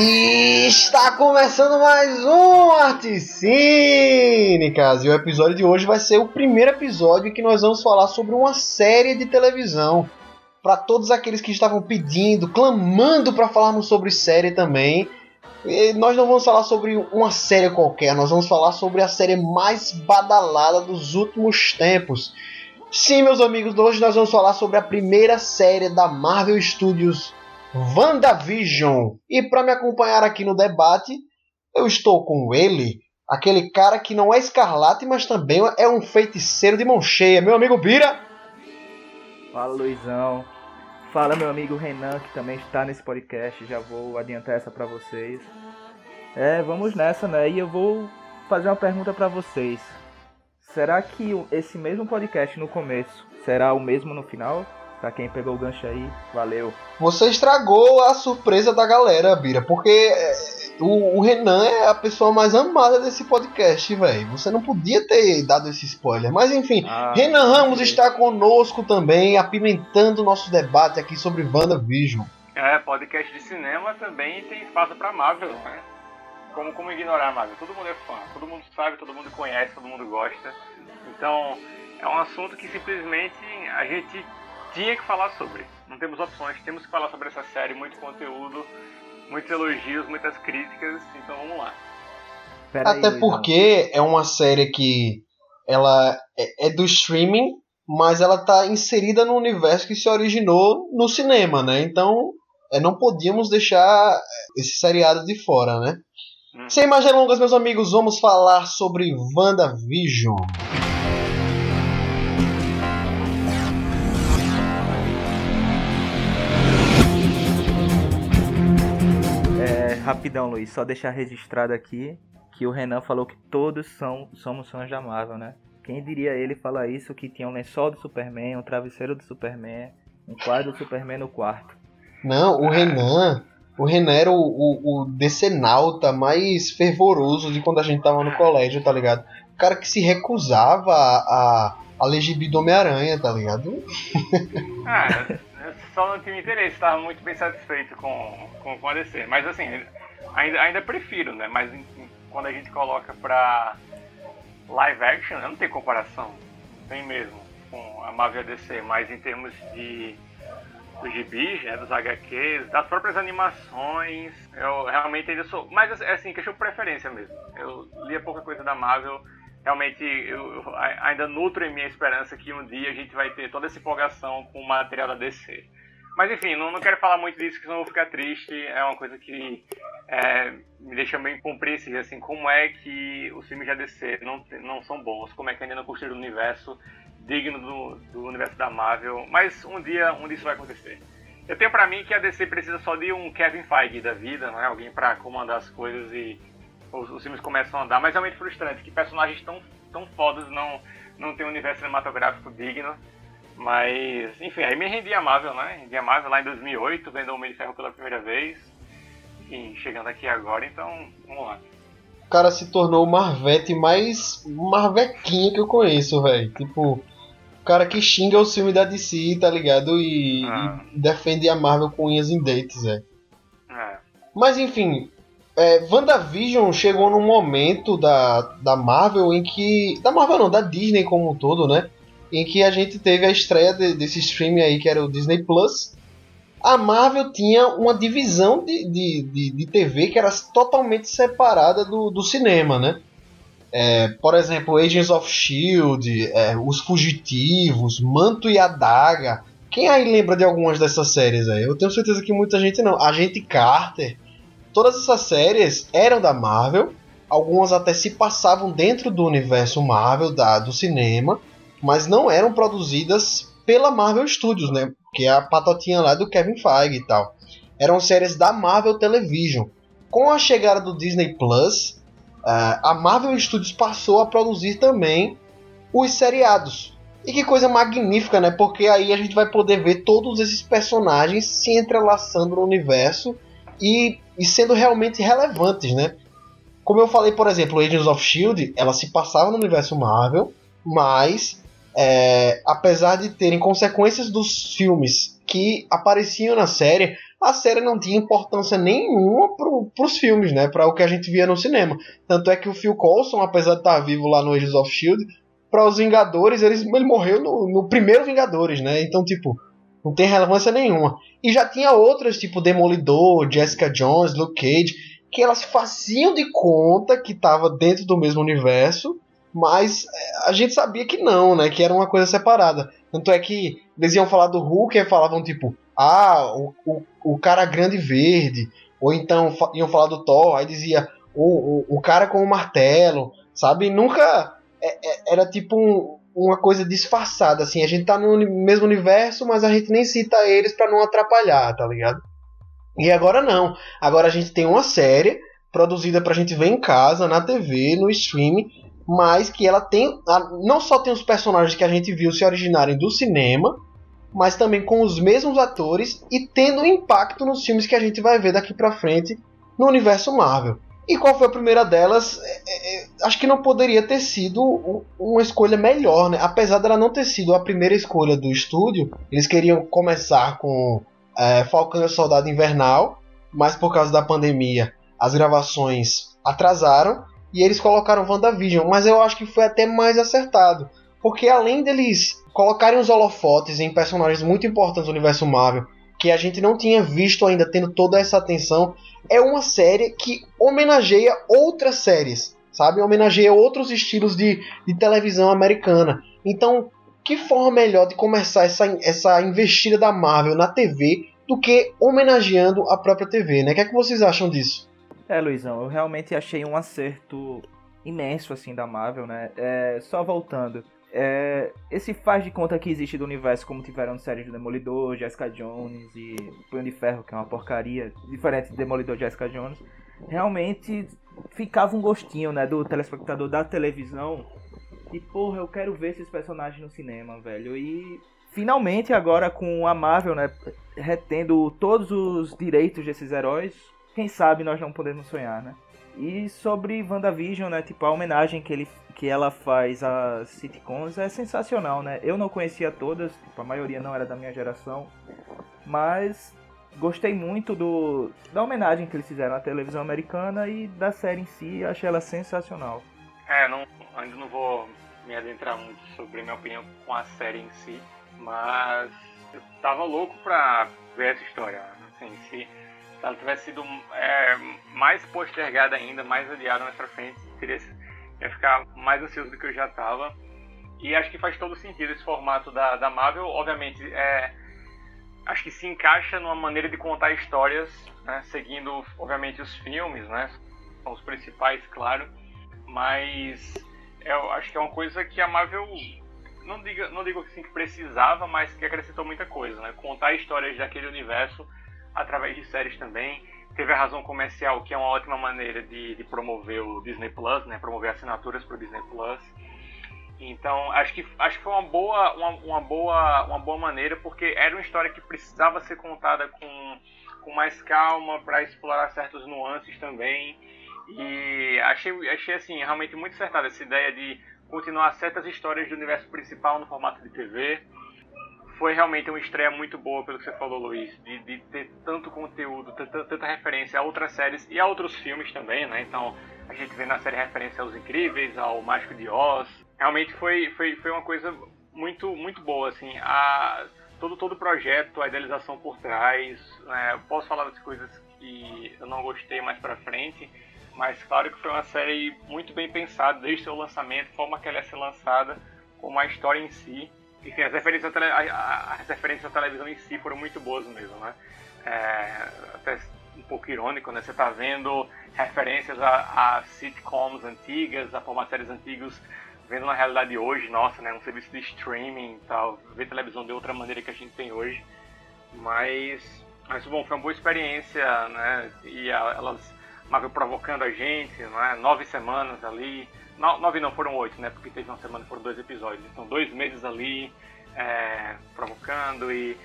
E está começando mais um Cínicas. E o episódio de hoje vai ser o primeiro episódio que nós vamos falar sobre uma série de televisão. Para todos aqueles que estavam pedindo, clamando para falarmos sobre série também. E nós não vamos falar sobre uma série qualquer, nós vamos falar sobre a série mais badalada dos últimos tempos. Sim, meus amigos, hoje nós vamos falar sobre a primeira série da Marvel Studios WandaVision. E para me acompanhar aqui no debate, eu estou com ele, aquele cara que não é escarlate, mas também é um feiticeiro de mão cheia, meu amigo Bira. Fala, Luizão. Fala, meu amigo Renan, que também está nesse podcast. Já vou adiantar essa para vocês. É, vamos nessa, né? E eu vou fazer uma pergunta para vocês. Será que esse mesmo podcast no começo será o mesmo no final? Pra quem pegou o gancho aí, valeu. Você estragou a surpresa da galera, Bira, porque é, o, o Renan é a pessoa mais amada desse podcast, velho. Você não podia ter dado esse spoiler. Mas enfim, ah, Renan Ramos está conosco também, apimentando o nosso debate aqui sobre WandaVision. É, podcast de cinema também tem espaço pra Marvel, né? Como, como ignorar a Marvel? Todo mundo é fã, todo mundo sabe, todo mundo conhece, todo mundo gosta. Então, é um assunto que simplesmente a gente tinha que falar sobre. Não temos opções, temos que falar sobre essa série, muito conteúdo, muitos elogios, muitas críticas, então vamos lá. Pera Até aí, porque é uma série que ela é, é do streaming, mas ela está inserida no universo que se originou no cinema, né? Então, é, não podíamos deixar esse seriado de fora, né? Hum. Sem mais delongas, meus amigos, vamos falar sobre WandaVision. Rapidão, Luiz, só deixar registrado aqui que o Renan falou que todos são, somos fãs da Marvel, né? Quem diria ele falar isso que tinha um lençol do Superman, um travesseiro do Superman, um quadro do Superman no quarto. Não, o Renan, o Renan era o, o, o decenalta mais fervoroso de quando a gente tava no colégio, tá ligado? O cara que se recusava a, a, a ler gibi do Homem-Aranha, tá ligado? Ah, só não tinha interesse, estava muito bem satisfeito com, com, com a DC. Mas assim, ainda, ainda prefiro, né? Mas quando a gente coloca pra live action, não tem comparação. Tem mesmo com a Marvel DC, mas em termos de dos gibis, né, dos HQs, das próprias animações, eu realmente ainda sou. Mas assim, questão de preferência mesmo. Eu lia pouca coisa da Marvel, realmente eu, eu ainda nutro em minha esperança que um dia a gente vai ter toda essa empolgação com o material da DC. Mas enfim, não, não quero falar muito disso, senão eu vou ficar triste. É uma coisa que é, me deixa meio incompreensível, assim, como é que os filmes de ADC não, não são bons, como é que ainda não construíram um universo digno do, do universo da Marvel. Mas um dia, um dia isso vai acontecer. Eu tenho para mim que a DC precisa só de um Kevin Feige da vida, não é? Alguém para comandar as coisas e os, os, filmes começam a andar. Mas é realmente frustrante que personagens tão, tão fodas não, não tem um universo cinematográfico digno. Mas, enfim, aí me rendi a Marvel, né? Rendi a Marvel lá em 2008, vendo o Homem de Ferro pela primeira vez. E chegando aqui agora, então, vamos lá. O cara se tornou o Marvete mais marvequinho que eu conheço, velho. Tipo, o cara que xinga o filme da DC, tá ligado? E, ah. e defende a Marvel com unhas em dentes, velho. É. Mas enfim, é, WandaVision chegou num momento da, da Marvel em que. Da Marvel não, da Disney como um todo, né? em que a gente teve a estreia de, desse streaming aí que era o Disney Plus. A Marvel tinha uma divisão de, de, de, de TV que era totalmente separada do, do cinema, né? É, por exemplo, Agents of Shield, é, Os Fugitivos, Manto e Adaga. Quem aí lembra de algumas dessas séries aí? Eu tenho certeza que muita gente não. Agente Carter. Todas essas séries eram da Marvel. Algumas até se passavam dentro do universo Marvel, da, do cinema mas não eram produzidas pela Marvel Studios, né? Que é a patotinha lá do Kevin Feige e tal. Eram séries da Marvel Television. Com a chegada do Disney Plus, uh, a Marvel Studios passou a produzir também os seriados. E que coisa magnífica, né? Porque aí a gente vai poder ver todos esses personagens se entrelaçando no universo e, e sendo realmente relevantes, né? Como eu falei, por exemplo, Agents of Shield, ela se passava no universo Marvel, mas é, apesar de terem consequências dos filmes que apareciam na série, a série não tinha importância nenhuma pro, pros filmes, né? Para o que a gente via no cinema. Tanto é que o Phil Coulson, apesar de estar vivo lá no Agents of Shield, para os Vingadores, ele, ele morreu no, no primeiro Vingadores, né? Então, tipo, não tem relevância nenhuma. E já tinha outras, tipo Demolidor, Jessica Jones, Luke Cage, que elas faziam de conta que estava dentro do mesmo universo, mas é, a gente sabia que não, né? Que era uma coisa separada. Tanto é que eles iam falar do Hulk e falavam tipo, ah, o, o, o cara grande verde, ou então iam falar do Thor, aí dizia o, o, o cara com o martelo, sabe? Nunca é, é, era tipo um, uma coisa disfarçada, assim, a gente tá no mesmo universo, mas a gente nem cita eles para não atrapalhar, tá ligado? E agora não. Agora a gente tem uma série produzida pra gente ver em casa, na TV, no streaming, mas que ela tem. Não só tem os personagens que a gente viu se originarem do cinema, mas também com os mesmos atores e tendo impacto nos filmes que a gente vai ver daqui pra frente no universo Marvel. E qual foi a primeira delas? É, é, é acho que não poderia ter sido uma escolha melhor, né? Apesar dela não ter sido a primeira escolha do estúdio, eles queriam começar com é, Falcão e o Soldado Invernal, mas por causa da pandemia as gravações atrasaram e eles colocaram WandaVision, mas eu acho que foi até mais acertado, porque além deles colocarem os holofotes em personagens muito importantes do universo Marvel, que a gente não tinha visto ainda tendo toda essa atenção, é uma série que homenageia outras séries, sabe? Homenageia outros estilos de, de televisão americana. Então, que forma melhor de começar essa, essa investida da Marvel na TV do que homenageando a própria TV, né? O que é que vocês acham disso? É, Luizão, eu realmente achei um acerto imenso, assim, da Marvel, né? É, só voltando, é, esse faz de conta que existe do universo, como tiveram séries do Demolidor, Jessica Jones e Punho de Ferro, que é uma porcaria, diferente de Demolidor e Jessica Jones, realmente ficava um gostinho, né, do telespectador da televisão e, porra, eu quero ver esses personagens no cinema, velho. E finalmente agora com a Marvel, né, retendo todos os direitos desses heróis, quem sabe nós não podemos sonhar, né? E sobre WandaVision, né, tipo a homenagem que ele que ela faz às sitcoms é sensacional, né? Eu não conhecia todas, tipo, a maioria não era da minha geração, mas gostei muito do da homenagem que eles fizeram à televisão americana e da série em si, achei ela sensacional. É, não, ainda não vou me adentrar muito sobre minha opinião com a série em si, mas eu tava louco pra ver essa história. Assim, se ela tivesse sido é, mais postergada ainda, mais adiada mais pra frente, teria, ia ficar mais ansioso do que eu já tava. E acho que faz todo sentido esse formato da, da Marvel. Obviamente, é, acho que se encaixa numa maneira de contar histórias, né, seguindo, obviamente, os filmes, né? São os principais, claro. Mas eu acho que é uma coisa que a Marvel não digo, não digo assim que precisava, mas que acrescentou muita coisa, né? Contar histórias daquele universo através de séries também. Teve a razão comercial, que é uma ótima maneira de, de promover o Disney Plus, né? Promover assinaturas para o Disney Plus. Então, acho que, acho que foi uma boa, uma, uma, boa, uma boa maneira, porque era uma história que precisava ser contada com, com mais calma, para explorar certos nuances também. E achei, achei assim, realmente muito acertada essa ideia de continuar certas histórias do universo principal no formato de TV. Foi realmente uma estreia muito boa, pelo que você falou, Luiz, de, de ter tanto conteúdo, tanta, referência a outras séries e a outros filmes também, né? Então, a gente vê na série referência aos Incríveis, ao Mágico de Oz. Realmente foi, foi, foi uma coisa muito, muito boa, assim. A, todo, todo o projeto, a idealização por trás. Né? Posso falar das coisas que eu não gostei mais pra frente, mas claro que foi uma série muito bem pensada desde seu lançamento, forma que ela ia ser lançada, como a história em si. Enfim, as referências, tele, as referências à televisão em si foram muito boas mesmo, né? É, até um pouco irônico, né? Você tá vendo referências a, a sitcoms antigas, a formatos séries antigos, vendo na realidade hoje, nossa, né? Um serviço de streaming e tal, ver televisão de outra maneira que a gente tem hoje. Mas, mas bom, foi uma boa experiência, né? E a, elas provocando a gente, não é? Nove semanas ali. No, nove não, foram oito, né? Porque teve uma semana foram dois episódios. Então, dois meses ali é, provocando e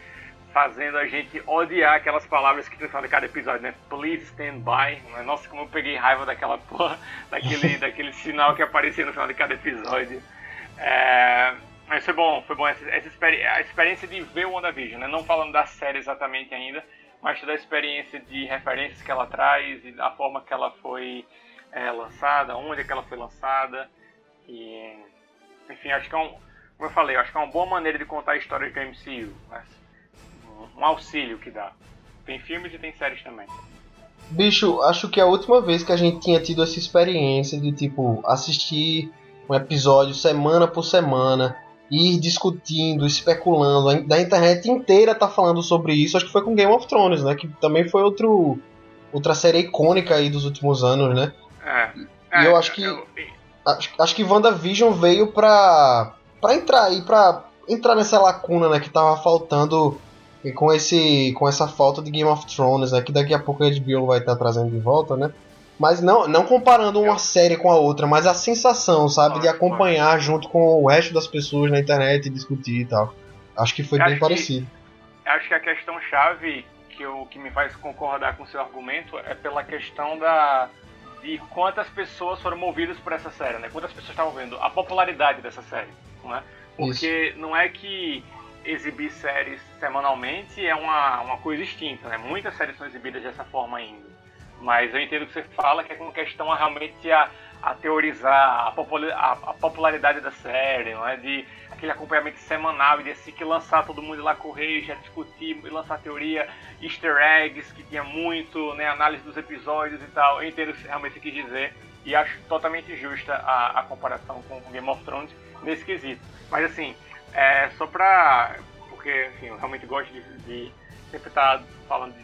fazendo a gente odiar aquelas palavras que tem no final de cada episódio, né? Please stand by. Né? Nossa, como eu peguei raiva daquela porra, daquele, daquele sinal que aparecia no final de cada episódio. É, mas foi bom, foi bom essa, essa experi a experiência de ver o WandaVision, né? Não falando da série exatamente ainda, mas toda a experiência de referências que ela traz e a forma que ela foi é, lançada, onde é que ela foi lançada. E, enfim, acho que é um, como eu falei, acho que é uma boa maneira de contar a história do MCU. Né? Um auxílio que dá. Tem filmes e tem séries também. Bicho, acho que é a última vez que a gente tinha tido essa experiência de tipo assistir um episódio semana por semana, ir discutindo, especulando, da internet inteira tá falando sobre isso. Acho que foi com Game of Thrones, né? Que também foi outro outra série icônica aí dos últimos anos, né? É. é e eu acho que eu... acho, acho que WandaVision veio pra para entrar aí para entrar nessa lacuna, né, que tava faltando e com esse com essa falta de Game of Thrones, né, que daqui a pouco a HBO vai estar tá trazendo de volta, né? Mas não, não comparando uma série com a outra, mas a sensação, sabe, de acompanhar junto com o resto das pessoas na internet e discutir e tal. Acho que foi bem parecido. Que, acho que a questão chave que, eu, que me faz concordar com o seu argumento é pela questão da de quantas pessoas foram movidas por essa série, né? Quantas pessoas estavam vendo a popularidade dessa série, não é? Porque Isso. não é que exibir séries semanalmente é uma, uma coisa extinta, né? Muitas séries são exibidas dessa forma ainda. Mas eu entendo que você fala que é com questão a realmente a, a teorizar a, a, popularidade da série, não é? De aquele acompanhamento semanal e de assim que lançar todo mundo lá correr, já discutir e lançar teoria, easter eggs, que tinha muito, né? Análise dos episódios e tal. Eu entendo o que realmente você quis dizer e acho totalmente justa a, a comparação com Game of Thrones nesse quesito. Mas assim, é, só pra. Porque, enfim, eu realmente gosto de, de sempre estar tá falando de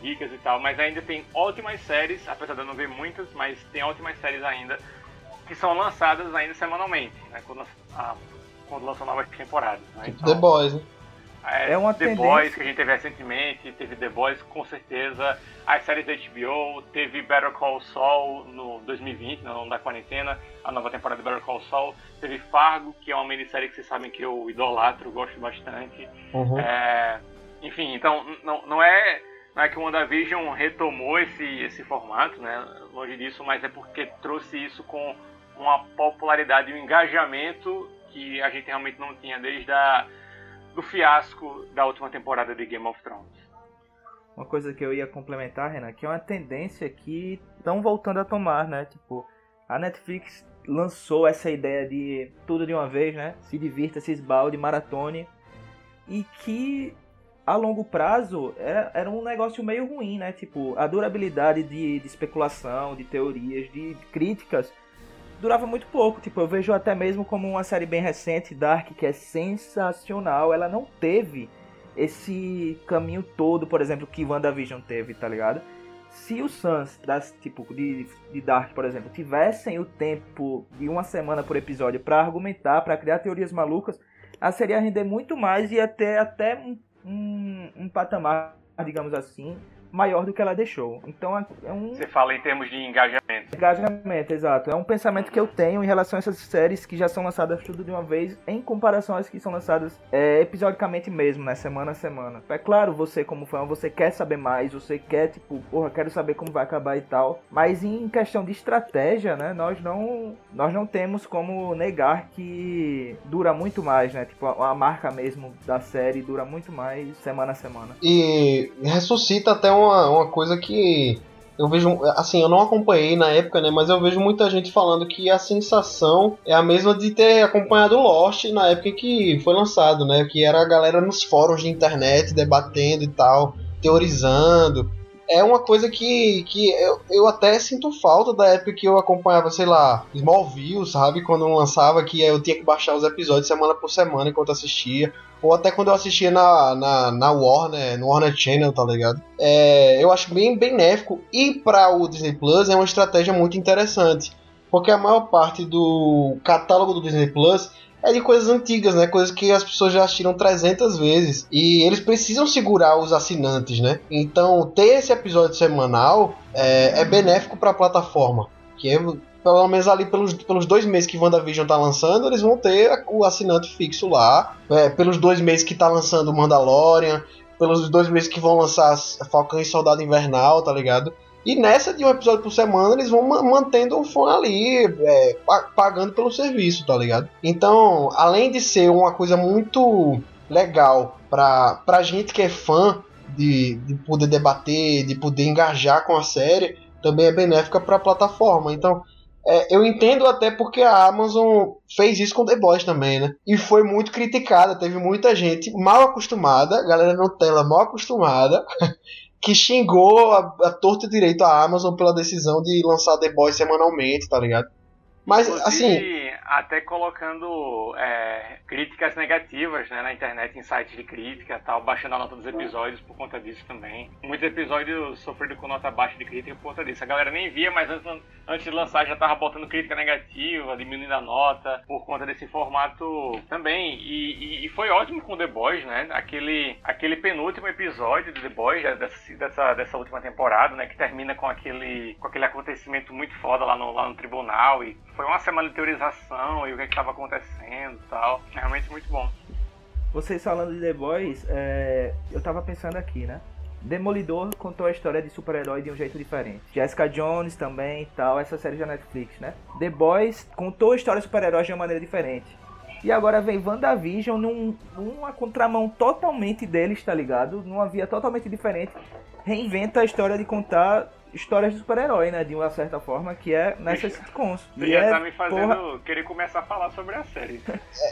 dicas e tal, mas ainda tem ótimas séries, apesar de eu não ver muitas, mas tem ótimas séries ainda que são lançadas ainda semanalmente, né, quando, a, quando lançam novas temporadas. Né, tipo então, The Boys, né? É, é uma The tendência... Boys que a gente teve recentemente, teve The Boys com certeza, as séries da HBO, teve Better Call Saul no 2020, no ano da quarentena, a nova temporada de Better Call Saul, teve Fargo, que é uma minissérie que vocês sabem que eu idolatro, gosto bastante. Uhum. É, enfim, então não, não é não é que o WandaVision retomou esse, esse formato, né? Longe disso, mas é porque trouxe isso com uma popularidade e um engajamento que a gente realmente não tinha desde a do fiasco da última temporada de Game of Thrones. Uma coisa que eu ia complementar, Renan, que é uma tendência que estão voltando a tomar, né? Tipo, a Netflix lançou essa ideia de tudo de uma vez, né? Se divirta, se esbalde, maratone. E que a longo prazo era, era um negócio meio ruim, né? Tipo, a durabilidade de, de especulação, de teorias, de críticas durava muito pouco. Tipo, eu vejo até mesmo como uma série bem recente, Dark, que é sensacional. Ela não teve esse caminho todo, por exemplo, que WandaVision teve, tá ligado? Se os Suns, das, tipo, de, de Dark, por exemplo, tivessem o tempo de uma semana por episódio para argumentar, para criar teorias malucas, a série ia render muito mais e ia ter até um, um, um patamar, digamos assim, maior do que ela deixou. Então é, é um. Você fala em termos de engajamento. Engajamento, exato. É um pensamento que eu tenho em relação a essas séries que já são lançadas tudo de uma vez, em comparação às que são lançadas é, episodicamente mesmo, né? Semana a semana. É claro, você, como fã, você quer saber mais, você quer, tipo, porra, quero saber como vai acabar e tal. Mas em questão de estratégia, né? Nós não, nós não temos como negar que dura muito mais, né? Tipo, a, a marca mesmo da série dura muito mais semana a semana. E ressuscita até uma, uma coisa que eu vejo, assim, eu não acompanhei na época, né, mas eu vejo muita gente falando que a sensação é a mesma de ter acompanhado Lost na época que foi lançado, né, que era a galera nos fóruns de internet debatendo e tal, teorizando. É uma coisa que, que eu, eu até sinto falta da época que eu acompanhava, sei lá, Smallville, sabe? Quando lançava que eu tinha que baixar os episódios semana por semana enquanto assistia ou até quando eu assistia na, na, na Warner, no Warner Channel, tá ligado? É, eu acho bem benéfico. E para o Disney Plus é uma estratégia muito interessante. Porque a maior parte do catálogo do Disney Plus é de coisas antigas, né? Coisas que as pessoas já assistiram 300 vezes. E eles precisam segurar os assinantes, né? Então, ter esse episódio semanal é, é benéfico para a plataforma. Que é, pelo menos ali pelos, pelos dois meses que WandaVision tá lançando, eles vão ter o assinante fixo lá. É, pelos dois meses que tá lançando Mandalorian, pelos dois meses que vão lançar Falcão e Soldado Invernal, tá ligado? E nessa de um episódio por semana, eles vão mantendo o fã ali, é, pagando pelo serviço, tá ligado? Então, além de ser uma coisa muito legal pra, pra gente que é fã de, de poder debater, de poder engajar com a série, também é benéfica para a plataforma. Então, é, eu entendo até porque a Amazon fez isso com The Boys também, né? E foi muito criticada, teve muita gente mal acostumada, galera Nutella mal acostumada, que xingou a, a torta direito a Amazon pela decisão de lançar The Boys semanalmente, tá ligado? Mas, Inclusive, assim. Até colocando é, críticas negativas né, na internet, em sites de crítica tal, baixando a nota dos episódios por conta disso também. Muitos episódios sofreram com nota baixa de crítica por conta disso. A galera nem via, mas antes, antes de lançar já tava botando crítica negativa, diminuindo a nota, por conta desse formato também. E, e, e foi ótimo com The Boys, né? Aquele, aquele penúltimo episódio de The Boys, dessa, dessa, dessa última temporada, né? Que termina com aquele, com aquele acontecimento muito foda lá no, lá no tribunal e foi uma semana de teorização e o que é estava acontecendo e tal. É realmente muito bom. Vocês falando de The Boys, é... eu tava pensando aqui, né? Demolidor contou a história de super-herói de um jeito diferente. Jessica Jones também e tal, essa série da Netflix, né? The Boys contou a história de super-heróis de uma maneira diferente. E agora vem WandaVision num, numa contramão totalmente deles, tá ligado? Numa via totalmente diferente. Reinventa a história de contar histórias de super-herói, né? De uma certa forma, que é nessas sitcoms. E já é, tá me fazendo porra... querer começar a falar sobre a série.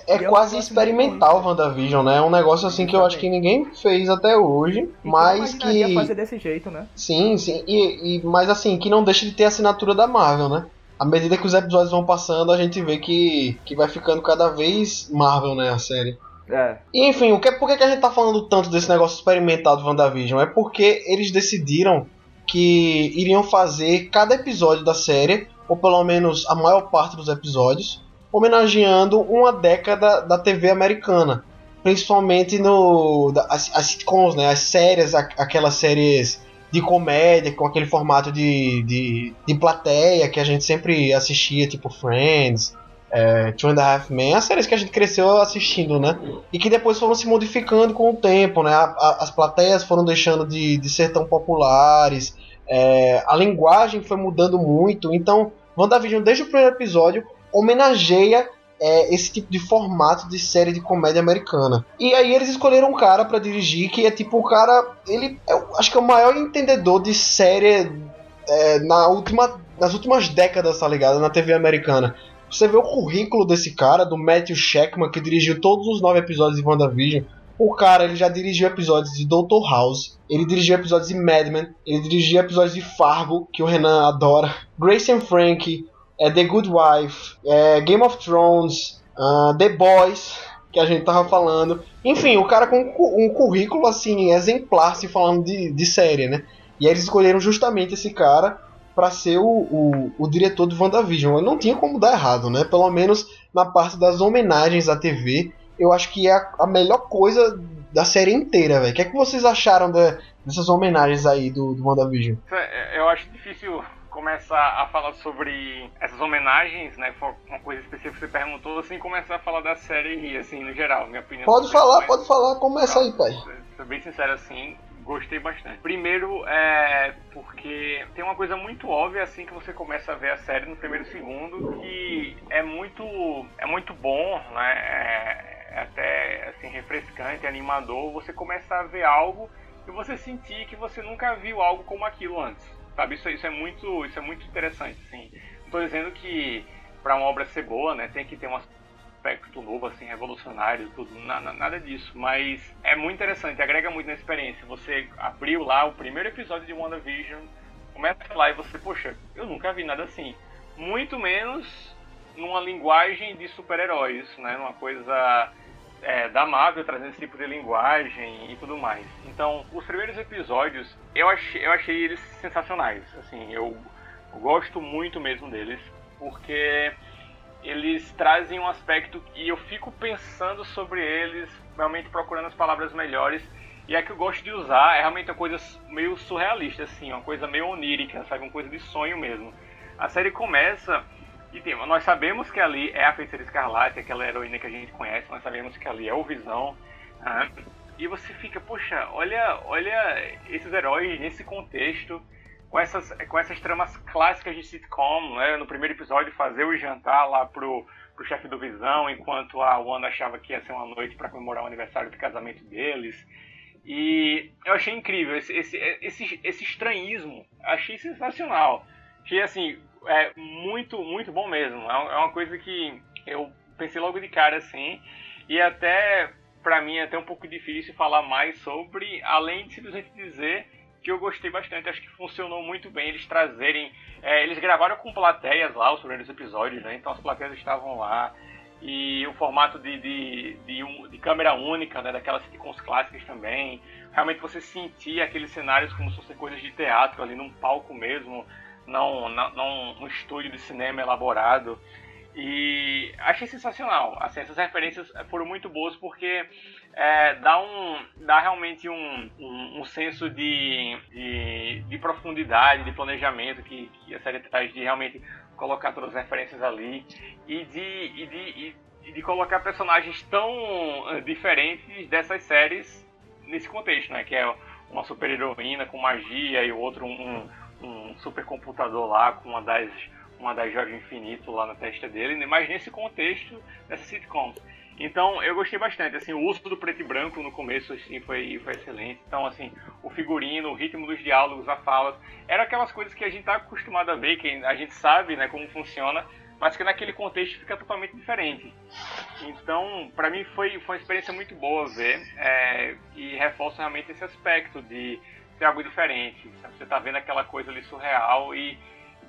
É, é quase experimental WandaVision, né? É um negócio assim que eu acho que ninguém fez até hoje, e mas que... fazer desse jeito, né? Sim, sim. E, e, mas assim, que não deixa de ter a assinatura da Marvel, né? À medida que os episódios vão passando, a gente vê que, que vai ficando cada vez Marvel, né, a série. É. E, enfim, o que, por que a gente tá falando tanto desse negócio experimental do WandaVision? É porque eles decidiram que iriam fazer cada episódio da série, ou pelo menos a maior parte dos episódios, homenageando uma década da TV americana. Principalmente no as, as sitcoms, né, as séries, aquelas séries de comédia, com aquele formato de, de, de plateia que a gente sempre assistia, tipo Friends, é, Two and a Half Men, as séries que a gente cresceu assistindo, né? E que depois foram se modificando com o tempo, né? A, a, as plateias foram deixando de, de ser tão populares, é, a linguagem foi mudando muito. Então, WandaVision, desde o primeiro episódio, homenageia é, esse tipo de formato de série de comédia americana. E aí eles escolheram um cara para dirigir que é tipo o cara, ele é, acho que é o maior entendedor de série é, na última, nas últimas décadas, tá ligado? Na TV americana. Você vê o currículo desse cara, do Matthew Sheckman, que dirigiu todos os nove episódios de WandaVision. O cara, ele já dirigiu episódios de Doutor House, ele dirigiu episódios de Mad Men, ele dirigiu episódios de Fargo, que o Renan adora, Grace and Frank, é, The Good Wife, é, Game of Thrones, uh, The Boys, que a gente tava falando. Enfim, o cara com um currículo assim exemplar se falando de, de série, né? E aí eles escolheram justamente esse cara para ser o, o, o, diretor do WandaVision. Não tinha como dar errado, né? Pelo menos na parte das homenagens à TV, eu acho que é a, a melhor coisa da série inteira, velho. O que é que vocês acharam de, dessas homenagens aí do, do WandaVision? É, eu acho difícil começar a falar sobre essas homenagens, né? Foi uma coisa específica que você perguntou, assim, começar a falar da série, assim, no geral, minha opinião. Pode falar, pode falar, começa aí, pai. Ser bem sincero, assim, gostei bastante. Primeiro, é porque tem uma coisa muito óbvia assim que você começa a ver a série no primeiro segundo que é muito é muito bom, né? É, é até assim refrescante, animador. Você começa a ver algo e você sentir que você nunca viu algo como aquilo antes, sabe? Isso, isso é muito isso é muito interessante. Não tô dizendo que para uma obra ser boa, né, tem que ter umas aspecto novo, assim, revolucionário, tudo, nada, nada disso. Mas é muito interessante, agrega muito na experiência. Você abriu lá o primeiro episódio de WandaVision, começa lá e você, poxa, eu nunca vi nada assim. Muito menos numa linguagem de super-heróis, né? Numa coisa é, da Marvel trazendo esse tipo de linguagem e tudo mais. Então, os primeiros episódios, eu achei, eu achei eles sensacionais. Assim, eu, gosto muito mesmo deles, porque eles trazem um aspecto e eu fico pensando sobre eles, realmente procurando as palavras melhores. E é que eu gosto de usar, é realmente uma coisa meio surrealista, assim, uma coisa meio onírica, sabe? Uma coisa de sonho mesmo. A série começa e tem, nós sabemos que ali é a Feiticeira Escarlate, aquela heroína que a gente conhece, nós sabemos que ali é o Visão. Né? E você fica, poxa, olha, olha esses heróis nesse contexto com essas, com essas tramas clássicas de sitcom, né? No primeiro episódio, fazer o jantar lá pro, pro chefe do Visão, enquanto a Wanda achava que ia ser uma noite para comemorar o aniversário de casamento deles. E eu achei incrível esse, esse, esse, esse estranhismo. Achei sensacional. Achei assim, é muito, muito bom mesmo. É, é uma coisa que eu pensei logo de cara assim. E até, para mim, é até um pouco difícil falar mais sobre, além de simplesmente dizer que eu gostei bastante. Acho que funcionou muito bem eles trazerem. É, eles gravaram com plateias lá os primeiros episódios, né? Então as plateias estavam lá e o formato de, de, de, um, de, câmera única, né, daquelas sitcoms clássicas também. Realmente você sentia aqueles cenários como se fossem coisas de teatro ali num palco mesmo, não, não, não um estúdio de cinema elaborado. E achei sensacional. Assim, essas referências foram muito boas porque é, dá, um, dá realmente um, um, um senso de, de, de, profundidade, de planejamento que, que a série traz de realmente colocar todas as referências ali e de, e de, e de colocar personagens tão eh, diferentes dessas séries nesse contexto, né? Que é uma super heroína com magia e o outro um, um supercomputador lá com uma das joias do infinito lá na testa dele, mas nesse contexto dessa sitcom. Então eu gostei bastante, assim, o uso do preto e branco no começo assim, foi, foi excelente. Então, assim, o figurino, o ritmo dos diálogos, a fala, eram aquelas coisas que a gente está acostumado a ver, que a gente sabe né, como funciona, mas que naquele contexto fica totalmente diferente. Então, para mim foi, foi uma experiência muito boa ver é, e reforça realmente esse aspecto de ser algo diferente. Você está vendo aquela coisa ali surreal e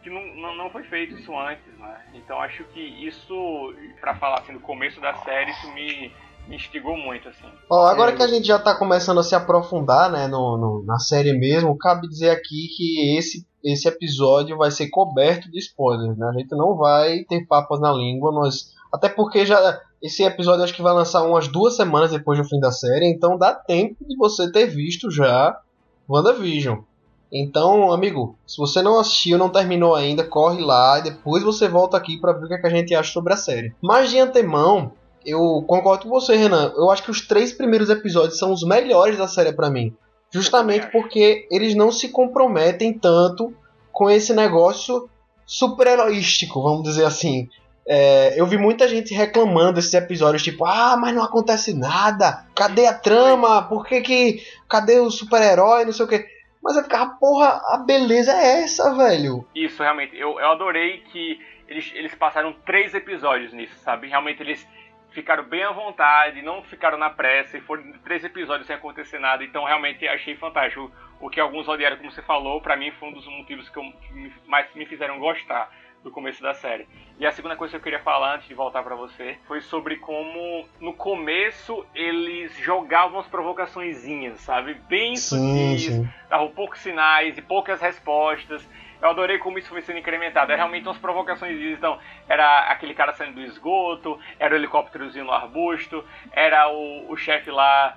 que não, não, não, foi feito isso antes, né? Então acho que isso, para falar assim, do começo da série, isso me, me instigou muito, assim. Ó, agora é... que a gente já tá começando a se aprofundar, né, no, no, na série mesmo, cabe dizer aqui que esse, esse episódio vai ser coberto de spoilers, né? A gente não vai ter papas na língua, nós... Até porque já... Esse episódio acho que vai lançar umas duas semanas depois do fim da série, então dá tempo de você ter visto já WandaVision. Então, amigo, se você não assistiu, não terminou ainda, corre lá e depois você volta aqui para ver o que, é que a gente acha sobre a série. Mas de antemão, eu concordo com você, Renan. Eu acho que os três primeiros episódios são os melhores da série para mim. Justamente porque eles não se comprometem tanto com esse negócio super-heroístico, vamos dizer assim. É, eu vi muita gente reclamando desses episódios, tipo, ah, mas não acontece nada, cadê a trama? Por que que. Cadê o super-herói? Não sei o que. Mas eu ficava, porra, a beleza é essa, velho. Isso, realmente. Eu, eu adorei que eles, eles passaram três episódios nisso, sabe? Realmente eles ficaram bem à vontade, não ficaram na pressa, e foram três episódios sem acontecer nada, então realmente achei fantástico. O que alguns odiaram, como você falou, para mim foi um dos motivos que, eu, que mais me fizeram gostar do começo da série. E a segunda coisa que eu queria falar antes de voltar para você foi sobre como no começo eles jogavam as provocaçõezinhas, sabe? Bem sutis, davam poucos sinais e poucas respostas. Eu adorei como isso foi sendo incrementado. Era realmente umas provocações. Então, era aquele cara saindo do esgoto, era o helicópterozinho no arbusto, era o, o chefe lá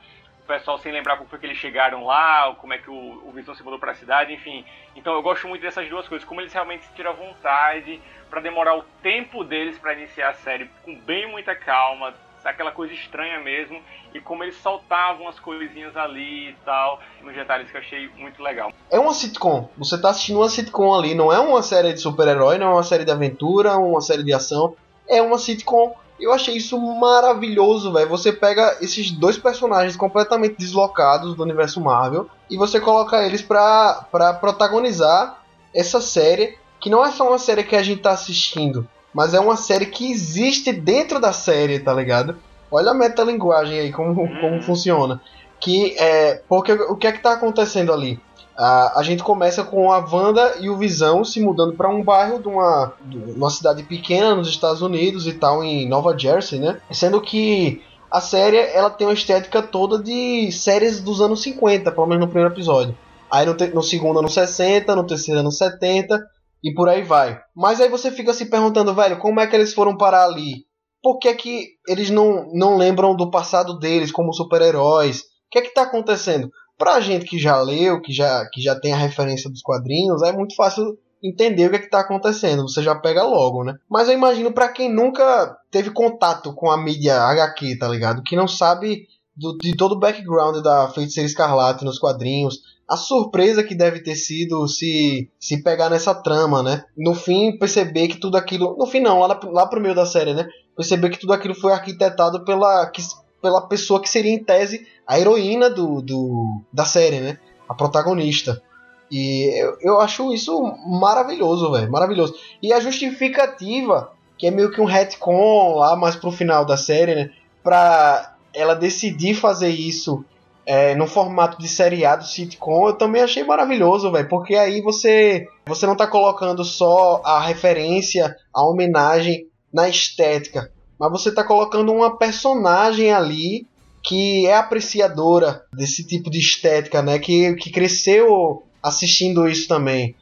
pessoal sem lembrar como foi que eles chegaram lá, como é que o, o Visão se mudou para a cidade, enfim. Então eu gosto muito dessas duas coisas, como eles realmente se tiram vontade para demorar o tempo deles para iniciar a série com bem muita calma, aquela coisa estranha mesmo, e como eles soltavam as coisinhas ali e tal, nos detalhes que eu achei muito legal. É uma sitcom, você tá assistindo uma sitcom ali, não é uma série de super-herói, não é uma série de aventura, uma série de ação, é uma sitcom eu achei isso maravilhoso, velho. Você pega esses dois personagens completamente deslocados do universo Marvel e você coloca eles pra, pra protagonizar essa série, que não é só uma série que a gente tá assistindo, mas é uma série que existe dentro da série, tá ligado? Olha a metalinguagem aí, como, como uhum. funciona. Que é. Porque o que é que tá acontecendo ali? A, a gente começa com a Wanda e o Visão se mudando para um bairro de uma, de uma cidade pequena nos Estados Unidos e tal, em Nova Jersey, né? Sendo que a série ela tem uma estética toda de séries dos anos 50, pelo menos no primeiro episódio. Aí no, no segundo anos 60, no terceiro anos 70 e por aí vai. Mas aí você fica se perguntando, velho, como é que eles foram parar ali? Por que, que eles não, não lembram do passado deles como super-heróis? O que é que tá acontecendo? Pra gente que já leu, que já, que já tem a referência dos quadrinhos, é muito fácil entender o que é que tá acontecendo, você já pega logo, né? Mas eu imagino para quem nunca teve contato com a mídia HQ, tá ligado? Que não sabe do, de todo o background da Feiticeira Escarlate nos quadrinhos, a surpresa que deve ter sido se, se pegar nessa trama, né? No fim, perceber que tudo aquilo. No fim, não, lá, lá pro meio da série, né? Perceber que tudo aquilo foi arquitetado pela. Que, pela pessoa que seria em tese a heroína do, do da série, né? A protagonista. E eu, eu acho isso maravilhoso, velho, maravilhoso. E a justificativa, que é meio que um retcon lá mais pro final da série, né? Pra ela decidir fazer isso é, no formato de seriado sitcom, eu também achei maravilhoso, velho, porque aí você você não tá colocando só a referência, a homenagem na estética, mas você tá colocando uma personagem ali que é apreciadora desse tipo de estética, né, que, que cresceu assistindo isso também.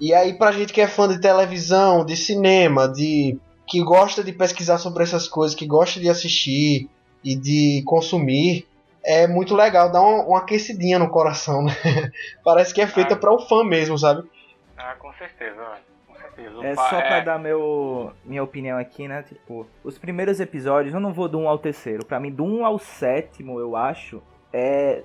E aí pra gente que é fã de televisão, de cinema, de que gosta de pesquisar sobre essas coisas, que gosta de assistir e de consumir, é muito legal, dá uma, uma aquecidinha no coração, né? Parece que é feita ah, para o fã mesmo, sabe? Ah, com certeza, com É só pra é... dar meu, minha opinião aqui, né? Tipo, os primeiros episódios, eu não vou do 1 ao terceiro. Pra mim, do 1 ao sétimo, eu acho, é.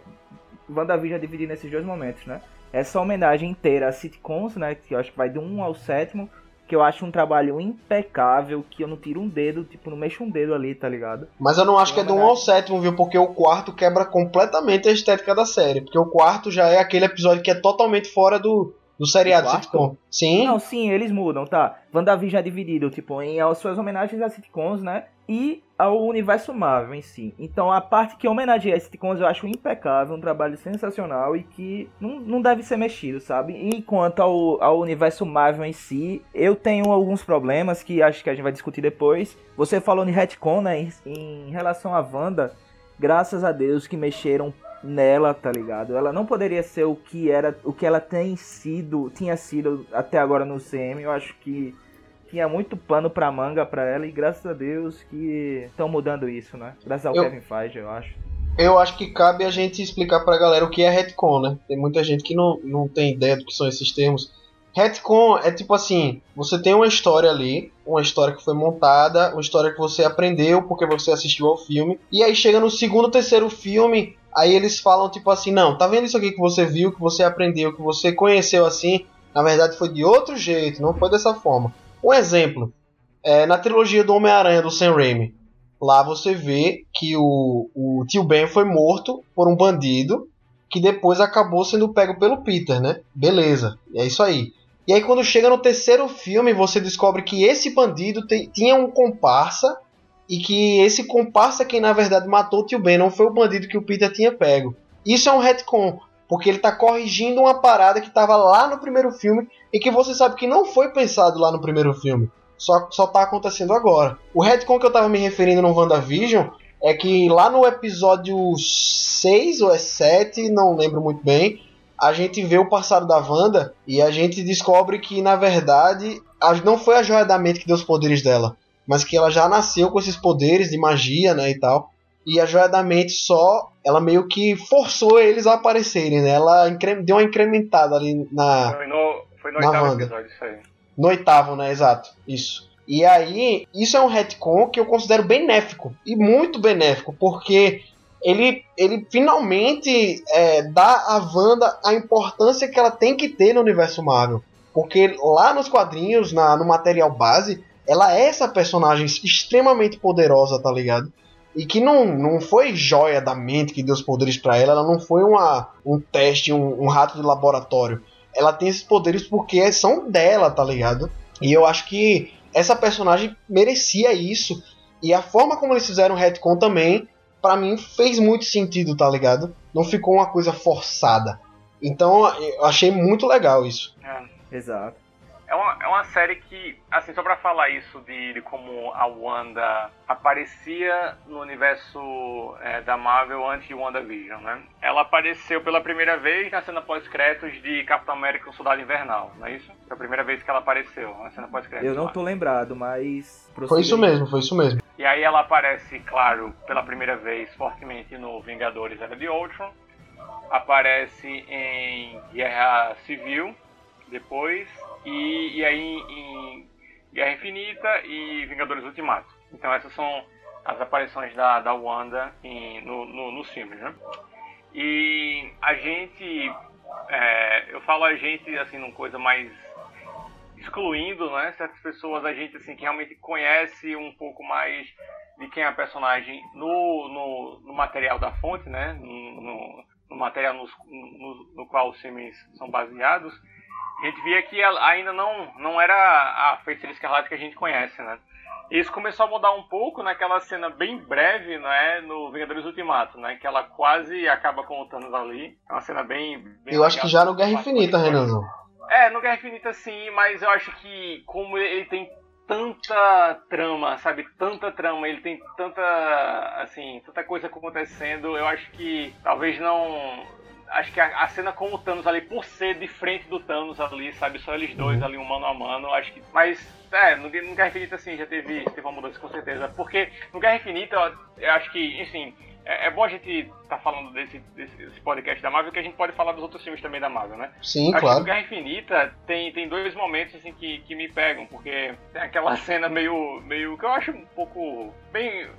WandaVision é dividido nesses dois momentos, né? Essa homenagem inteira a sitcoms, né? Que eu acho que vai do 1 ao sétimo que eu acho um trabalho impecável, que eu não tiro um dedo, tipo, não mexo um dedo ali, tá ligado? Mas eu não acho que é do 1 ao sétimo, viu? Porque o quarto quebra completamente a estética da série. Porque o quarto já é aquele episódio que é totalmente fora do, do seriado sitcom. Sim. Não, sim, eles mudam, tá. WandaVision é dividido, tipo, em as suas homenagens a sitcoms, né? E ao universo Marvel em si. Então a parte que homenageia a sitcoms eu acho impecável, um trabalho sensacional e que não, não deve ser mexido, sabe? Enquanto ao, ao universo Marvel em si, eu tenho alguns problemas que acho que a gente vai discutir depois. Você falou em retcon, né? Em, em relação à Wanda, graças a Deus que mexeram nela, tá ligado? Ela não poderia ser o que era, o que ela tem sido, tinha sido até agora no CM. Eu acho que tinha muito pano pra manga pra ela e graças a Deus que estão mudando isso, né? Graças ao eu, Kevin Feige, eu acho. Eu acho que cabe a gente explicar pra galera o que é retcon, né? Tem muita gente que não, não tem ideia do que são esses termos. Retcon é tipo assim, você tem uma história ali, uma história que foi montada, uma história que você aprendeu porque você assistiu ao filme, e aí chega no segundo, terceiro filme, aí eles falam tipo assim, não, tá vendo isso aqui que você viu, que você aprendeu, que você conheceu assim, na verdade foi de outro jeito, não foi dessa forma. Um exemplo, é, na trilogia do Homem-Aranha do Sam Raimi, lá você vê que o, o tio Ben foi morto por um bandido que depois acabou sendo pego pelo Peter, né? Beleza, é isso aí. E aí quando chega no terceiro filme, você descobre que esse bandido tinha um comparsa e que esse comparsa quem na verdade matou o tio Ben não foi o bandido que o Peter tinha pego. Isso é um retcon, porque ele está corrigindo uma parada que estava lá no primeiro filme e que você sabe que não foi pensado lá no primeiro filme. Só, só tá acontecendo agora. O retcon que eu tava me referindo no WandaVision é que lá no episódio 6 ou é 7, não lembro muito bem, a gente vê o passado da Wanda e a gente descobre que, na verdade, não foi a joia da mente que deu os poderes dela, mas que ela já nasceu com esses poderes de magia, né, e tal. E a joia da mente só, ela meio que forçou eles a aparecerem, né? Ela deu uma incrementada ali na. No, foi no oitavo Wanda. episódio, isso aí. No oitavo, né? Exato. Isso. E aí, isso é um retcon que eu considero benéfico. E muito benéfico, porque ele, ele finalmente é, dá à Wanda a importância que ela tem que ter no universo Marvel. Porque lá nos quadrinhos, na, no material base, ela é essa personagem extremamente poderosa, tá ligado? E que não, não foi joia da mente que deu os poderes para ela, ela não foi uma, um teste, um, um rato de laboratório ela tem esses poderes porque são dela, tá ligado? E eu acho que essa personagem merecia isso. E a forma como eles fizeram o retcon também, para mim, fez muito sentido, tá ligado? Não ficou uma coisa forçada. Então eu achei muito legal isso. É. Exato. É uma, é uma série que, assim, só pra falar isso de, de como a Wanda aparecia no universo é, da Marvel antes de WandaVision, né? Ela apareceu pela primeira vez na cena pós-créditos de Capitão América e o Soldado Invernal, não é isso? Foi a primeira vez que ela apareceu na cena pós-créditos. Eu não tô lembrado, mas... Foi isso mesmo, foi isso mesmo. E aí ela aparece, claro, pela primeira vez fortemente no Vingadores Era de Ultron. Aparece em Guerra Civil, depois e, e aí em Guerra Infinita e Vingadores Ultimato. Então essas são as aparições da, da Wanda em, no, no, nos filmes, né? E a gente, é, eu falo a gente assim numa coisa mais excluindo, né? Certas pessoas a gente assim que realmente conhece um pouco mais de quem é a personagem no, no, no material da fonte, né? No, no, material no, no, qual os filmes são baseados, a gente via que ela ainda não, não era a Feiticeira Escarlate que a gente conhece, né? Isso começou a mudar um pouco naquela cena bem breve, né, no Vingadores Ultimato, né, que ela quase acaba com o Thanos ali. É uma cena bem. bem eu acho que já no Guerra Infinita, Renanzão. É, no Guerra Infinita sim, mas eu acho que como ele tem tanta trama, sabe? Tanta trama, ele tem tanta, assim, tanta coisa acontecendo, eu acho que talvez não acho que a, a, cena com o Thanos ali, por ser de frente do Thanos ali, sabe? Só eles dois uhum. ali, um mano a mano, acho que. Mas, é, no, no Guerra Infinita, assim, já teve, teve uma mudança com certeza. Porque no Guerra Infinita, eu, eu acho que, enfim. É, é bom a gente estar tá falando desse, desse, desse, podcast da Marvel, que a gente pode falar dos outros filmes também da Marvel, né? Sim, acho claro. Que no Guerra Infinita tem, tem dois momentos assim que, que me pegam, porque tem aquela cena meio, meio que eu acho um pouco bem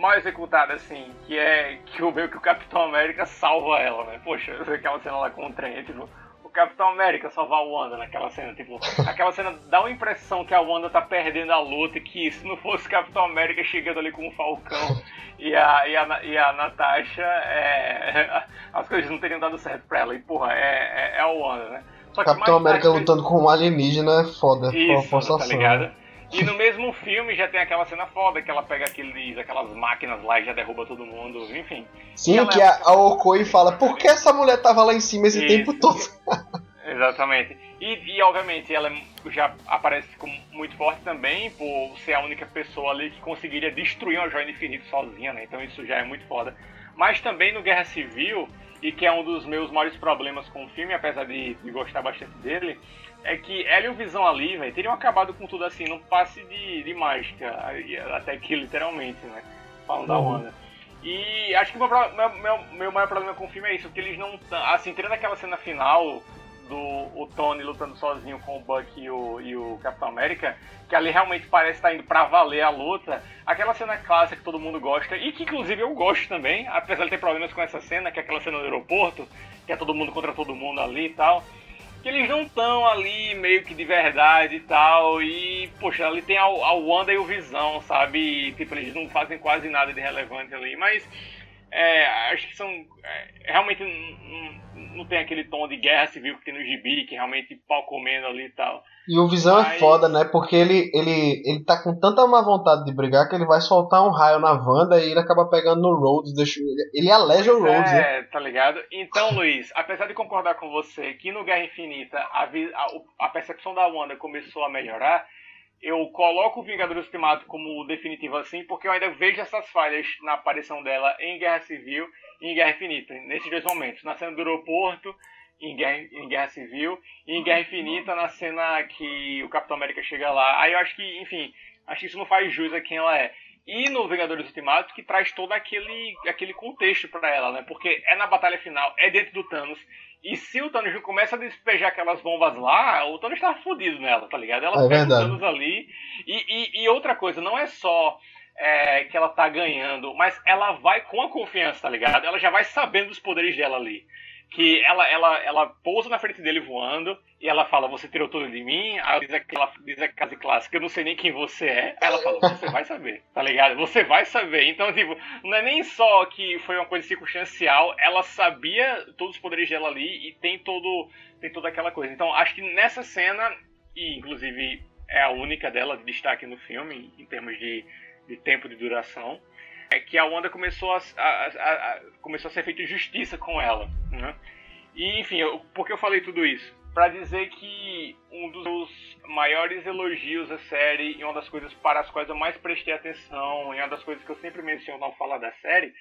mal executada, assim, que é que o meio que o Capitão América salva ela, né? Poxa, aquela cena lá com o trem, tipo, o Capitão América salvar o Wanda naquela cena, tipo, aquela cena dá uma impressão que a Wanda tá perdendo a luta e que se não fosse o Capitão América chegando ali com o Falcão e a, e a, e a Natasha, é, as coisas não teriam dado certo pra ela. E porra, é, é, é a Wanda, né? Capitão América lutando com um alienígena é foda. Isso, tá ligado? E no mesmo filme já tem aquela cena foda que ela pega aqueles, aquelas máquinas lá e já derruba todo mundo, enfim. Sim, que é... a, a Okoi fala, por que essa mulher tava lá em cima esse Isso. tempo todo? Exatamente. E, e, obviamente ela já aparece como muito forte também por ser a única pessoa ali que conseguiria destruir uma joia infinita sozinha, né? Então isso já é muito foda. Mas também no Guerra Civil, e que é um dos meus maiores problemas com o filme, apesar de, de gostar bastante dele, é que ela e o Visão ali, velho, teriam acabado com tudo assim, num passe de, de mágica, até aqui literalmente, né? Falando uhum. da Wanda. E acho que o meu, meu, meu, maior problema com o filme é isso, que eles não. Assim, tirando aquela cena final do o Tony lutando sozinho com o Buck e o, e o Capitão América, que ali realmente parece estar indo pra valer a luta. Aquela cena clássica que todo mundo gosta, e que inclusive eu gosto também, apesar de ter problemas com essa cena, que é aquela cena do aeroporto, que é todo mundo contra todo mundo ali e tal que eles não estão ali meio que de verdade e tal. E, poxa, ali tem a, a Wanda e o Visão, sabe? E, tipo, eles não fazem quase nada de relevante ali. Mas é, acho que são. É, realmente não, não, tem aquele tom de guerra civil que tem no gibi, que realmente pau comendo ali e tal. E o Visão é Mas... é foda, né? Porque ele, ele, ele tá com tanta má vontade de brigar que ele vai soltar um raio na Wanda e ele acaba pegando no Rhodes. Deixa, ele aleja o Rhodes, é, né? tá ligado? Então, Luiz, apesar de concordar com você que no Guerra Infinita a, a, a percepção da Wanda começou a melhorar eu coloco o Vingadores Ultimato como definitivo assim, porque eu ainda vejo essas falhas na aparição dela em Guerra Civil e em Guerra Infinita, nesses dois momentos, na cena do aeroporto, em Guerra, em Guerra Civil, e em Guerra Infinita, na cena que o Capitão América chega lá. Aí eu acho que, enfim, acho que isso não faz jus a quem ela é. E no Vingadores Ultimato, que traz todo aquele, aquele contexto para ela, né? Porque é na batalha final, é dentro do Thanos, e se o Thanos começa a despejar aquelas bombas lá, o Thanos tá fudido nela, tá ligado? Ela é pega verdade. o Thanos ali. E, e, e, outra coisa, não é só é, que ela tá ganhando, mas ela vai com a confiança, tá ligado? Ela já vai sabendo dos poderes dela ali que ela, ela, ela pousa na frente dele voando e ela fala, você tirou tudo de mim? Aí diz diz a frase clássica, eu não sei nem quem você é. Aí ela fala, você vai saber, tá ligado? Você vai saber. Então, tipo, não é nem só que foi uma coisa circunstancial, ela sabia todos os poderes dela ali e tem todo tem toda aquela coisa. Então, acho que nessa cena, e inclusive é a única dela de destaque no filme, em termos de, de tempo de duração, é que a Wanda começou a, a, a, a começou a ser feita justiça com ela, né? E enfim, eu, por que eu falei tudo isso? Para dizer que um dos maiores elogios à série e uma das coisas para as quais eu mais prestei atenção e uma das coisas que eu sempre menciono ao falar da série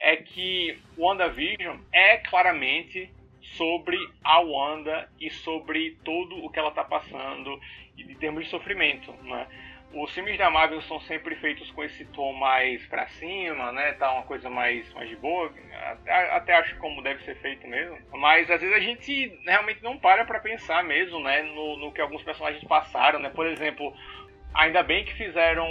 é que WandaVision é claramente sobre a Wanda e sobre tudo o que ela está passando em termos de sofrimento, né? Os filmes da Marvel são sempre feitos com esse tom mais pra cima, né? Tá uma coisa mais, mais de boa. Até, até acho como deve ser feito mesmo. Mas às vezes a gente realmente não para pra pensar mesmo, né? No, no que alguns personagens passaram, né? Por exemplo, ainda bem que fizeram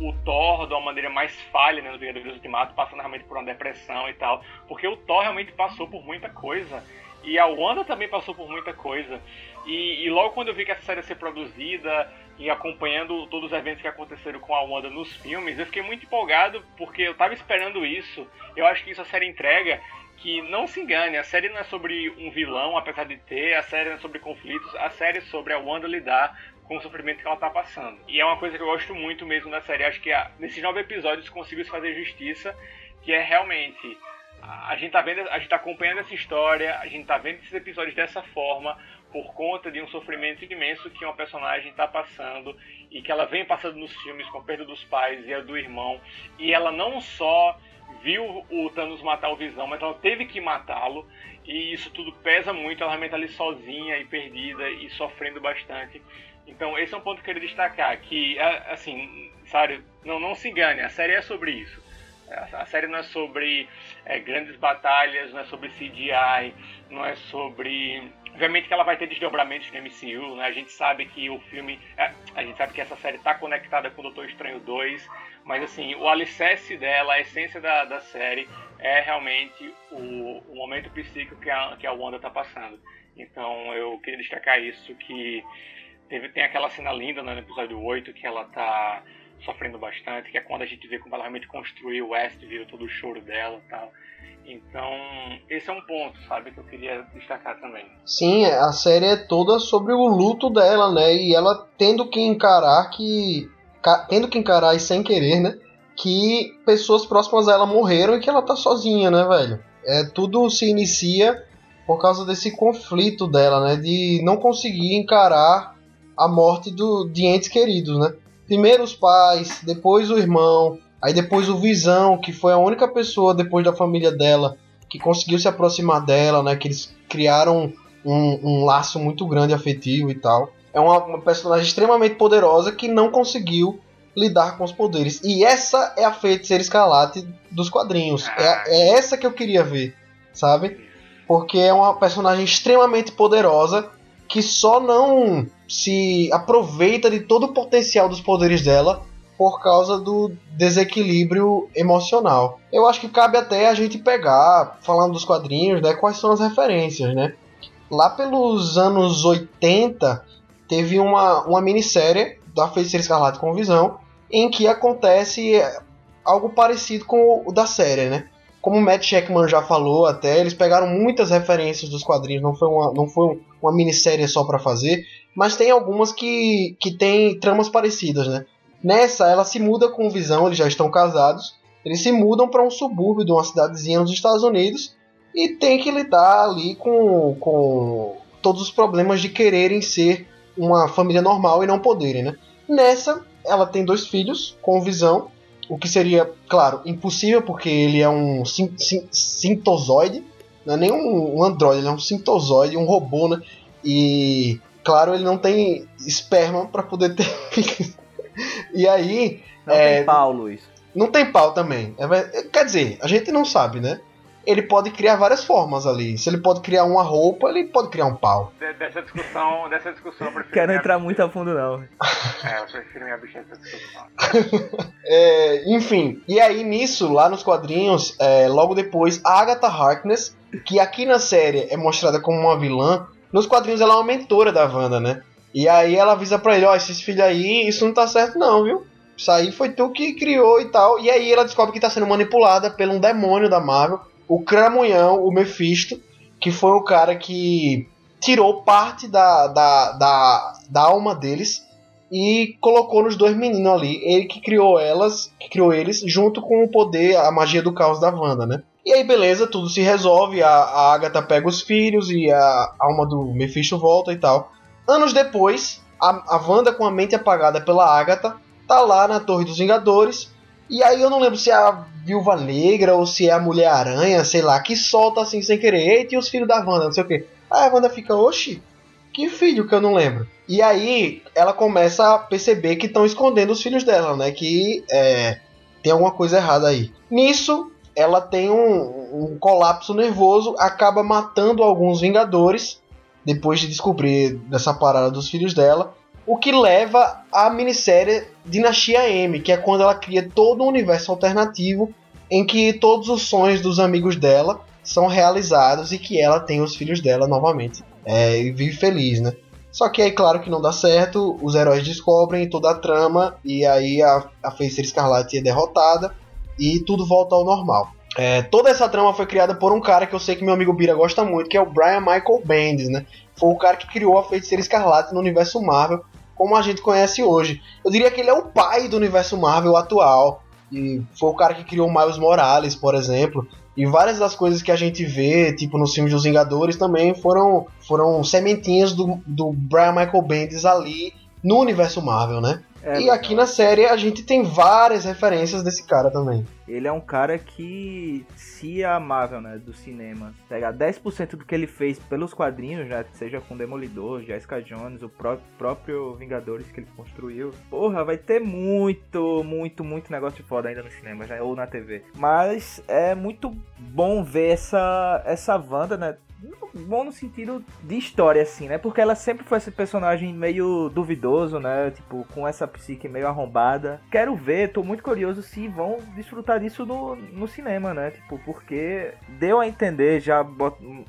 o Thor de uma maneira mais falha né, no Vingadores Ultimato, passando realmente por uma depressão e tal. Porque o Thor realmente passou por muita coisa. E a Wanda também passou por muita coisa. E, e, logo quando eu vi que essa série ia ser produzida e acompanhando todos os eventos que aconteceram com a Wanda nos filmes, eu fiquei muito empolgado porque eu tava esperando isso. Eu acho que isso a série entrega. Que não se engane, a série não é sobre um vilão, apesar de ter, a série não é sobre conflitos, a série é sobre a Wanda lidar com o sofrimento que ela tá passando. E é uma coisa que eu gosto muito mesmo da série. Acho que a, nesses nove episódios conseguiu fazer justiça, que é realmente a gente tá vendo, a gente tá acompanhando essa história, a gente tá vendo esses episódios dessa forma por conta de um sofrimento imenso que uma personagem está passando e que ela vem passando nos filmes com a perda dos pais e a do irmão e ela não só viu o Thanos matar o Visão, mas ela teve que matá-lo e isso tudo pesa muito, ela realmente ali sozinha e perdida e sofrendo bastante. Então esse é um ponto que eu queria destacar, que assim, sabe, não, não se engane, a série é sobre isso. A série não é sobre é, grandes batalhas, não é sobre CGI, não é sobre. Obviamente que ela vai ter desdobramentos no MCU, né? A gente sabe que o filme. É, a gente sabe que essa série está conectada com o Doutor Estranho 2, mas assim, o alicerce dela, a essência da, da série é realmente o, o momento psíquico que a, que a Wanda está passando. Então eu queria destacar isso, que teve, tem aquela cena linda né, no episódio 8 que ela tá sofrendo bastante, que é quando a gente vê como ela realmente construiu o Westview, todo o choro dela e tal. Então, esse é um ponto, sabe, que eu queria destacar também. Sim, a série é toda sobre o luto dela, né? E ela tendo que encarar que. tendo que encarar e sem querer, né? Que pessoas próximas a ela morreram e que ela tá sozinha, né, velho? É, tudo se inicia por causa desse conflito dela, né? De não conseguir encarar a morte do, de entes queridos, né? primeiro os pais, depois o irmão, aí depois o Visão, que foi a única pessoa depois da família dela que conseguiu se aproximar dela, né? Que eles criaram um, um laço muito grande afetivo e tal. É uma, uma, personagem extremamente poderosa que não conseguiu lidar com os poderes. E essa é a feiticeira escalate dos quadrinhos. É, é essa que eu queria ver, sabe? Porque é uma personagem extremamente poderosa que só não se aproveita de todo o potencial dos poderes dela por causa do desequilíbrio emocional. Eu acho que cabe até a gente pegar, falando dos quadrinhos, né, quais são as referências, né? Lá pelos anos 80, teve uma, uma minissérie da Feiticeira Escarlate com Visão, em que acontece algo parecido com o da série, né? Como o Matt Sheckman já falou até, eles pegaram muitas referências dos quadrinhos, não foi uma, não foi uma minissérie só para fazer, mas tem algumas que, que tem tramas parecidas, né? Nessa, ela se muda com o Visão, eles já estão casados, eles se mudam para um subúrbio de uma cidadezinha nos Estados Unidos e tem que lidar ali com, com todos os problemas de quererem ser uma família normal e não poderem, né? Nessa, ela tem dois filhos com Visão, o que seria, claro, impossível porque ele é um sintozoide, não é nem um, um androide, ele é um sintozoide, um robô, né? E Claro, ele não tem esperma para poder ter. e aí. Não é, tem pau, Luiz. Não tem pau também. É, quer dizer, a gente não sabe, né? Ele pode criar várias formas ali. Se ele pode criar uma roupa, ele pode criar um pau. dessa discussão, dessa discussão, eu Quero entrar muito a fundo, não. É, eu prefiro minha bicha dessa discussão. é, enfim, e aí nisso, lá nos quadrinhos, é, logo depois, a Agatha Harkness, que aqui na série é mostrada como uma vilã, nos quadrinhos ela é uma mentora da Wanda, né? E aí ela avisa pra ele, ó, oh, esses filhos aí, isso não tá certo não, viu? Isso aí foi tu que criou e tal. E aí ela descobre que tá sendo manipulada por um demônio da Marvel, o Cramunhão, o Mephisto, que foi o cara que tirou parte da, da, da, da alma deles e colocou nos dois meninos ali. Ele que criou elas, que criou eles, junto com o poder, a magia do caos da Wanda, né? E aí, beleza, tudo se resolve. A, a Agatha pega os filhos e a alma do Mephisto volta e tal. Anos depois, a, a Wanda, com a mente apagada pela Agatha, tá lá na Torre dos Vingadores. E aí eu não lembro se é a Viúva Negra ou se é a Mulher-Aranha, sei lá, que solta assim sem querer. Eita, e os filhos da Wanda, não sei o que. Aí a Wanda fica, oxi, que filho que eu não lembro. E aí ela começa a perceber que estão escondendo os filhos dela, né? Que é, tem alguma coisa errada aí. Nisso, ela tem um, um colapso nervoso, acaba matando alguns Vingadores depois de descobrir dessa parada dos filhos dela. O que leva à minissérie Dinastia M, que é quando ela cria todo um universo alternativo em que todos os sonhos dos amigos dela são realizados e que ela tem os filhos dela novamente. É, e vive feliz, né? Só que aí, claro que não dá certo, os heróis descobrem toda a trama e aí a, a Feiticeira Escarlate é derrotada e tudo volta ao normal. É, toda essa trama foi criada por um cara que eu sei que meu amigo Bira gosta muito, que é o Brian Michael Bendis, né? Foi o cara que criou a Feiticeira Escarlate no universo Marvel, como a gente conhece hoje. Eu diria que ele é o pai do universo Marvel atual. E foi o cara que criou Miles Morales, por exemplo. E várias das coisas que a gente vê, tipo nos filmes dos Vingadores, também foram, foram sementinhas do, do Brian Michael Bendis ali no universo Marvel, né? É, e aqui na série a gente tem várias referências desse cara também. Ele é um cara que, se a Marvel, né, do cinema, pegar 10% do que ele fez pelos quadrinhos, já seja com Demolidor, Jessica Jones, o pró próprio Vingadores que ele construiu, porra, vai ter muito, muito, muito negócio de foda ainda no cinema, já, ou na TV. Mas é muito bom ver essa, essa Wanda, né, bom no sentido de história, assim, né? Porque ela sempre foi esse personagem meio duvidoso, né? Tipo, com essa psique meio arrombada. Quero ver, tô muito curioso se vão desfrutar disso no, no cinema, né? Tipo, porque deu a entender, já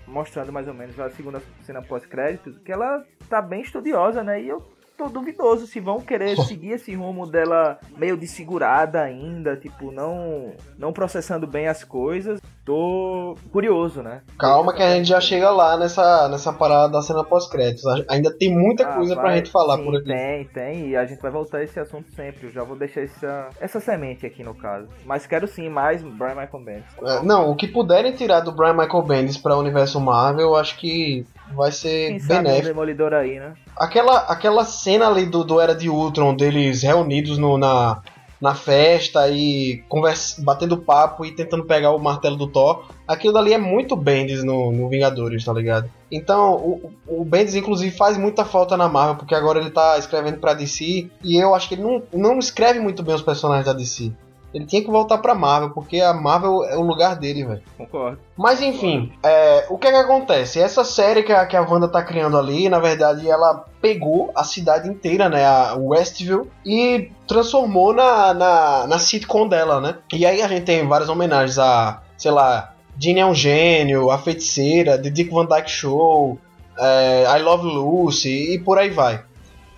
mostrando mais ou menos a segunda cena pós-créditos, que ela tá bem estudiosa, né? E eu tô duvidoso se vão querer seguir esse rumo dela meio desfigurada ainda, tipo, não não processando bem as coisas. Tô curioso, né? Calma que a gente já chega lá nessa, nessa parada da cena pós-créditos. Ainda tem muita ah, coisa vai, pra gente falar sim, por aqui. Tem, tem, e a gente vai voltar a esse assunto sempre. Eu já vou deixar essa, essa semente aqui no caso. Mas quero sim mais Brian Michael Bendis. É, não, o que puderem tirar do Brian Michael Bendis pra universo Marvel, eu acho que vai ser Quem benéfico. Um Demolidor aí, né? Aquela, aquela cena ali do, do Era de Ultron, deles reunidos no, na, na festa e conversa, batendo papo e tentando pegar o martelo do Thor, aquilo dali é muito Bendis no, no Vingadores, tá ligado? Então, o, o Bendis, inclusive, faz muita falta na Marvel, porque agora ele tá escrevendo pra DC, e eu acho que ele não, não escreve muito bem os personagens da DC. Ele tinha que voltar pra Marvel, porque a Marvel é o lugar dele, velho. Concordo. Mas enfim, é, o que é que acontece? Essa série que a, que a Wanda tá criando ali, na verdade, ela pegou a cidade inteira, né? A Westview, e transformou na, na, na sitcom dela, né? E aí a gente tem várias homenagens a, sei lá, Ginny é um gênio, a feiticeira, The Dick Van Dyke Show, é, I Love Lucy e por aí vai.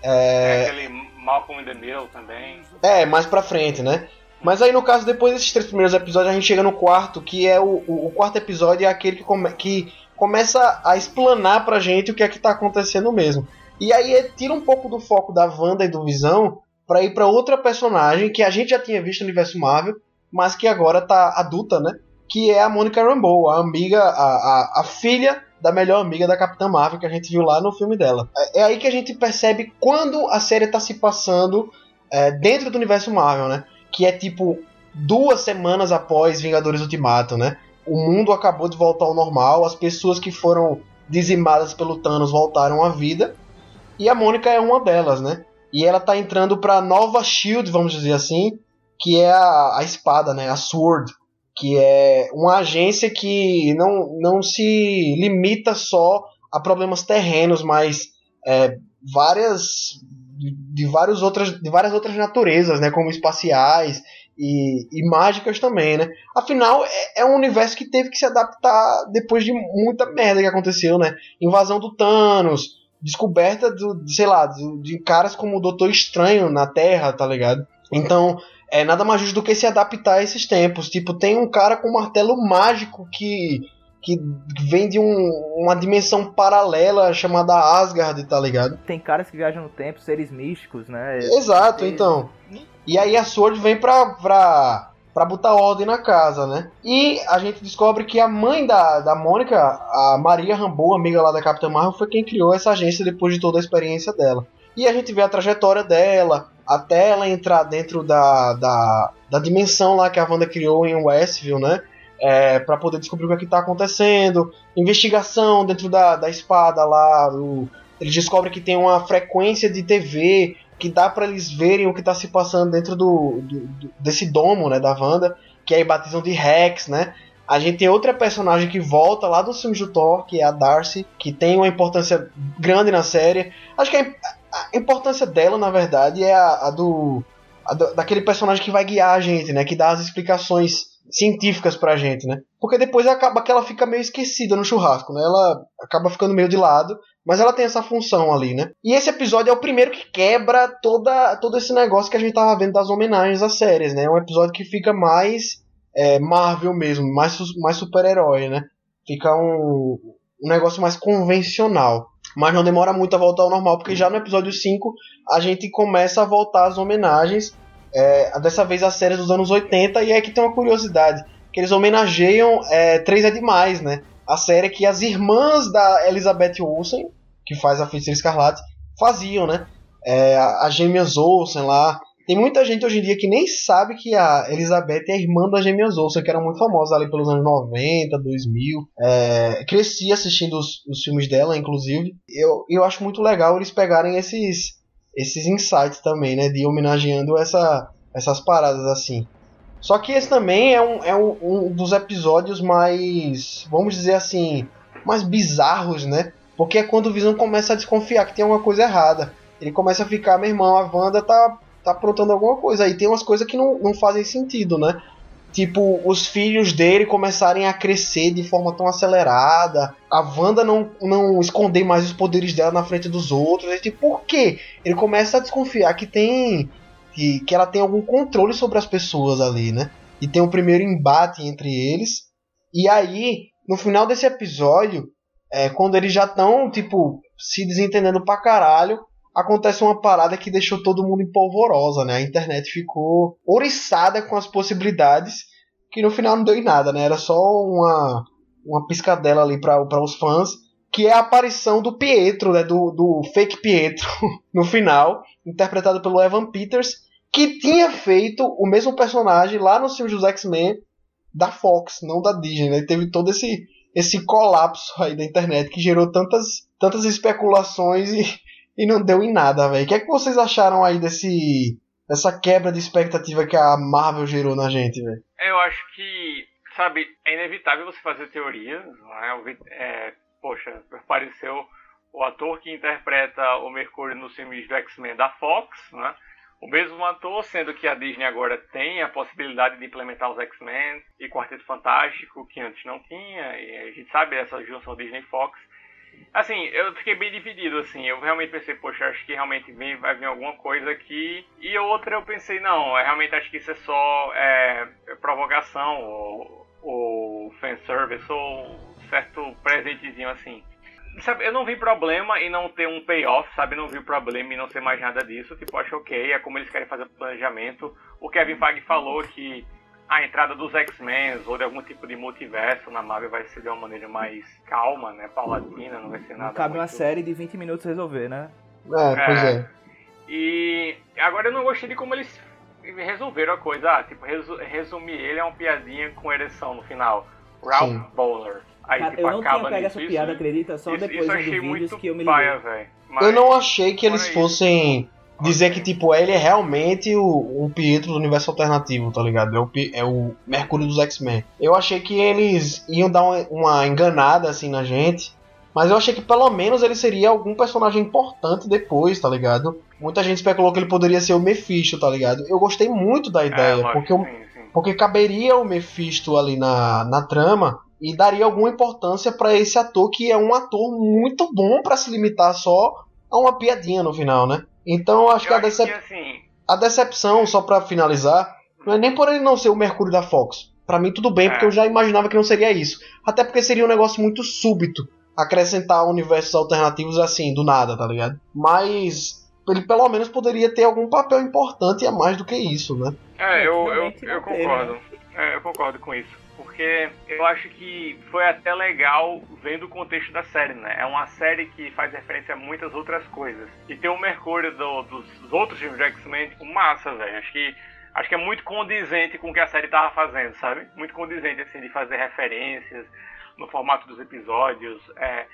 É, é aquele Malcolm in the Middle também. É, mais pra frente, né? Mas aí, no caso, depois desses três primeiros episódios, a gente chega no quarto, que é o, o, o quarto episódio, é aquele que, come, que começa a explanar pra gente o que é que tá acontecendo mesmo. E aí tira um pouco do foco da Wanda e do Visão para ir para outra personagem que a gente já tinha visto no universo Marvel, mas que agora tá adulta, né? Que é a Monica Rambeau, a amiga, a, a, a filha da melhor amiga da Capitã Marvel que a gente viu lá no filme dela. É, é aí que a gente percebe quando a série tá se passando é, dentro do universo Marvel, né? Que é tipo duas semanas após Vingadores Ultimato, né? O mundo acabou de voltar ao normal, as pessoas que foram dizimadas pelo Thanos voltaram à vida, e a Mônica é uma delas, né? E ela tá entrando pra nova Shield, vamos dizer assim, que é a, a espada, né? A Sword, que é uma agência que não, não se limita só a problemas terrenos, mas é, várias de, de, várias outras, de várias outras naturezas, né? Como espaciais e, e mágicas também, né? Afinal, é, é, um universo que teve que se adaptar depois de muita merda que aconteceu, né? Invasão do Thanos, descoberta do, sei lá, de, de caras como o Doutor Estranho na Terra, tá ligado? Então, é nada mais justo do que se adaptar a esses tempos. Tipo, tem um cara com um martelo mágico que que vem de um, uma dimensão paralela chamada Asgard, tá ligado? Tem caras que viajam no tempo, seres místicos, né? Exato, então. E aí a Sword vem pra, pra, pra botar ordem na casa, né? E a gente descobre que a mãe da, da Mônica, a Maria Rambo, amiga lá da Capitã Marvel, foi quem criou essa agência depois de toda a experiência dela. E a gente vê a trajetória dela, até ela entrar dentro da, da, da dimensão lá que a Wanda criou em Westview, né? É, para poder descobrir o que é está acontecendo. Investigação dentro da, da espada lá. O, eles descobrem que tem uma frequência de TV que dá para eles verem o que está se passando dentro do, do, do, desse domo né, da Wanda, que aí batizam de Rex, né? A gente tem outra personagem que volta lá do filme do Thor, que é a Darcy, que tem uma importância grande na série. Acho que é, a importância dela, na verdade, é a, a do. A do, daquele personagem que vai guiar a gente, né? Que dá as explicações científicas pra gente, né? Porque depois acaba que ela fica meio esquecida no churrasco, né? Ela acaba ficando meio de lado, mas ela tem essa função ali, né? E esse episódio é o primeiro que quebra toda, todo esse negócio que a gente tava vendo das homenagens às séries, né? É um episódio que fica mais é, Marvel mesmo, mais, mais super-herói, né? Fica um, um negócio mais convencional. Mas não demora muito a voltar ao normal, porque já no episódio 5 a gente começa a voltar às homenagens. É, dessa vez as séries dos anos 80, e é que tem uma curiosidade: que eles homenageiam é, Três é Demais, né? A série que as irmãs da Elizabeth Olsen, que faz a Feiticeira Escarlate, faziam, né? É, as gêmeas Olsen lá, tem muita gente hoje em dia que nem sabe que a Elizabeth é irmã da Gêmeas Olsen, que era muito famosa ali pelos anos 90, 2000. É, cresci assistindo os, os, filmes dela, inclusive. Eu, eu acho muito legal eles pegarem esses, esses insights também, né? De homenageando essa, essas paradas assim. Só que esse também é, um, é um, um dos episódios mais, vamos dizer assim, mais bizarros, né? Porque é quando o Visão começa a desconfiar que tem alguma coisa errada. Ele começa a ficar, meu irmão, a Wanda tá tá aprontando alguma coisa. Aí tem umas coisas que não, não fazem sentido, né? Tipo, os filhos dele começarem a crescer de forma tão acelerada, a Wanda não, não esconder mais os poderes dela na frente dos outros. Aí, tipo, por quê? Ele começa a desconfiar que tem. Que, que ela tem algum controle sobre as pessoas ali, né? E tem um primeiro embate entre eles. E aí, no final desse episódio, é, quando eles já estão, tipo, se desentendendo pra caralho, acontece uma parada que deixou todo mundo empolvorosa, né? A internet ficou oriçada com as possibilidades, que no final não deu em nada, né? Era só uma, uma piscadela ali para os fãs, que é a aparição do Pietro, né? Do, do fake Pietro no final, interpretado pelo Evan Peters, que tinha feito o mesmo personagem lá no filme dos X-Men da Fox, não da Disney, né? Teve todo esse esse colapso aí da internet que gerou tantas tantas especulações e e não deu em nada, velho. O que é que vocês acharam aí desse dessa quebra de expectativa que a Marvel gerou na gente, velho? Eu acho que, sabe, é inevitável você fazer teorias, não é? poxa, apareceu o ator que interpreta o Mercúrio nos filmes do X-Men da Fox, né? O mesmo ator, sendo que a Disney agora tem a possibilidade de implementar os X-Men e Quarteto Fantástico, que antes não tinha, e a gente sabe essa junção Disney-Fox. Assim, eu fiquei bem dividido, assim. Eu realmente pensei, poxa, acho que realmente vem, vai vir alguma coisa aqui. E outra eu pensei, não, eu realmente acho que isso é só é, provocação, ou, ou fanservice, ou certo presentezinho assim. Sabe, eu não vi problema em não ter um payoff, sabe? Não vi problema em não ser mais nada disso. Tipo, acho ok, é como eles querem fazer o planejamento. O Kevin Feige falou que a entrada dos X-Men ou de algum tipo de multiverso na Marvel vai ser de uma maneira mais calma, né? Paulatina, não vai ser nada. Não cabe muito... uma série de 20 minutos resolver, né? É, pois é. é. E agora eu não gostei de como eles resolveram a coisa. Ah, tipo, resu resumir ele é uma piadinha com ereção no final. Ralph Bowler. Aí, Cara, tipo, eu não acaba tinha pego essa piada, acredita? Só isso, depois isso de vídeos que eu me paia, liguei. Eu não achei que eles fossem dizer que, tipo, ele é realmente o, o Pietro do universo alternativo, tá ligado? É o, é o Mercúrio dos X-Men. Eu achei que eles iam dar uma, uma, enganada, assim, na gente. Mas eu achei que pelo menos ele seria algum personagem importante depois, tá ligado? Muita gente especulou que ele poderia ser o Mephisto, tá ligado? Eu gostei muito da ideia, é, porque, porque caberia o Mephisto ali na, na trama e daria alguma importância para esse ator que é um ator muito bom para se limitar só a uma piadinha no final, né? Então acho eu que, a, decep... que assim... a decepção, só para finalizar, não é nem por ele não ser o Mercúrio da Fox. Para mim tudo bem, é. porque eu já imaginava que não seria isso. Até porque seria um negócio muito súbito acrescentar universos alternativos assim, do nada, tá ligado? Mas ele pelo menos poderia ter algum papel importante a mais do que isso, né? É, eu, eu, eu concordo. É, eu concordo com isso porque eu acho que foi até legal vendo o contexto da série, né? É uma série que faz referência a muitas outras coisas. E ter o Mercúrio do, dos outros filmes de X-Men, tipo, massa, velho. Acho que acho que é muito condizente com o que a série tava fazendo, sabe? Muito condizente, assim, de fazer referências no formato dos episódios, é,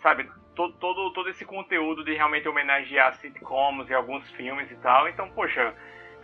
sabe? Todo, todo, todo esse conteúdo de realmente homenagear sitcoms e alguns filmes e tal. Então, poxa,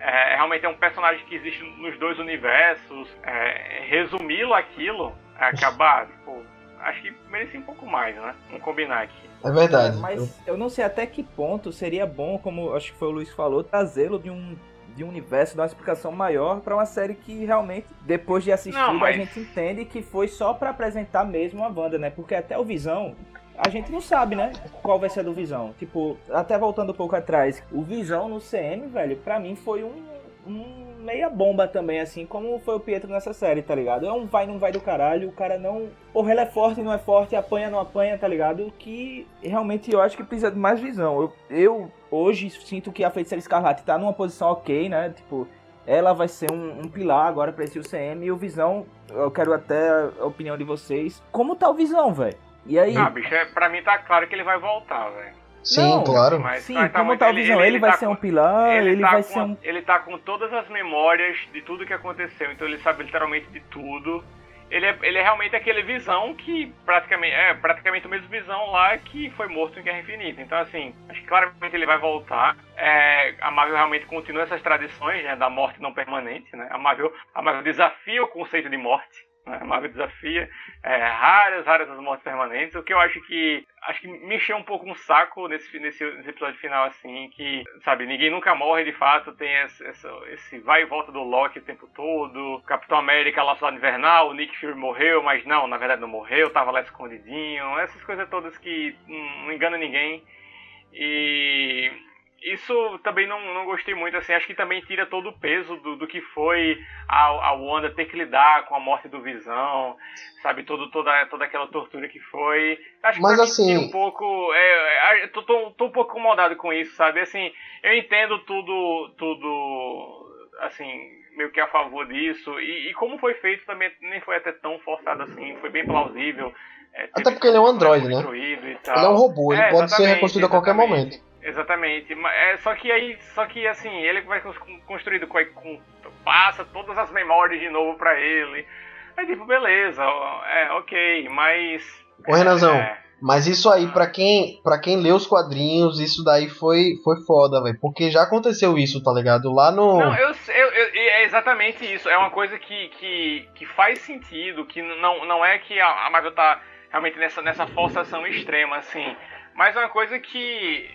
é, realmente é um personagem que existe nos dois universos. É, Resumi-lo aquilo, é acabar, tipo, acho que merecia um pouco mais, né? Vamos combinar aqui. É verdade. Mas eu não sei até que ponto seria bom, como acho que foi o Luiz falou, trazê-lo de um de um universo, dar uma explicação maior para uma série que realmente, depois de assistir, não, mas... a gente entende que foi só para apresentar mesmo a Wanda, né? Porque até o Visão, a gente não sabe, né? Qual vai ser a do Visão. Tipo, até voltando um pouco atrás, o Visão no CM, velho, pra mim foi um, um meia bomba também, assim, como foi o Pietro nessa série, tá ligado? É um vai, não vai do caralho, o cara não. Porra, ele é forte, não é forte, apanha, não apanha, tá ligado? Que realmente eu acho que precisa de mais visão. Eu, eu hoje sinto que a Feiticeira Escarlate tá numa posição ok, né? Tipo, ela vai ser um, um pilar agora pra esse UCM e o Visão, eu quero até a opinião de vocês. Como tá o Visão, velho? E aí? Ah, bicho, é, pra mim tá claro que ele vai voltar, velho. Sim, não, claro. Mas, sim, tá, como tá a visão? Ele, ele, vai tá ser um pilar, ele, ele tá vai com, ser um. Ele tá com todas as memórias de tudo que aconteceu, então ele sabe literalmente de tudo. Ele é, ele é realmente aquele visão que praticamente é praticamente o mesmo visão lá que foi morto em Guerra Infinita. Então, assim, acho que claramente ele vai voltar. É, a Marvel realmente continua essas tradições né, da morte não permanente. Né? A, Marvel, a Marvel desafia o conceito de morte. Né? A Marvel desafia é, raras, raras as mortes permanentes. O que eu acho que acho que me encheu um pouco um saco nesse, nesse, nesse, episódio final, assim, que, sabe, ninguém nunca morre de fato, tem esse, esse vai e volta do Loki o tempo todo, Capitão América lá Soldado Invernal, o Nick Fury morreu, mas não, na verdade não morreu, tava lá escondidinho, essas coisas todas que não enganam ninguém. E isso também não, não gostei muito, assim, acho que também tira todo o peso do, do que foi a, a Wanda ter que lidar com a morte do Visão, sabe, todo, toda, toda aquela tortura que foi. Acho Mas assim... um pouco, é, é tô, tô, tô, um pouco incomodado com isso, sabe, assim, eu entendo tudo, tudo, assim, meio que a favor disso, e, e como foi feito também nem foi até tão forçado assim, foi bem plausível. É, até porque ele é um androide, né? Ele é um robô, ele é, pode ser reconstruído a qualquer momento. Exatamente. É, só que aí, só que assim, ele vai construído com, com passa todas as memórias de novo para ele. Aí tipo, beleza, é, ok, mas. Ô Renanzão, é, mas isso aí, para quem para quem lê os quadrinhos, isso daí foi, foi foda, velho. Porque já aconteceu isso, tá ligado? Lá no. Não, eu, eu, eu, é exatamente isso. É uma coisa que, que, que faz sentido, que não, não é que a Marvel tá realmente nessa, nessa forçação extrema, assim. Mas é uma coisa que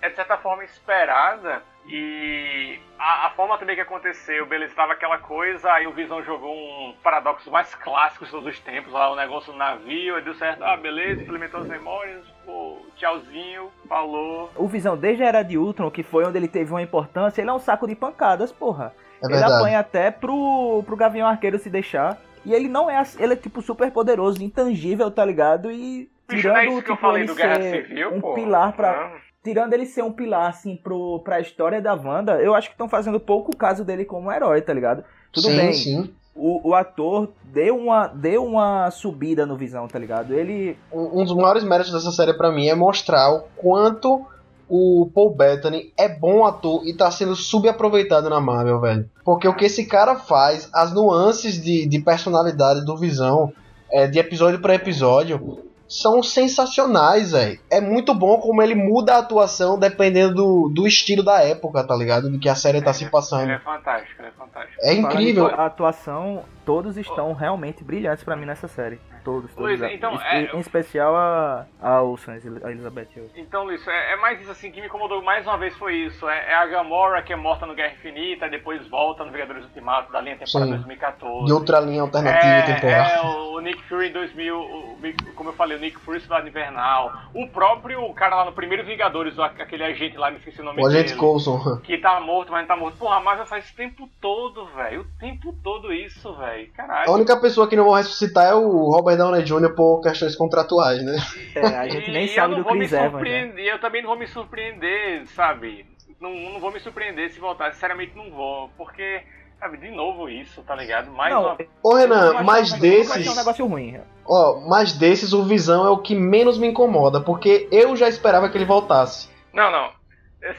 é de certa forma esperada. E a, a, forma também que aconteceu, beleza, estava aquela coisa, aí o Visão jogou um paradoxo mais clássico de todos os tempos, lá o negócio do navio, aí deu certo, ah, beleza, implementou as memórias, pô, tchauzinho, falou. O Visão, desde a Era de Ultron, que foi onde ele teve uma importância, ele é um saco de pancadas, porra. É ele apanha até pro, pro Gavião Arqueiro se deixar. E ele não é, ele é tipo super poderoso, intangível, tá ligado? E tirando Bicho, é tipo, ele ser Civil, um pô. pilar pra tirando ele ser um pilar, assim, pro, pra história da Wanda, eu acho que estão fazendo pouco caso dele como herói, tá ligado? Tudo sim, bem. Sim. O, o ator deu uma, deu uma subida no Visão, tá ligado? Ele. Um, um dos maiores méritos dessa série para mim é mostrar o quanto o Paul Bettany é bom ator e tá sendo subaproveitado na Marvel, velho. Porque o que esse cara faz, as nuances de, de personalidade do Visão, é, de episódio para episódio, são sensacionais, velho. É muito bom como ele muda a atuação dependendo do, do estilo da época, tá ligado? Do que a série tá é, se passando. Ele é fantástico, ele é fantástico. É incrível. A atuação, todos estão realmente brilhantes para mim nessa série. Todos, todos. Luiz, então, em, é... em especial a, a Olsen, a Elizabeth Olsen. Então, Luiz, é, é, mais isso assim que me incomodou mais uma vez foi isso. É, é, a Gamora que é morta no Guerra Infinita, e depois volta no Vingadores Ultimato da linha temporal 2014. De outra linha alternativa é, temporal. É, o Nick Fury 2000, o, como eu falei, o Nick Fury Cidade Invernal. O próprio cara lá no primeiro Vingadores, aquele agente lá, me esqueci o nome o dele. O agente Coulson. Que tá morto, mas não tá morto. Porra, a Marvel faz o tempo todo, velho. O tempo todo isso, velho. Caralho. A única pessoa que não vão ressuscitar é o Robert Downey Jr. por questões contratuais, né? É, a gente nem e sabe do Chris Evans. Né? E eu também não vou me surpreender, sabe? Não, não vou me surpreender se voltar, sinceramente não vou, porque, sabe, de novo isso, tá ligado? Mais não, uma... Ô Renan, mais desses. um negócio ruim. Ó, mais desses, o Visão é o que menos me incomoda, porque eu já esperava que ele voltasse. Não, não.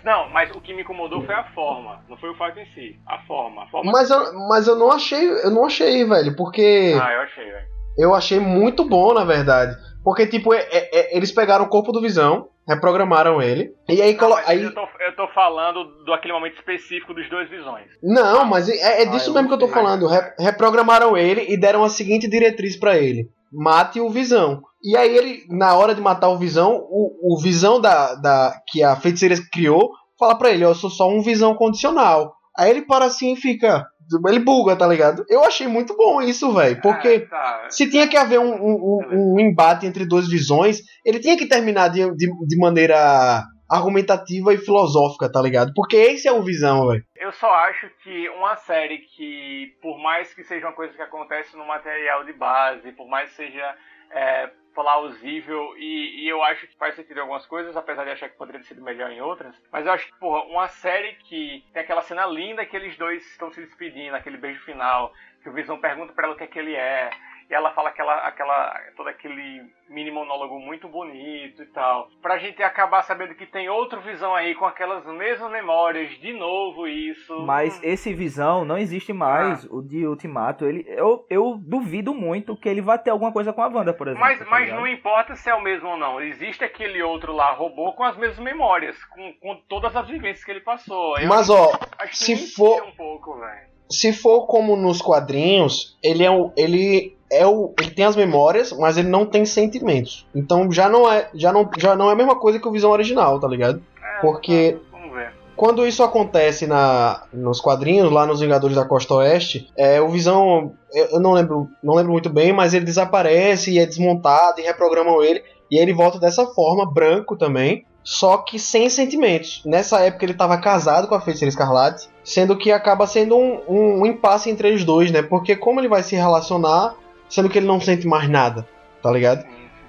Não, mas o que me incomodou foi a forma, não foi o fato em si, a forma. A forma mas, eu, mas eu não achei, eu não achei, velho, porque. Ah, eu achei, velho eu achei muito bom, na verdade. Porque, tipo, é, é, é, eles pegaram o corpo do Visão, reprogramaram ele, e aí... Não, aí... Eu, tô, eu tô falando do aquele momento específico dos dois Visões. Não, mas é, é disso ah, mesmo que eu tô falando. Re, reprogramaram ele e deram a seguinte diretriz para ele. mate o Visão. E aí ele, na hora de matar o Visão, o, o Visão da, da que a feiticeira criou, fala pra ele, eu sou só um Visão condicional. Aí ele para assim e fica... Ele buga, tá ligado? Eu achei muito bom isso, velho. Porque é, tá. se tinha que haver um, um, um, um, embate entre duas visões, ele tinha que terminar de, de, de maneira argumentativa e filosófica, tá ligado? Porque esse é o visão, velho. Eu só acho que uma série que, por mais que seja uma coisa que acontece no material de base, por mais que seja é, plausível e, e, eu acho que faz sentido em algumas coisas, apesar de achar que poderia ter sido melhor em outras. Mas eu acho que, porra, uma série que tem aquela cena linda que eles dois estão se despedindo, aquele beijo final, que o Visão pergunta para ela o que é que ele é, e ela fala aquela, aquela, todo aquele mini monólogo muito bonito e tal. Pra gente acabar sabendo que tem outro Visão aí com aquelas mesmas memórias, de novo isso. Mas hum. esse Visão não existe mais, ah. o de Ultimato. Ele, eu, eu duvido muito que ele vá ter alguma coisa com a Wanda, por exemplo. Mas, tá mas não importa se é o mesmo ou não. Existe aquele outro lá, robô, com as mesmas memórias, com, com todas as vivências que ele passou. Eu mas, ó, se for. Um pouco, se for como nos quadrinhos, ele é um, ele é o, ele tem as memórias, mas ele não tem sentimentos. Então já não é, já não, já não é a mesma coisa que o Visão original, tá ligado? É, Porque quando isso acontece na, nos quadrinhos, lá nos Vingadores da Costa Oeste, é, o Visão, eu não lembro, não lembro muito bem, mas ele desaparece e é desmontado e reprogramam ele e ele volta dessa forma, branco também, só que sem sentimentos. Nessa época ele estava casado com a Feiticeira Escarlate, sendo que acaba sendo um, um, um impasse entre eles dois, né? Porque como ele vai se relacionar sendo que ele não sente mais nada, tá ligado?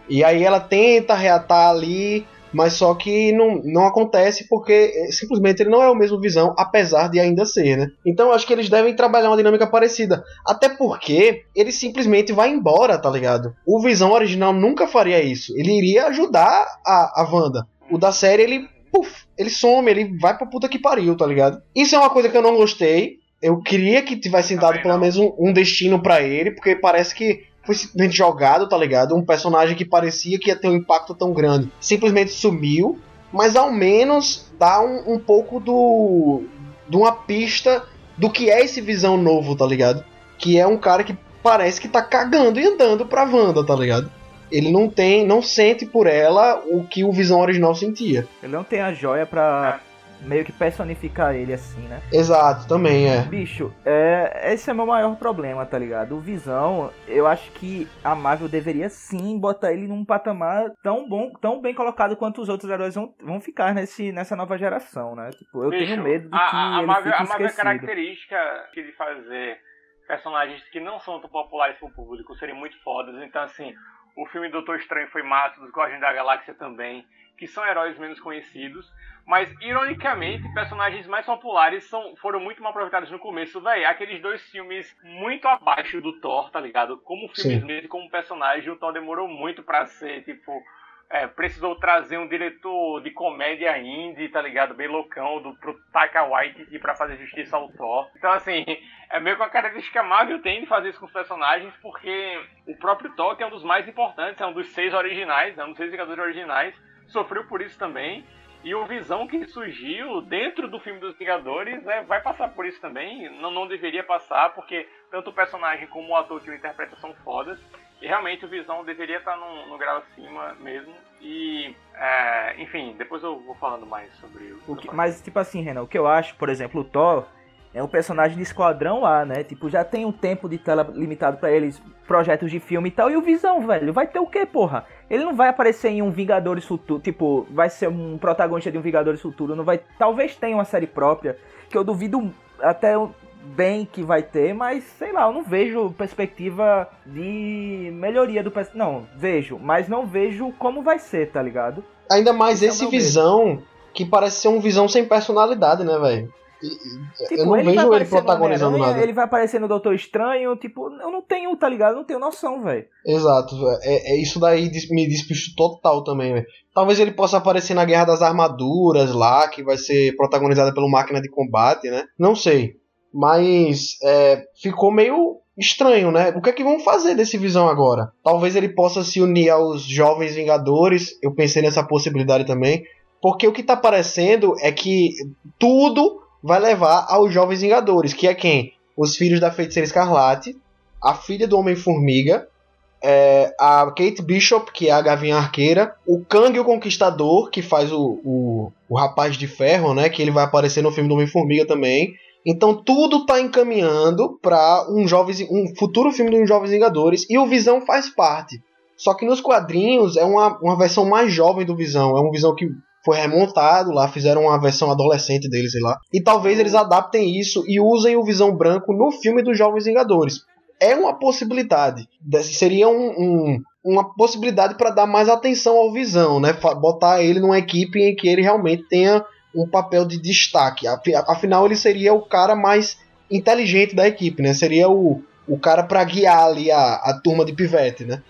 E aí ela tenta reatar ali, mas só que não, não acontece porque eh, simplesmente ele não é o mesmo Visão, apesar de ainda ser, né? Então acho que eles devem trabalhar uma dinâmica parecida. Até porque ele simplesmente vai embora, tá ligado? O Visão original nunca faria isso. Ele iria ajudar a, a Wanda. O da série, ele. Puf, ele some, ele vai pra puta que pariu, tá ligado? Isso é uma coisa que eu não gostei eu queria que tivessem dado pelo menos um, um destino para ele, porque parece que foi simplesmente jogado, tá ligado? Um personagem que parecia que ia ter um impacto tão grande. Simplesmente sumiu, mas ao menos dá um, um pouco do. de uma pista do que é esse visão novo, tá ligado? Que é um cara que parece que tá cagando e andando pra Wanda, tá ligado? Ele não tem, não sente por ela o que o Visão original sentia. Ele não tem a joia pra meio que personificar ele assim, né? Exato, também é. Bicho, é, esse é meu maior problema, tá ligado? O Visão, eu acho que a Marvel deveria sim botar ele num patamar tão bom, tão bem colocado quanto os outros heróis vão, vão ficar nesse, nessa nova geração, né? Tipo, eu Bicho, tenho medo de que a, a ele Marvel, fique A Marvel é característica de fazer personagens que não são tão populares pro público serem muito fodas, então assim, o filme Doutor Estranho foi massa, dos Guardiões da Galáxia também, que são heróis menos conhecidos, mas, ironicamente, personagens mais populares são, foram muito mal aproveitados no começo, velho. Aqueles dois filmes muito abaixo do Thor, tá ligado? Como filmes mesmo, como personagem, o Thor demorou muito para ser, tipo. É, precisou trazer um diretor de comédia indie, tá ligado? Bem loucão, do, pro Taika Waititi pra fazer justiça ao Thor. Então, assim, é meio que uma característica Marvel tem de fazer isso com os personagens, porque o próprio Thor, que é um dos mais importantes, é um dos seis originais, é um dos seis Vingadores originais, sofreu por isso também. E o Visão que surgiu dentro do filme dos Vingadores né, vai passar por isso também. Não, não deveria passar, porque tanto o personagem como o ator que o interpreta são fodas. E realmente o Visão deveria estar no, no grau acima mesmo. E, é, enfim, depois eu vou falando mais sobre o. o que, mas, tipo assim, Renan, o que eu acho, por exemplo, o Thor é um personagem de esquadrão lá, né? Tipo, já tem um tempo de tela limitado para eles, projetos de filme e tal. E o Visão, velho, vai ter o quê, porra? Ele não vai aparecer em um Vingadores Futuro, tipo, vai ser um protagonista de um Vingadores Futuro, não vai, talvez tenha uma série própria, que eu duvido até bem que vai ter, mas sei lá, eu não vejo perspectiva de melhoria do não, vejo, mas não vejo como vai ser, tá ligado? Ainda mais é esse visão que parece ser um visão sem personalidade, né, velho? Tipo, eu não vejo ele protagonizando nada. Ele vai aparecer no Doutor Estranho, tipo, eu não tenho, tá ligado? Eu não tenho noção, velho. Exato, é, é, isso daí me despicho total também, velho. Talvez ele possa aparecer na Guerra das Armaduras lá, que vai ser protagonizada pelo Máquina de Combate, né? Não sei. Mas é, ficou meio estranho, né? O que é que vão fazer desse Visão agora? Talvez ele possa se unir aos Jovens Vingadores. Eu pensei nessa possibilidade também. Porque o que tá parecendo é que tudo vai levar aos Jovens Vingadores, que é quem? Os filhos da Feiticeira Escarlate, a filha do Homem-Formiga é, a Kate Bishop, que é a Gavinha Arqueira, o Kang o Conquistador, que faz o, o, o Rapaz de Ferro, né? Que ele vai aparecer no filme do Homem-Formiga também. Então tudo tá encaminhando para um jovens, um futuro filme um Jovens Vingadores e o Visão faz parte. Só que nos quadrinhos é uma, uma versão mais jovem do Visão, é um Visão que foi remontado lá, fizeram uma versão adolescente dele, sei lá. E talvez eles adaptem isso e usem o Visão Branco no filme dos Jovens Vingadores. É uma possibilidade. Seria um, um, uma possibilidade para dar mais atenção ao Visão, né? Botar ele numa equipe em que ele realmente tenha um papel de destaque. Afinal, ele seria o cara mais inteligente da equipe, né? Seria o, o cara para guiar ali a, a turma de pivete, né?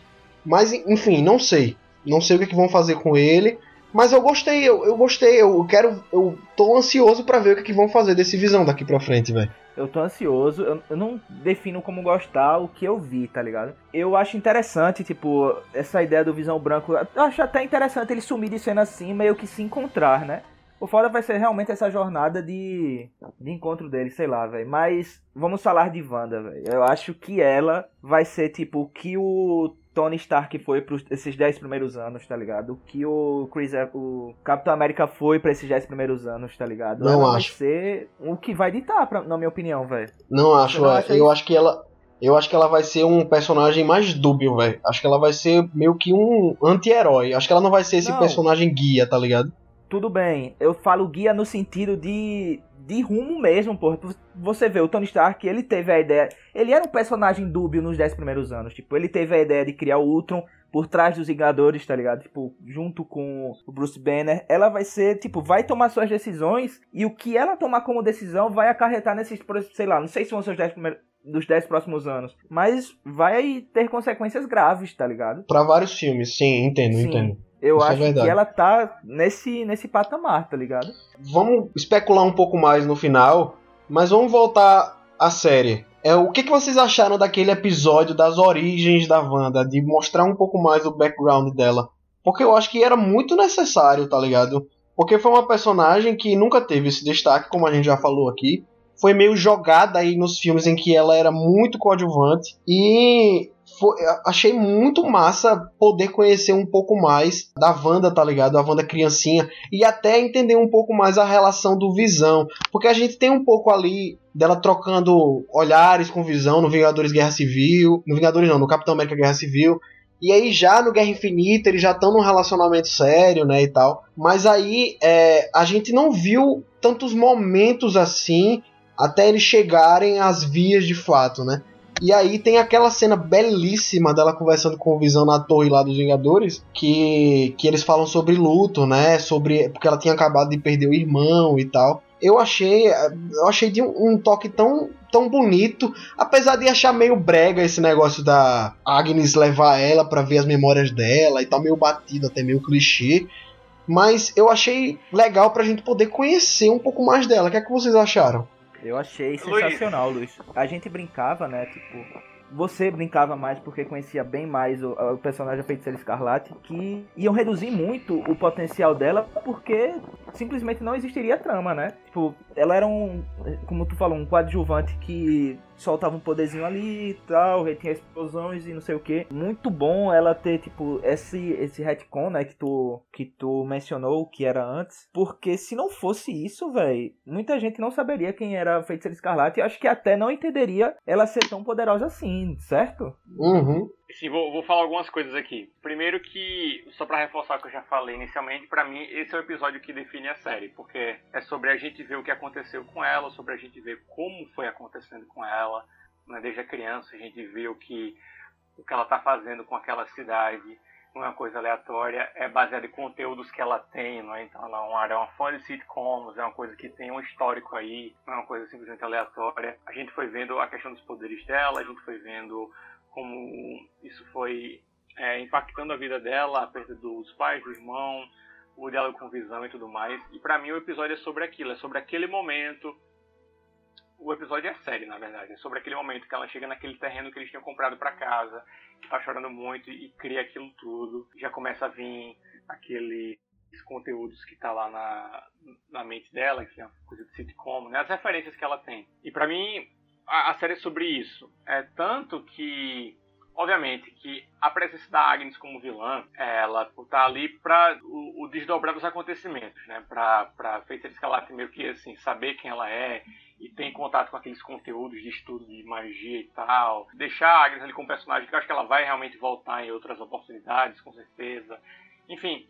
Mas, enfim, não sei. Não sei o que, é que vão fazer com ele. Mas eu gostei, eu, eu gostei, eu quero. Eu tô ansioso para ver o que, é que vão fazer desse visão daqui pra frente, velho. Eu tô ansioso, eu, eu, não defino como gostar o que eu vi, tá ligado? Eu acho interessante, tipo, essa ideia do Visão Branco. Eu acho até interessante ele sumir de cena assim, meio que se encontrar, né? O foda vai ser realmente essa jornada de, de encontro dele, sei lá, velho. Mas vamos falar de Wanda, velho. Eu acho que ela vai ser tipo o que o Tony Stark foi para esses 10 primeiros anos, tá ligado? O que o Chris, o Capitão América foi para esses 10 primeiros anos, tá ligado? Não ela acho. vai ser o que vai ditar, pra, na minha opinião, velho. Não acho, não eu acho que ela eu acho que ela vai ser um personagem mais dúbio, velho. Acho que ela vai ser meio que um anti-herói. Acho que ela não vai ser esse não. personagem guia, tá ligado? tudo bem. Eu falo guia no sentido de, de rumo mesmo, pô. Você vê, o Tony Stark, ele teve a ideia. Ele era um personagem dúbio nos 10 primeiros anos. Tipo, ele teve a ideia de criar o Ultron por trás dos Vingadores, tá ligado? Tipo, junto com o Bruce Banner. Ela vai ser, tipo, vai tomar suas decisões. E o que ela tomar como decisão vai acarretar nesses, sei lá, não sei se vão ser os 10 primeiros dos 10 próximos anos. Mas vai ter consequências graves, tá ligado? Para vários filmes, sim, entendo, sim. entendo. Eu Isso é acho é que ela tá nesse, nesse patamar, tá ligado? Vamos especular um pouco mais no final, mas vamos voltar à série. É, o que, que vocês acharam daquele episódio das origens da Wanda, de mostrar um pouco mais o background dela? Porque eu acho que era muito necessário, tá ligado? Porque foi uma personagem que nunca teve esse destaque, como a gente já falou aqui. Foi meio jogada aí nos filmes em que ela era muito coadjuvante. E foi, achei muito massa poder conhecer um pouco mais da Wanda, tá ligado? A Wanda criancinha. E até entender um pouco mais a relação do Visão. Porque a gente tem um pouco ali dela trocando olhares com Visão no Vingadores Guerra Civil. No Vingadores não, no Capitão América Guerra Civil. E aí já no Guerra Infinita eles já estão num relacionamento sério, né, e tal. Mas aí é, a gente não viu tantos momentos assim até eles chegarem às vias de fato, né? E aí tem aquela cena belíssima dela conversando com o Visão na torre lá dos Vingadores, que, que eles falam sobre luto, né? Sobre porque ela tinha acabado de perder o irmão e tal. Eu achei, eu achei de um, um toque tão tão bonito, apesar de achar meio brega esse negócio da Agnes levar ela para ver as memórias dela e tal, meio batido, até meio clichê. Mas eu achei legal pra gente poder conhecer um pouco mais dela. O que é que vocês acharam? Eu achei sensacional, Luiz. Luiz. A gente brincava, né? Tipo, você brincava mais porque conhecia bem mais o, o personagem da Feiticeira Escarlate, que iam reduzir muito o potencial dela porque simplesmente não existiria trama, né? Tipo, ela era um, como tu falou, um coadjuvante que soltava um poderzinho ali e tal, tinha explosões e não sei o que. Muito bom ela ter, tipo, esse, esse retcon, né, que tu, que tu mencionou, que era antes. Porque se não fosse isso, velho, muita gente não saberia quem era a Feiticeira Escarlate e acho que até não entenderia ela ser tão poderosa assim, certo? Uhum. Sim, vou, vou falar algumas coisas aqui. Primeiro que, só para reforçar o que eu já falei inicialmente, para mim esse é o episódio que define a série, porque é sobre a gente ver o que aconteceu com ela, sobre a gente ver como foi acontecendo com ela, né? desde a criança a gente vê o que, o que ela tá fazendo com aquela cidade, não é uma coisa aleatória, é baseado em conteúdos que ela tem, não é? Então ela é uma, é uma fã de sitcoms, é uma coisa que tem um histórico aí, não é uma coisa simplesmente aleatória. A gente foi vendo a questão dos poderes dela, a gente foi vendo como isso foi é, impactando a vida dela, a perda dos pais, do irmão, o diálogo com visão e tudo mais. E para mim o episódio é sobre aquilo, é sobre aquele momento. O episódio é sério, na verdade, é sobre aquele momento que ela chega naquele terreno que eles tinham comprado para casa, tá chorando muito e cria aquilo tudo. Já começa a vir aqueles conteúdos que tá lá na, na mente dela, que é uma coisa de sitcom, né? As referências que ela tem. E para mim, a, a série é sobre isso. É tanto que obviamente, que a presença da Agnes como vilã, ela tá ali para o, o, desdobrar dos acontecimentos, né? Pra Feiticeira Escarlate meio que, assim, saber quem ela é e ter contato com aqueles conteúdos de estudo de magia e tal. Deixar a Agnes ali como personagem, que eu acho que ela vai realmente voltar em outras oportunidades, com certeza. Enfim,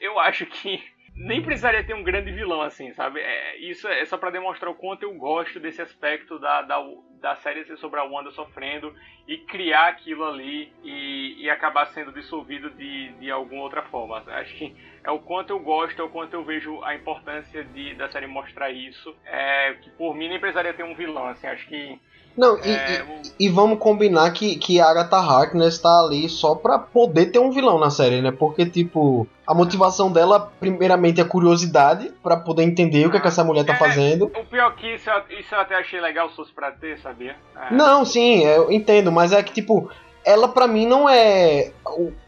eu acho que nem precisaria ter um grande vilão assim, sabe? É, isso é só para demonstrar o quanto eu gosto desse aspecto da, da, da série ser sobre a Wanda sofrendo e criar aquilo ali e, e acabar sendo dissolvido de, de alguma outra forma. Acho que é o quanto eu gosto, é o quanto eu vejo a importância de, da série mostrar isso. É, que por mim nem precisaria ter um vilão, assim, acho que não, e, é, e, e, vamos combinar que, que a Agatha Harkness tá ali só pra poder ter um vilão na série, né? Porque, tipo, a motivação dela, primeiramente, é curiosidade para poder entender o que, é que essa mulher tá é, fazendo. O pior que isso, isso eu até achei legal se fosse pra ter, sabia? É. Não, sim, eu entendo, mas é que, tipo, ela pra mim não é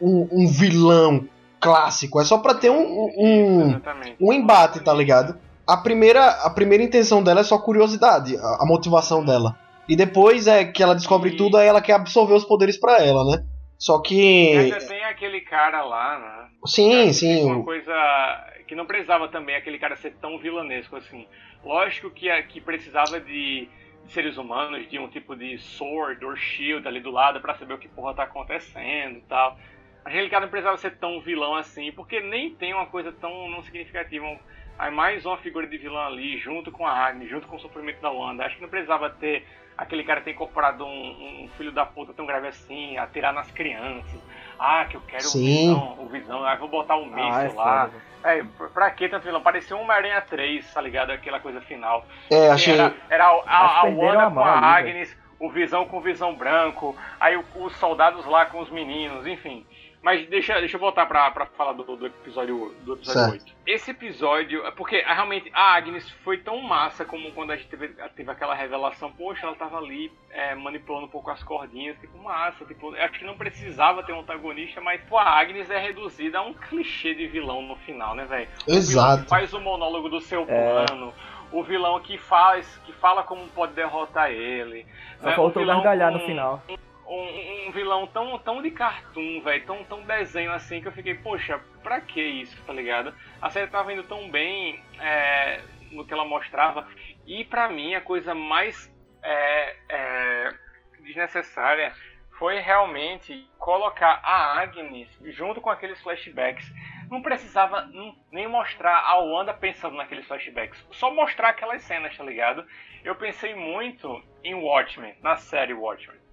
um, um vilão clássico, é só pra ter um, um, um embate, tá ligado? A primeira, a primeira intenção dela é só curiosidade, a, a motivação dela. E depois é que ela descobre e... tudo, aí ela quer absorver os poderes para ela, né? Só que. Ainda tem aquele cara lá, né? Sim, sim. Uma coisa que não precisava também aquele cara ser tão vilanesco assim. Lógico que, que precisava de seres humanos, de um tipo de sword or shield ali do lado para saber o que porra tá acontecendo e tal. Aquele cara não precisava ser tão vilão assim, porque nem tem uma coisa tão não significativa. Aí mais uma figura de vilão ali, junto com a Agnes, junto com o sofrimento da Wanda. Acho que não precisava ter aquele cara ter incorporado um, um, filho da puta tão grave assim, atirar nas crianças. Ah, que eu quero Sim. o visão, o visão, ah, vou botar um míssil ah, é lá. É, pra que tanto vilão? Parecia uma Aranha 3, tá ligado? Aquela coisa final. É, achei. Era, era a, a, a Wanda com a Agnes, o Visão com o Visão branco, aí o, os soldados lá com os meninos, enfim. Mas deixa, deixa eu voltar pra, pra falar do, do episódio, do episódio 8. Esse episódio, é porque realmente a Agnes foi tão massa como quando a gente teve, teve aquela revelação, poxa, ela tava ali é, manipulando um pouco as cordinhas, tipo, massa, tipo, acho que não precisava ter um antagonista, mas pô, a Agnes é reduzida a um clichê de vilão no final, né, velho? Exato. faz o monólogo do seu é. plano. O vilão que faz, que fala como pode derrotar ele. Só né? faltou gargalhar com... no final um, um, vilão tão, tão de cartoon, velho, tão, tão desenho assim, que eu fiquei, poxa, pra que isso, tá ligado? A série tava indo tão bem é, no que ela mostrava, e pra mim a coisa mais é, é, desnecessária foi realmente colocar a Agnes junto com aqueles flashbacks. Não precisava nem mostrar a Wanda pensando naqueles flashbacks, só mostrar aquelas cenas, tá ligado? Eu pensei muito em Watchmen, na série Watchmen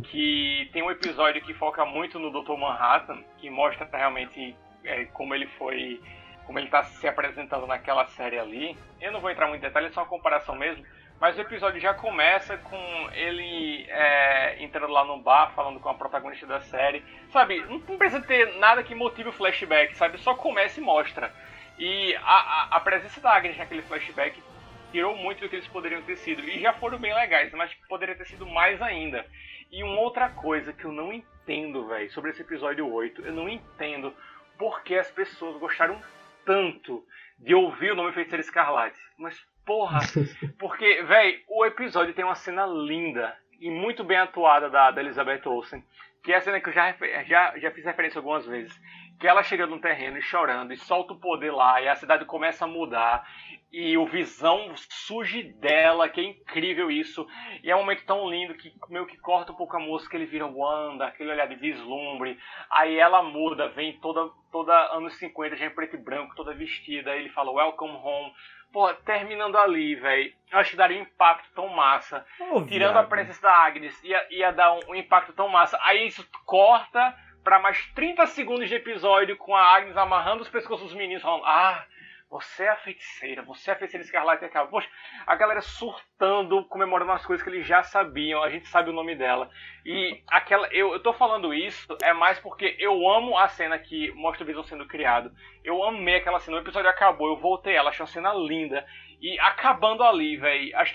Que tem um episódio que foca muito no Dr. Manhattan, que mostra realmente é, como ele foi. como ele está se apresentando naquela série ali. Eu não vou entrar muito em detalhes, é só uma comparação mesmo. Mas o episódio já começa com ele é, entrando lá no bar, falando com a protagonista da série. Sabe, não precisa ter nada que motive o flashback, sabe? Só começa e mostra. E a, a, a presença da Agnes naquele flashback tirou muito do que eles poderiam ter sido. E já foram bem legais, mas poderia ter sido mais ainda. E uma outra coisa que eu não entendo, velho, sobre esse episódio 8, eu não entendo por que as pessoas gostaram tanto de ouvir o nome Feiticeira Escarlate. Mas, porra, porque, velho, o episódio tem uma cena linda e muito bem atuada da, da Elizabeth Olsen, que é a cena que eu já, já, já fiz referência algumas vezes, que ela chega no terreno e chorando e solta o poder lá e a cidade começa a mudar e o Visão surge dela, que é incrível isso. E é um momento tão lindo que meio que corta um pouco a música, ele vira Wanda, aquele olhar de vislumbre. Aí ela muda, vem toda, toda anos 50, já em preto e branco, toda vestida. Aí ele fala Welcome Home. Pô, terminando ali, velho, acho que daria um impacto tão massa. Oh, Tirando viado. a presença da Agnes, ia, ia dar um, um impacto tão massa. Aí isso corta para mais 30 segundos de episódio com a Agnes amarrando os pescoços dos meninos, falando: Ah, você é a feiticeira, você é a feiticeira escarlate. Acaba. Poxa, a galera surtando, comemorando as coisas que eles já sabiam, a gente sabe o nome dela. E aquela. Eu, eu tô falando isso é mais porque eu amo a cena que mostra o Visão sendo criado. Eu amei aquela cena. O episódio acabou, eu voltei ela, achei uma cena linda. E acabando ali, velho, acho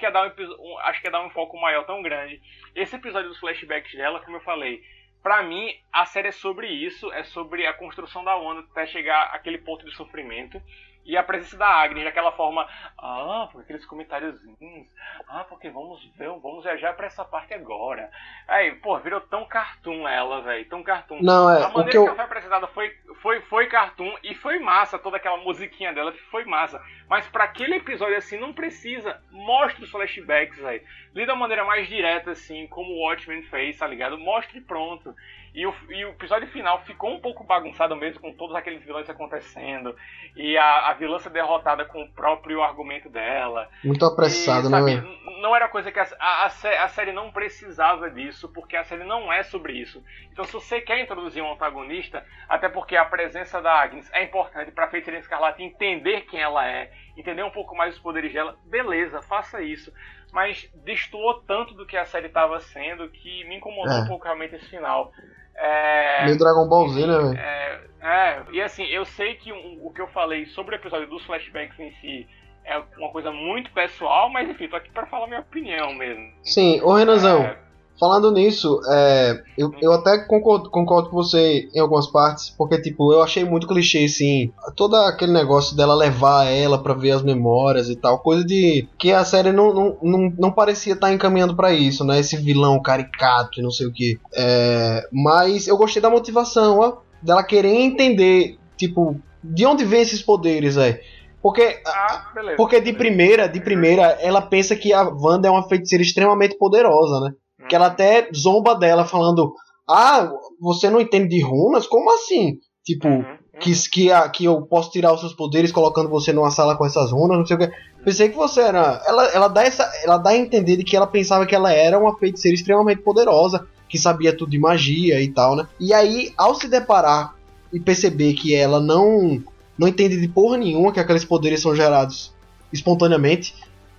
um, acho que ia dar um foco maior tão grande. Esse episódio dos flashbacks dela, como eu falei, Pra mim, a série é sobre isso, é sobre a construção da Wanda até chegar àquele ponto de sofrimento. E a presença da Agnes daquela forma, ah, por aqueles comentáriozinhos, ah, porque vamos ver, vamos viajar para essa parte agora. Aí, pô, virou tão cartoon ela, velho, tão cartoon. Não, é, a maneira que, que, eu... ela foi apresentada foi, foi, foi cartoon e foi massa, toda aquela musiquinha dela foi massa. Mas para aquele episódio assim, não precisa. Mostre os flashbacks, velho. Lida da maneira mais direta, assim, como o Watchmen fez, tá ligado? Mostre pronto. E o, e o episódio final ficou um pouco bagunçado mesmo, com todos aqueles vilões acontecendo. E a, a vilã ser derrotada com o próprio argumento dela. Muito apressado, e, sabe, né, Não era coisa que. A, a, a, série não precisava disso, porque a série não é sobre isso. Então, se você quer introduzir um antagonista, até porque a presença da Agnes é importante pra Feiticeira Escarlate entender quem ela é, entender um pouco mais os poderes dela, beleza, faça isso mas destoou tanto do que a série estava sendo que me incomodou é. um pouco realmente esse final. É, Meio Dragon Ball Z, né, velho? É, é, e assim, eu sei que o, o que eu falei sobre o episódio dos flashbacks em si é uma coisa muito pessoal, mas enfim, tô aqui para falar minha opinião mesmo. Sim, ô Renanzão, é, Falando nisso, é, eu, eu até concordo, concordo com você em algumas partes, porque, tipo, eu achei muito clichê, assim, todo aquele negócio dela levar ela para ver as memórias e tal, coisa de que a série não, não, não, não parecia estar tá encaminhando para isso, né? Esse vilão caricato e não sei o que. É, mas eu gostei da motivação, ó, dela querer entender, tipo, de onde vem esses poderes, aí. Porque, ah, porque de primeira, de primeira, ela pensa que a Wanda é uma feiticeira extremamente poderosa, né? Que ela até zomba dela falando: Ah, você não entende de runas? Como assim? Tipo, uhum, uhum. Que, que, que eu posso tirar os seus poderes colocando você numa sala com essas runas, não sei o que. Pensei que você era. Ela, ela, dá essa, ela dá a entender de que ela pensava que ela era uma feiticeira extremamente poderosa, que sabia tudo de magia e tal, né? E aí, ao se deparar e perceber que ela não não entende de porra nenhuma que aqueles poderes são gerados espontaneamente,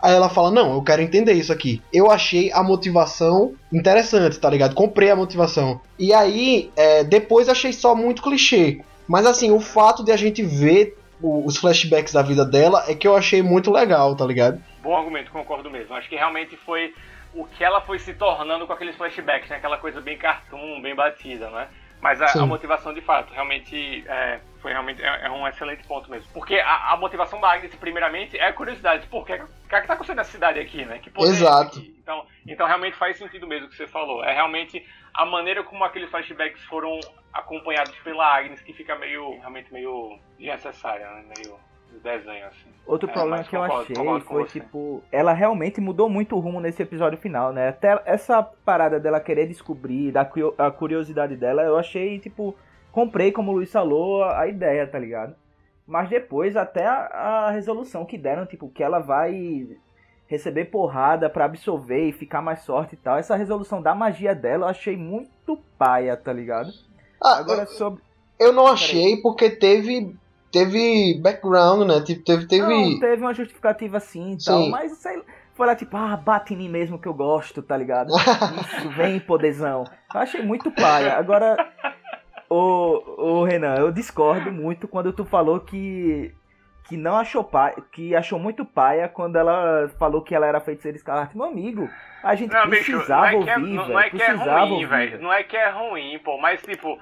Aí ela fala: Não, eu quero entender isso aqui. Eu achei a motivação interessante, tá ligado? Comprei a motivação. E aí, é, depois achei só muito clichê. Mas assim, o fato de a gente ver os flashbacks da vida dela é que eu achei muito legal, tá ligado? Bom argumento, concordo mesmo. Acho que realmente foi o que ela foi se tornando com aqueles flashbacks, né? Aquela coisa bem cartoon, bem batida, né? Mas a, a, motivação de fato, realmente é, foi realmente é, é, um excelente ponto mesmo. Porque a, a, motivação da Agnes, primeiramente, é a curiosidade. Por que, o que, é que tá acontecendo nessa cidade aqui, né? Que poder Exato. É então, então realmente faz sentido mesmo o que você falou. É realmente a maneira como aqueles flashbacks foram acompanhados pela Agnes que fica meio, realmente meio desnecessária, né? Meio desenho, assim. Outro é, problema que eu achei foi, tipo, ela realmente mudou muito o rumo nesse episódio final, né? Até essa parada dela querer descobrir, da a curiosidade dela, eu achei, tipo, comprei, como o Luiz falou, a ideia, tá ligado? Mas depois, até a, a resolução que deram, tipo, que ela vai receber porrada para absorver e ficar mais forte e tal. Essa resolução da magia dela eu achei muito paia, tá ligado? Ah, Agora eu, sobre. Eu não achei porque teve teve background, né? Tipo, teve, teve... Não, teve uma justificativa sim e tal, mas sei, foi lá tipo, ah, bate em mim mesmo que eu gosto, tá ligado? Isso, vem, podezão. Eu achei muito paia. Agora, o, o Renan, eu discordo muito quando tu falou que que não achou paia, que achou muito paia quando ela falou que ela era feiticeira escarlate. Meu amigo, a gente não, precisava bicho, não é ouvir, é, não, é que é ruim, velho. Não é que é ruim, pô, mas tipo,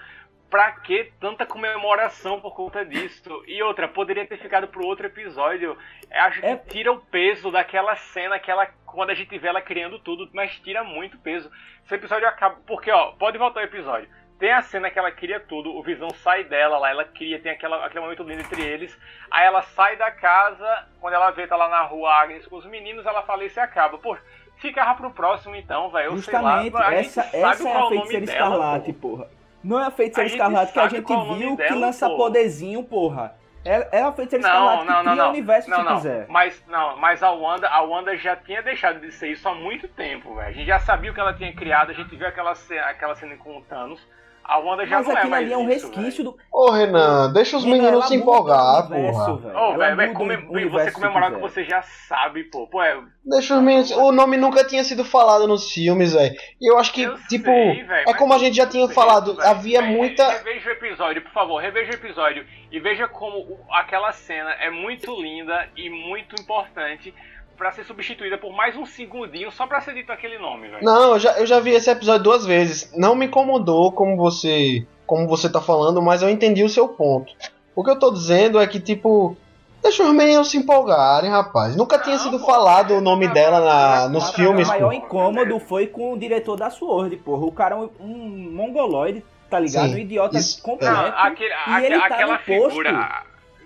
pra que tanta comemoração por conta disso? E outra, poderia ter ficado pro outro episódio. Acho que é... tira o peso daquela cena que ela, quando a gente vê ela criando tudo, mas tira muito peso. Esse episódio acaba. Porque, ó, pode voltar o episódio. Tem a cena que ela cria tudo, o Visão sai dela lá, ela cria, tem aquela, aquele momento lindo entre eles. Aí ela sai da casa, quando ela vê, tá lá na rua Agnes com os meninos, ela fala isso e acaba. Pô, ficava pro próximo então, velho. Justamente, sei lá, essa, essa é a feiticeira escarlate, porra. Não é a feiticeira escarlate que a gente viu que lança porra. poderzinho, porra. É, é a feiticeira escarlate não, que cria não. o universo não, não. quiser. Mas, não, mas a Wanda, a Wanda já tinha deixado de ser isso há muito tempo, velho. A gente já sabia o que ela tinha criado, a gente viu aquela cena, aquela cena com o Thanos. A Wanda já Mas não é mais ali é um resquício do. Ô, Renan, deixa os meninos se empolgar, porra. Ô, velho, comem... você comemorar o que você já sabe, pô. pô é... Deixa os meninos. O nome nunca tinha sido falado nos filmes, velho. E eu acho que, eu tipo. Sei, véio, é como a gente já tinha falado, véio, havia véio, muita. Reveja o episódio, por favor, reveja o episódio. E veja como aquela cena é muito linda e muito importante pra ser substituída por mais um segundinho só pra ser dito aquele nome, velho. Não, eu já, eu já vi esse episódio duas vezes. Não me incomodou como você, como você tá falando, mas eu entendi o seu ponto. O que eu tô dizendo é que, tipo, deixa os meninos se empolgarem, rapaz. Nunca tinha sido falado o nome dela na, nos Cara, filmes. O maior pô. incômodo foi com o diretor da Sword, porra. O cara é um, um mongoloide, tá ligado? Sim, um idiota isso- completo. Não, aquele, e aque- ele tá aquela no posto. figura.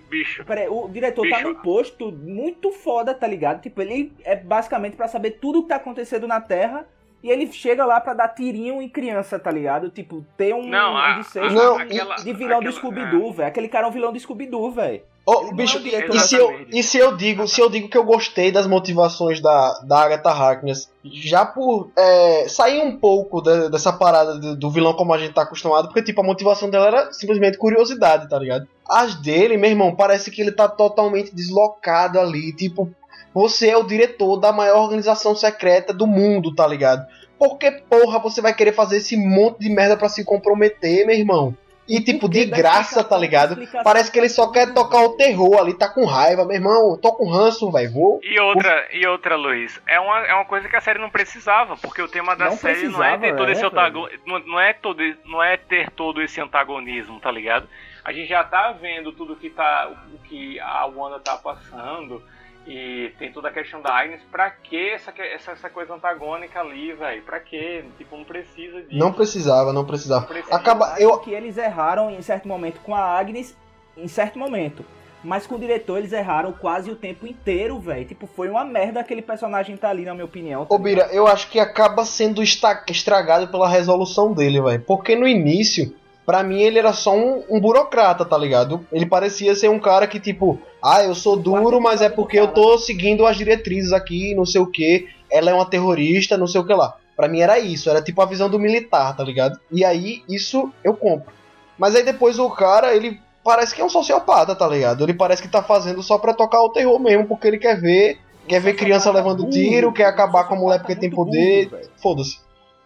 Bicho. Peraí, o diretor tá Bicho. num posto muito foda, tá ligado? Tipo, ele é basicamente pra saber tudo o que tá acontecendo na Terra. E ele chega lá pra dar tirinho em criança, tá ligado? Tipo, ter um, Não, um a, desfecho Não, aquela, de vilão do aquela- Scooby-Doo, velho. Aquele cara é um vilão do Scooby-Doo, velho. Não bicho, é e se, eu, e se eu digo, se eu digo que eu gostei das motivações da, da Agatha Harkness, já por é, sair um pouco da- dessa parada do, do vilão como a gente tá acostumado, porque tipo, a motivação dela era simplesmente curiosidade, tá ligado? As dele, meu irmão, parece que ele tá totalmente deslocado ali, tipo, você é o diretor da maior organização secreta do mundo, tá ligado? Por que porra você vai querer fazer esse monte de merda pra se comprometer, meu irmão? E tipo, de graça, tá ligado? Parece que ele só quer tocar o terror ali, tá com raiva, meu irmão. Tô com ranço, velho. Vou. E outra, e outra, Luiz, é uma, é uma coisa que a série não precisava, porque o tema da Não série não é ter todo esse é, antagonismo, não, não é todo, não é ter todo esse antagonismo, tá ligado? A gente já tá vendo tudo que tá, o que a Wanda tá passando e tem toda a questão da Agnes, pra que essa, essa, essa coisa antagônica ali, velho? Pra que? Tipo, não precisa disso. Não precisava, não precisava. Não precisa. Acaba. Acho Eu. que eles erraram em certo momento com a Agnes, em certo momento. Mas com o diretor eles erraram quase o tempo inteiro, velho. Tipo, foi uma merda aquele personagem tá ali, na minha opinião. tá Ô, Bira, eu acho que acaba sendo estragado pela resolução dele, velho. Porque no início, pra mim, ele era só um, um burocrata, tá ligado? Ele parecia ser um cara que, tipo, ah, eu sou duro, mas é porque eu tô seguindo as diretrizes aqui, não sei o que. Ela é uma terrorista, não sei o que lá. Pra mim era isso, era tipo a visão do militar, tá ligado? E aí, isso eu compro. Mas aí depois o cara, ele parece que é um sociopata, tá ligado? Ele parece que tá fazendo só pra tocar o terror mesmo, porque ele quer ver, quer ver criança levando tiro, quer acabar com a mulher porque tem poder. Foda-se.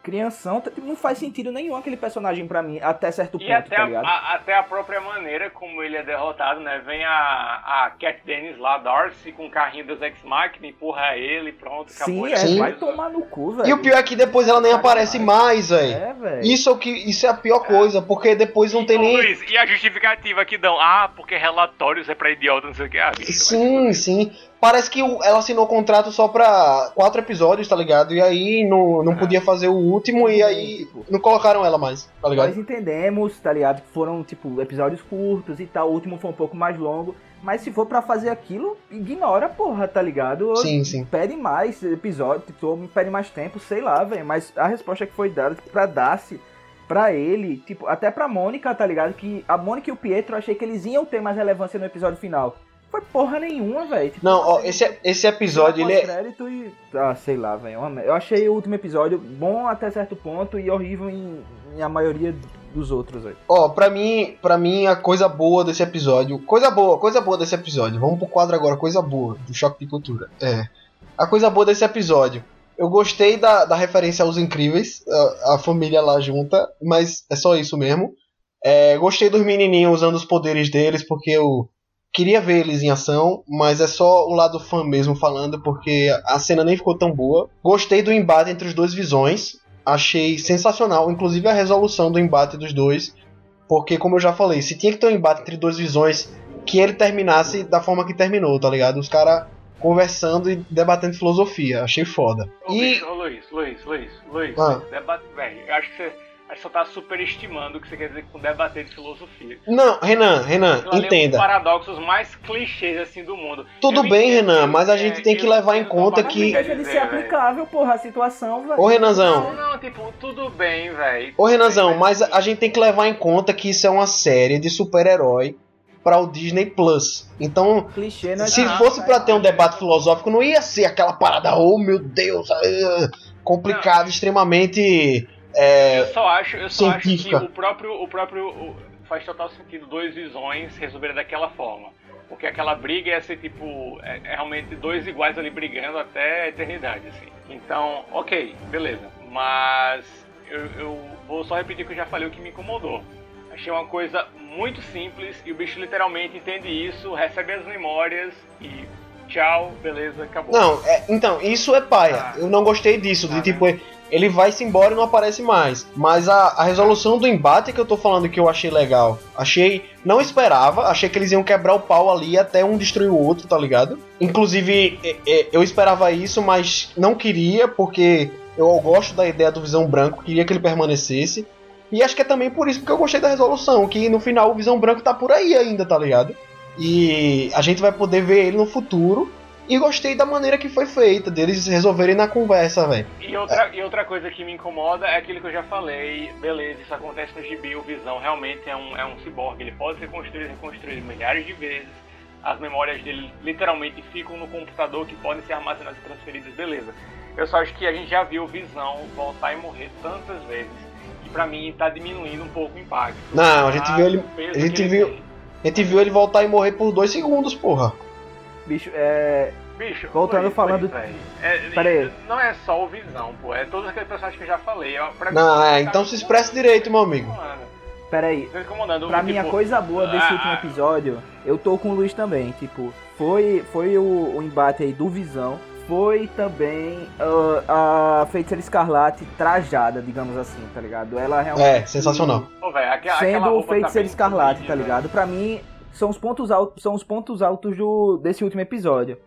Crianção, não faz sentido nenhum aquele personagem pra mim, até certo ponto, E até tá a, ligado? a- até a própria maneira como ele é derrotado, né? Vem a, a Cat Dennis lá, Darcy, com o carrinho dos Ex-Machina, empurra ele, pronto, Sim, acabou. é, Sim. vai tomar no cu, velho. E o pior é que depois ela nem aparece mais, velho. É, velho. Isso é o que isso é a pior coisa, porque depois não tem Ô, nem Luiz, e a justificativa que dão? Ah, porque relatórios é pra idiota, não sei o que. Ah, bicho, Sim, sim. Parece que o- ela assinou contrato só pra quatro episódios, tá ligado? E aí não, não podia fazer o último e aí não colocaram ela mais, tá Nós ligado? entendemos, tá ligado? Que foram, tipo, episódios curtos e tal. O último foi um pouco mais longo. Mas se for pra fazer aquilo, ignora, porra, tá ligado? Sim, sim. Pede mais episódio, tipo, pede mais tempo, sei lá, velho. Mas a resposta que foi dada pra Darcy, pra ele, tipo, até pra Mônica, tá ligado? Que a Mônica e o Pietro, eu achei que eles iam ter mais relevância no episódio final. Foi porra nenhuma, velho. Tipo, Não, ó, esse, esse episódio, ele é. crédito e. Ah, sei lá, velho. Eu achei o último episódio bom até certo ponto e horrível em, em a maioria dos outros, velho. Ó, pra mim, pra mim, a coisa boa desse episódio. Coisa boa, coisa boa desse episódio. Vamos pro quadro agora, coisa boa, do Choque de Cultura. É. A coisa boa desse episódio. Eu gostei da, da referência aos incríveis, a, a família lá junta, mas é só isso mesmo. É, gostei dos menininhos usando os poderes deles, porque eu queria ver eles em ação, mas é só o lado fã mesmo falando, porque a cena nem ficou tão boa. Gostei do embate entre os dois visões, achei sensacional, inclusive a resolução do embate dos dois, porque como eu já falei, se tinha que ter um embate entre duas visões, que ele terminasse da forma que terminou, tá ligado? Os caras conversando e debatendo filosofia, achei foda. Ô, E ô, Luiz, Luiz, Luiz, Luiz, Ah. debate, velho, eu acho que você, que você tá superestimando o que você quer dizer com debater de filosofia. não, Renan, Renan, ali É um entenda. dos paradoxos mais clichês assim do mundo. Tudo Eu bem, entendo, Renan, mas a é, gente tem que levar em conta que- não deixa de Quer ser aplicável, porra, a situação, velho. Ô Renanzão, Não, não, tipo, tudo bem, velho. Ô Renanzão, mas a gente tem que levar em conta que isso é uma série de super-herói para o Disney Plus. Então, Clichê, não é se nada, fosse para ter um debate filosófico, não ia ser aquela parada, oh meu Deus, ah, complicado, extremamente. É, Eu só acho, eu só acho que Científica. o próprio, o próprio o- faz total sentido dois visões resolverem daquela forma. Porque aquela briga ia ser tipo, é, é realmente dois iguais ali brigando até a eternidade, assim. Então, ok, beleza. Mas eu, eu vou só repetir o que eu já falei, o que me incomodou. Achei uma coisa muito simples e o bicho literalmente entende isso, recebe as memórias e tchau, beleza, acabou. Não, é, então, isso é paia. Ah. Eu não gostei disso, de ah, tipo, né? Ele vai se embora e não aparece mais. Mas a, a resolução do embate que eu tô falando que eu achei legal. Achei. Não esperava, achei que eles iam quebrar o pau ali até um destruir o outro, tá ligado? Inclusive, eu esperava isso, mas não queria, porque eu gosto da ideia do Visão Branco, queria que ele permanecesse. E acho que é também por isso que eu gostei da resolução, que no final o Visão Branco tá por aí ainda, tá ligado? E a gente vai poder ver ele no futuro e gostei da maneira que foi feita, deles resolverem na conversa, velho. E outra, é. e outra coisa que me incomoda é aquilo que eu já falei. Beleza, isso acontece no gibi, o Visão realmente é um, é um ciborgue. Ele pode ser construído e reconstruído milhares de vezes. As memórias dele literalmente ficam no computador que podem ser armazenadas e transferidas, beleza. Eu só acho que a gente já viu o Visão voltar e morrer tantas vezes que pra mim tá diminuindo um pouco o impacto. Não, a gente viu ele. A gente viu. A gente viu ele voltar e morrer por dois segundos, porra. Bicho, é. Bicho, voltando foi, falando. Foi, é, Pera aí. Não é só o Visão, pô. É todos aqueles personagens que eu já falei. Pra não, é, então se expressa direito, meu amigo. Pera aí. Pra mim, a coisa boa desse ah, último episódio, eu tô com o Luiz também. Tipo, foi, foi o, o embate aí do Visão. Foi também uh, a Feiticeira Escarlate trajada, digamos assim, tá ligado? Ela realmente. É, sensacional. Pô, véio, aquela, sendo o Feiticeira tá Escarlate, tá ligado? Pra mim, são os pontos altos, são os pontos altos do, desse último episódio.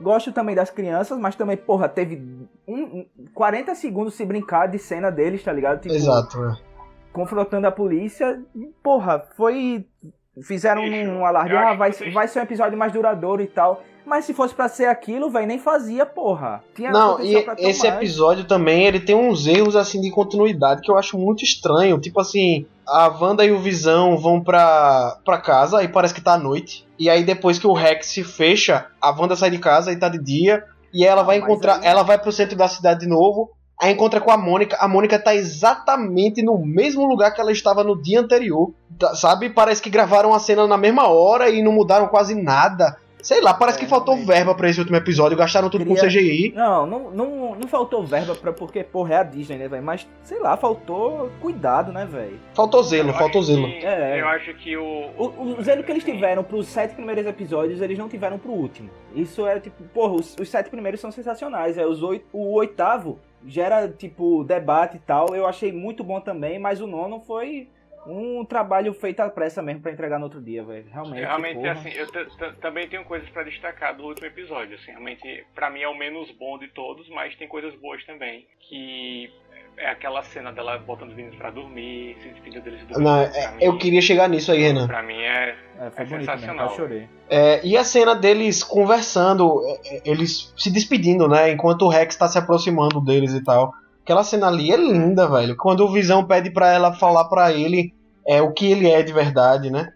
Gosto também das crianças, mas também, porra, teve um, 40 segundos se brincar de cena deles, tá ligado? Tipo, Exato, é. Confrontando a polícia. Porra, foi. Fizeram um alarde, ah, vai, vai ser um episódio mais duradouro e tal. Mas se fosse para ser aquilo, velho, nem fazia, porra. Tinha não, e esse episódio também, ele tem uns erros assim de continuidade que eu acho muito estranho. Tipo assim, a Wanda e o Visão vão pra, pra casa e parece que tá à noite. E aí depois que o Rex se fecha, a Wanda sai de casa e tá de dia. E ela vai encontrar. Aí... Ela vai pro centro da cidade de novo. Aí encontra com a Mônica. A Mônica tá exatamente no mesmo lugar que ela estava no dia anterior. Tá, sabe? Parece que gravaram a cena na mesma hora e não mudaram quase nada. Sei lá, parece é, que faltou verba para esse último episódio, gastaram tudo Queria... com CGI. Não, não, não, não faltou verba pra, porque, porra, é a Disney, né, velho? Mas, sei lá, faltou cuidado, né, velho? Faltou zelo, eu faltou zelo. Que, é. Eu acho que o... o... O zelo que eles tiveram pros sete primeiros episódios, eles não tiveram pro último. Isso é, tipo, porra, os, os sete primeiros são sensacionais. É, os oito, o oitavo gera, tipo, debate e tal. Eu achei muito bom também, mas o nono foi um trabalho feito à pressa mesmo para entregar no outro dia, velho. Realmente. Realmente, porra. assim, eu também tenho coisas para destacar do último episódio. Assim, realmente, para mim é o menos bom de todos, mas tem coisas boas também. Que é aquela cena dela botando os meninos pra dormir, se despedindo deles dormir. Não, é, eu queria chegar nisso aí, Renan. Pra mim é, é, é sensacional. Mesmo, chorei. É, e a cena deles conversando, é, é, eles se despedindo, né? Enquanto o Rex tá se aproximando deles e tal. Aquela cena ali é linda, velho. Quando o Visão pede para ela falar para ele é o que ele é de verdade, né?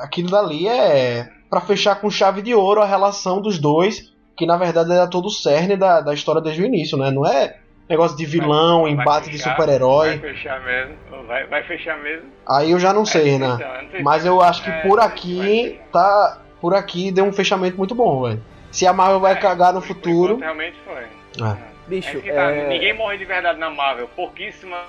Aquilo dali é para fechar com chave de ouro a relação dos dois, que na verdade era todo o cerne da, da história desde o início, né? Não é negócio de vilão, vai, embate fechar, de super-herói. Vai fechar mesmo, vai, vai, fechar mesmo. Aí eu já não sei, Renan. Então, Mas eu acho que é, por aqui tá. Por aqui deu um fechamento muito bom, velho. Se a Marvel vai é, cagar no futuro. Realmente foi. É. Bicho, é tá, é... ninguém morre de verdade na Marvel. Pouquíssimas,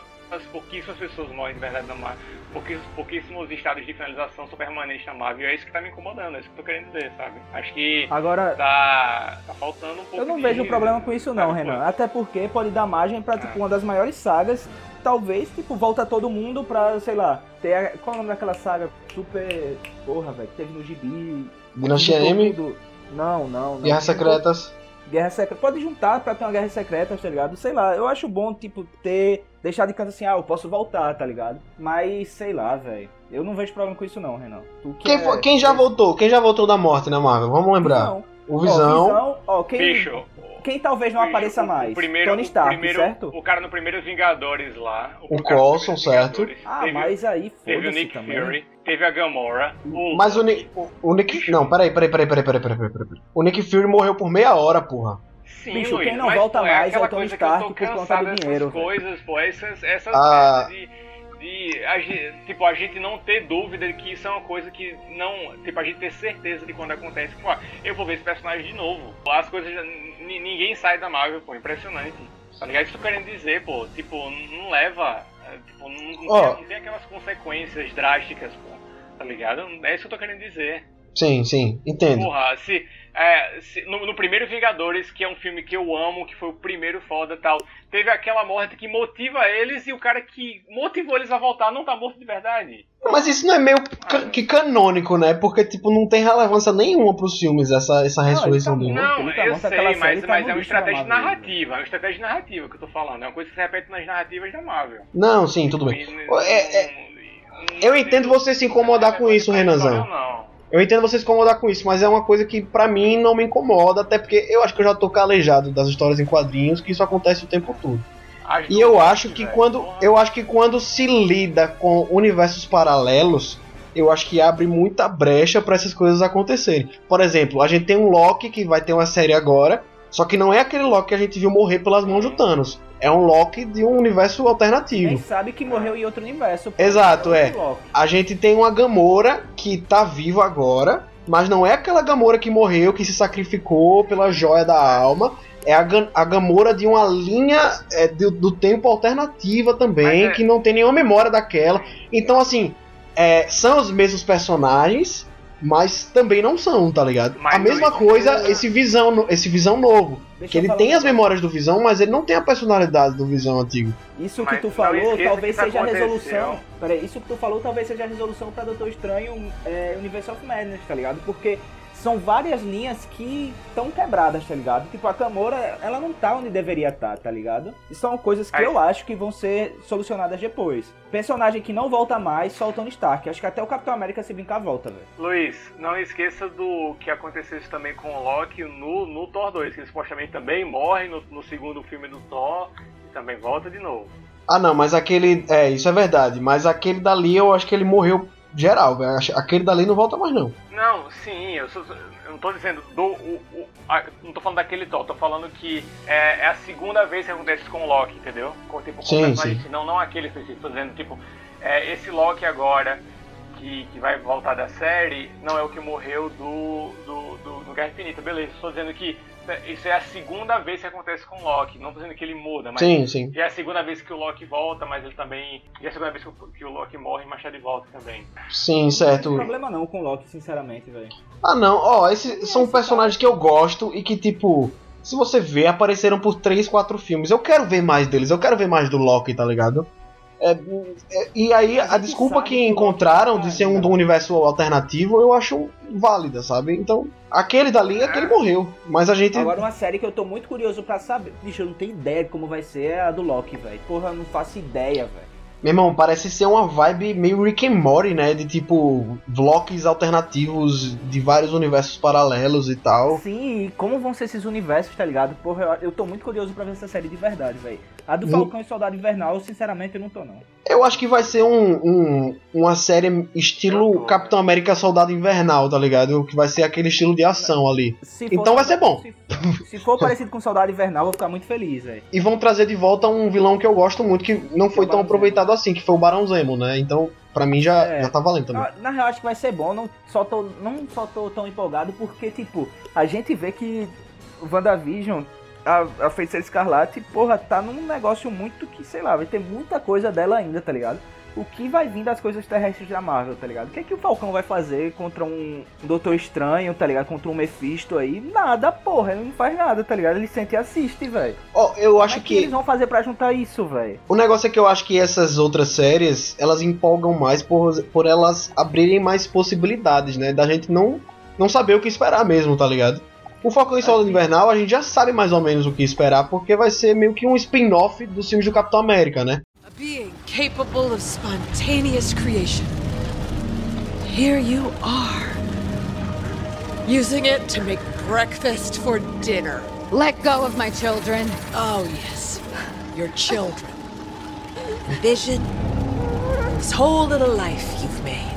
pouquíssimas pessoas morrem de verdade na Marvel. Pouquíssimos, pouquíssimos estados de finalização são permanentes na Marvel. E é isso que tá me incomodando, é isso que eu tô querendo dizer, sabe? Acho que Agora, tá, tá faltando um pouco Eu não de, vejo problema com isso não, Renan. Até porque pode dar margem pra, tipo, é. uma das maiores sagas. Talvez, tipo, volta todo mundo pra, sei lá, ter... A... Qual é o nome daquela saga super... Porra, velho, que teve no gibi... Dinastia M? Não, não, não. Guerras Secretas. Guerra Secreta. Pode juntar pra ter uma Guerra Secreta, tá ligado? Sei lá, eu acho bom, tipo, ter. Deixar de canto assim, ah, eu posso voltar, tá ligado? Mas, sei lá, velho. Eu não vejo problema com isso, não, Renan. quem, é... quem já voltou? Quem já voltou da morte, né, Marvel? Vamos lembrar. Visão. O Visão. Ó, Visão, ó, quem, Bicho, quem talvez não apareça mais? Primeiro, Tony Stark, primeiro, certo? O cara no primeiro Vingadores lá. O, o Coulson, certo? Ah, teve, mas aí Teve o Nick também. Fury, teve a Gamora. O... Mas o Nick. O, o Nick. Não, peraí, peraí, peraí, peraí, peraí, peraí, peraí. O Nick Fury morreu por meia hora, porra. Sim, Bicho, Luiz, quem não volta é mais é o Tony Stark por conta do dinheiro. coisas, pô, essas, essas ah. de, de a, tipo, a gente não ter dúvida de que isso é uma coisa que não. Tipo, a gente ter certeza de quando acontece, pô, eu vou ver esse personagem de novo. As coisas. Ninguém sai da Marvel, pô, impressionante. Tá ligado? Isso que eu tô querendo dizer, pô, tipo, não leva. É, tipo, não, não, oh. tem, não tem aquelas consequências drásticas, pô. Tá ligado? É isso que eu tô querendo dizer. Sim, sim, entendo. Porra, se, é, no, no, primeiro Vingadores, que é um filme que eu amo, que foi o primeiro foda tal, teve aquela morte que motiva eles e o cara que motivou eles a voltar não tá morto de verdade. Mas isso não é meio ah, que canônico, né? Porque, tipo, não tem relevância nenhuma pros filmes, essa, essa ressurreição dele. Não, tá eu sei, mas, tá mas é uma estratégia narrativa. É uma estratégia narrativa que eu tô falando. É uma coisa que se repete nas narrativas da Marvel. Não, sim, tudo bem. É, é, eu entendo você se incomodar com isso, Renanzão. Não. Eu entendo você se incomodar com isso, mas é uma coisa que para mim não me incomoda, até porque eu acho que eu já tô calejado das histórias em quadrinhos, que isso acontece o tempo todo. E eu acho que quando eu acho que quando se lida com universos paralelos, eu acho que abre muita brecha para essas coisas acontecerem. Por exemplo, a gente tem um Loki que vai ter uma série agora, só que não é aquele Loki que a gente viu morrer pelas mãos do Thanos é um Loki de um universo alternativo. Nem sabe que morreu em outro universo. Exato, é. A gente tem uma Gamora que tá viva agora, mas não é aquela Gamora que morreu, que se sacrificou pela joia da alma. É a, a Gamora de uma linha é, do, do, tempo alternativa também, é... que não tem nenhuma memória daquela. Então, assim, é, são os mesmos personagens, mas também não são, tá ligado? Mas a mesma coisa, esse visão, esse visão novo. Deixa que ele tem as memórias do Visão, mas ele não tem a personalidade do Visão antigo. Isso que tu falou talvez que seja a resolução. Peraí, isso que tu falou talvez seja a resolução pra Doutor Estranho é, of Madness, tá ligado? Porque são várias linhas que estão quebradas, tá ligado? Tipo, a Gamora, ela não tá onde deveria estar, tá, tá ligado? E são coisas que Aí. eu acho que vão ser solucionadas depois. Personagem que não volta mais, só o Tony Stark. Acho que até o Capitão América se brincar volta, velho. Luiz, não esqueça do que aconteceu isso também com o Loki no, no Thor 2, que ele supostamente também morre no, no segundo filme do Thor e também volta de novo. Ah, não, mas aquele. É, isso é verdade. Mas aquele dali eu acho que ele morreu geral. Aquele dali não volta mais, não. Não, sim, eu, sou, eu não tô dizendo do. O, o, a, não tô falando daquele Thor, tô falando que é, é, a segunda vez que acontece com o Loki, entendeu? Com, tipo, com sim, sim. Não, não aquele específico, tô dizendo, tipo, é, esse Loki agora. Que, que, vai voltar da série não é o que morreu do, do, do, do Guerra Infinita, beleza. Estou dizendo que isso é a segunda vez que acontece com o Loki. Não tô dizendo que ele muda, mas sim, sim. é a segunda vez que o Loki volta, mas ele também. E é a segunda vez que o, que o Loki morre, mas de volta também. Sim, certo. Não tem problema não com o Loki, sinceramente, velho. Ah não, ó, oh, esses são personagens que eu gosto e que, tipo, se você vê, apareceram por 3, 4 filmes. Eu quero ver mais deles, eu quero ver mais do Loki, tá ligado? É, é, e aí a desculpa que encontraram de ser um do universo alternativo eu acho válida, sabe? Então, aquele dali, aquele morreu. Mas a gente. Agora, uma série que eu tô muito curioso para saber. Bicho, eu não tenho ideia de como vai ser é a do Loki, velho. Porra, eu não faço ideia, velho. Meu irmão, parece ser uma vibe meio Rick and Morty, né? De tipo, vlogs alternativos de vários universos paralelos e tal. Sim, e como vão ser esses universos, tá ligado? Porra, eu, eu tô muito curioso pra ver essa série de verdade, velho. A do Falcão e Soldado Invernal, sinceramente, eu não tô, não. Eu acho que vai ser um, um uma série estilo Capitão América Soldado Invernal, tá ligado? Que vai ser aquele estilo de ação ali. então vai ser bom. Se, se, for parecido com Soldado Invernal, eu vou ficar muito feliz, velho. E vão trazer de volta um vilão que eu gosto muito, que não foi tão aproveitado assim, que foi o Barão Zemo, né? Então, pra mim já, é. já tá valendo também. Na, na real, acho que vai ser bom. Não só, tô, não só tô tão empolgado, porque, tipo, a gente vê que o WandaVision a, a Feiticeira Escarlate, porra, tá num negócio muito que, sei lá, vai ter muita coisa dela ainda, tá ligado? O que vai vir das coisas terrestres da Marvel, tá ligado? O que é que o Falcão vai fazer contra um Doutor Estranho, tá ligado? Contra um Mephisto aí? Nada, porra, ele não faz nada, tá ligado? Ele sente e assiste, velho. Ó, oh, eu acho Como é que, que eles vão fazer para juntar isso, velho. O negócio é que eu acho que essas outras séries, elas empolgam mais por, por elas abrirem mais possibilidades, né? Da gente não não saber o que esperar mesmo, tá ligado? O Falcão e Soldado Invernal a gente já sabe mais ou menos o que esperar, porque vai ser meio que um spin-off dos filmes do Capitão América, né? A being capable of spontaneous creation. Here you are. Using it to make breakfast for dinner. Let go of my children. Oh, yes. Your children. Vision. This whole little life you've made.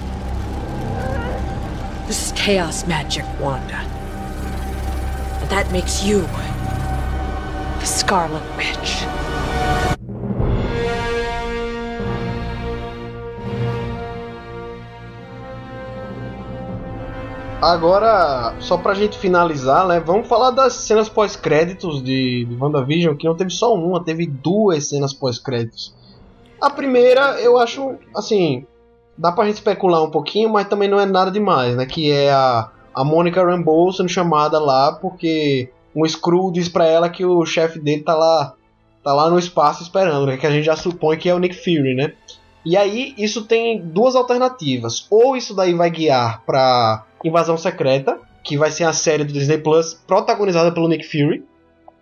This is chaos magic, Wanda. That makes you the Scarlet Witch. Agora, só pra gente finalizar, né? Vamos falar das cenas pós-créditos de, de WandaVision, que não teve só uma, teve duas cenas pós-créditos. A primeira, eu acho, assim, dá pra gente especular um pouquinho, mas também não é nada demais, né? Que é a a Monica Rambeau sendo chamada lá porque um Skrull diz pra ela que o chefe dele tá lá, tá lá no espaço esperando, né? Que a gente já supõe que é o Nick Fury, né? E aí isso tem duas alternativas. Ou isso daí vai guiar pra Invasão Secreta, que vai ser a série do Disney Plus protagonizada pelo Nick Fury,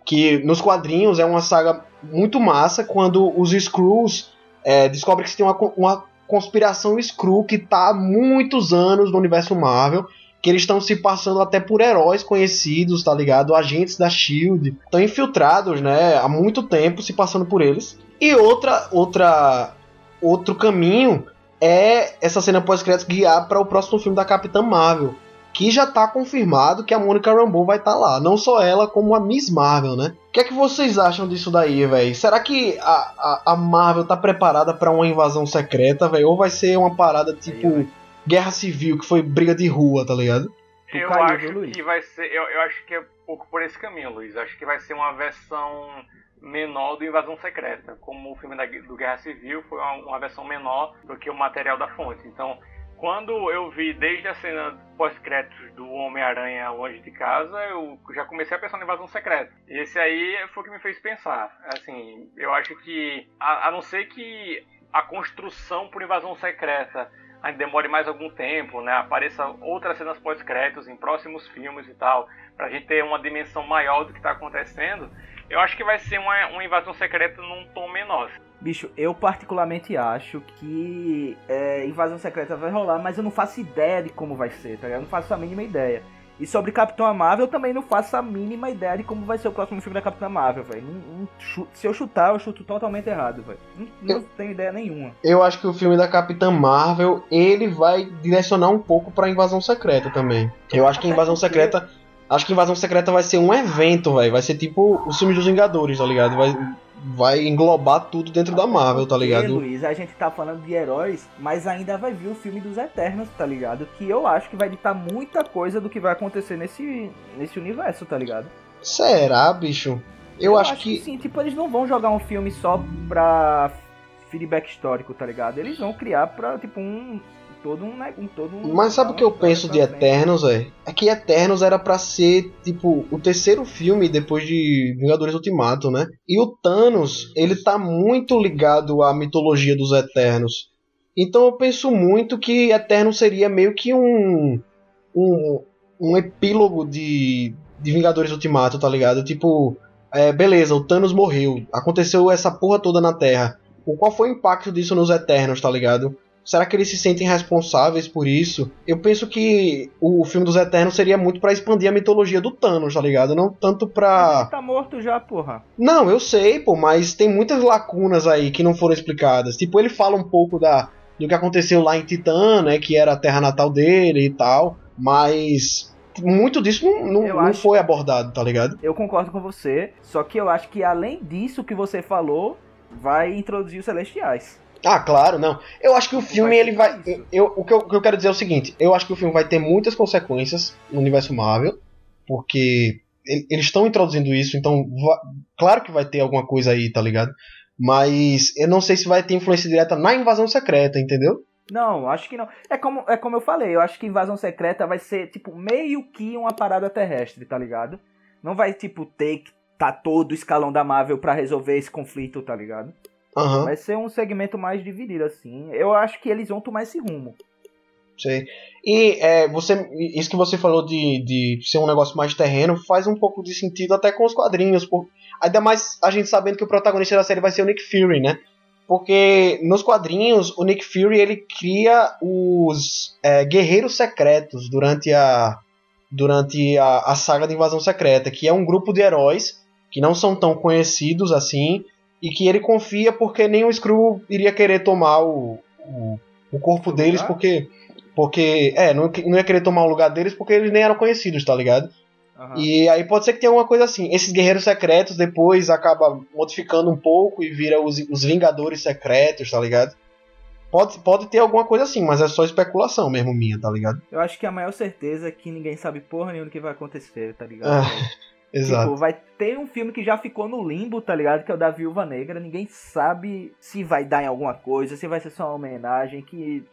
que nos quadrinhos é uma saga muito massa quando os Skrulls é, descobrem que tem uma, uma conspiração Skrull que tá há muitos anos no universo Marvel que eles estão se passando até por heróis conhecidos, tá ligado? Agentes da Shield, estão infiltrados, né, há muito tempo se passando por eles. E outra outra outro caminho é essa cena pós-créditos guiar para o próximo filme da Capitã Marvel, que já tá confirmado que a Monica Rambeau vai estar tá lá, não só ela como a Miss Marvel, né? O que é que vocês acham disso daí, velho? Será que a, a, a, Marvel tá preparada para uma invasão secreta, velho? Ou vai ser uma parada tipo guerra civil, que foi briga de rua, tá ligado? Eu caiu, acho viu, que vai ser. Eu, eu acho que é pouco por esse caminho, Luiz. Acho que vai ser uma versão menor do Invasão Secreta. Como o filme da, do Guerra Civil foi uma, uma versão menor do que o material da fonte. Então, quando eu vi desde a cena pós-créditos do Homem-Aranha longe de casa, eu já comecei a pensar na invasão secreta. E esse aí foi o que me fez pensar. Assim, eu acho que, a, a não ser que a construção por invasão secreta demore mais algum tempo, né? Apareça outras cenas pós-créditos em próximos filmes e tal, pra gente ter uma dimensão maior do que tá acontecendo. Eu acho que vai ser uma, uma invasão secreta num tom menor. Bicho, eu particularmente acho que é, invasão secreta vai rolar, mas eu não faço ideia de como vai ser, tá ligado? Eu não faço a mínima ideia. E sobre Capitão Marvel, eu também não faço a mínima ideia de como vai ser o próximo filme da Capitã Marvel, velho. Se eu chutar, eu chuto totalmente errado, velho. Não, não eu, tenho ideia nenhuma. Eu acho que o filme da Capitã Marvel, ele vai direcionar um pouco pra Invasão Secreta também. Eu acho que a Invasão Secreta... Acho que Invasão Secreta vai ser um evento, velho. Vai ser tipo o filme dos Vingadores, tá ligado? Vai vai englobar tudo dentro da Marvel, tá ligado? Luiz, a gente tá falando de heróis, mas ainda vai vir o filme dos Eternos, tá ligado? Que eu acho que vai ditar muita coisa do que vai acontecer nesse, nesse universo, tá ligado? Será, bicho? Eu, eu acho, acho que... que... sim, tipo, eles não vão jogar um filme só pra feedback histórico, tá ligado? Eles vão criar pra, tipo, um, todo um, um todo um, Mas sabe o que eu penso de Eternos, é? É que Eternos era para ser tipo o terceiro filme depois de Vingadores Ultimato, né? E o Thanos, ele tá muito ligado à mitologia dos Eternos. Então eu penso muito que Eterno seria meio que um um, um epílogo de, de Vingadores Ultimato, tá ligado? Tipo, é, beleza, o Thanos morreu, aconteceu essa porra toda na Terra. O qual foi o impacto disso nos Eternos, tá ligado? Será que eles se sentem responsáveis por isso? Eu penso que o filme dos Eternos seria muito para expandir a mitologia do Thanos, tá ligado? Não tanto pra. Ele tá morto já, porra. Não, eu sei, pô, mas tem muitas lacunas aí que não foram explicadas. Tipo, ele fala um pouco da do que aconteceu lá em Titã, né? Que era a terra natal dele e tal. Mas muito disso não, não, não acho... foi abordado, tá ligado? Eu concordo com você. Só que eu acho que além disso que você falou, vai introduzir os Celestiais. Ah, claro, não. Eu acho que o filme ele vai. Eu, o, que eu, o que eu quero dizer é o seguinte: eu acho que o filme vai ter muitas consequências no universo Marvel, porque eles estão introduzindo isso, então claro que vai ter alguma coisa aí, tá ligado? Mas eu não sei se vai ter influência direta na invasão secreta, entendeu? Não, acho que não. É como, é como eu falei, eu acho que invasão secreta vai ser, tipo, meio que uma parada terrestre, tá ligado? Não vai, tipo, ter que tá todo o escalão da Marvel para resolver esse conflito, tá ligado? Uhum. Vai ser um segmento mais dividido, assim. Eu acho que eles vão tomar esse rumo. Sei. E é, você, isso que você falou de, de ser um negócio mais terreno faz um pouco de sentido até com os quadrinhos. Por, ainda mais a gente sabendo que o protagonista da série vai ser o Nick Fury, né? Porque nos quadrinhos o Nick Fury ele cria os é, guerreiros secretos durante a durante a, a saga de invasão secreta, que é um grupo de heróis que não são tão conhecidos assim, e que ele confia porque nem o Skrull iria querer tomar o, o, o corpo deles porque porque é não, não ia querer tomar o lugar deles porque eles nem eram conhecidos tá ligado uhum. e aí pode ser que tenha alguma coisa assim esses guerreiros secretos depois acaba modificando um pouco e vira os, os Vingadores secretos tá ligado Pode, pode ter alguma coisa assim, mas é só especulação mesmo minha, tá ligado? Eu acho que a maior certeza é que ninguém sabe porra nenhuma do que vai acontecer, tá ligado? Ah. Exato. Tipo, vai ter um filme que já ficou no limbo, tá ligado? Que é o da Viúva Negra. Ninguém sabe se vai dar em alguma coisa, se vai ser só uma homenagem, que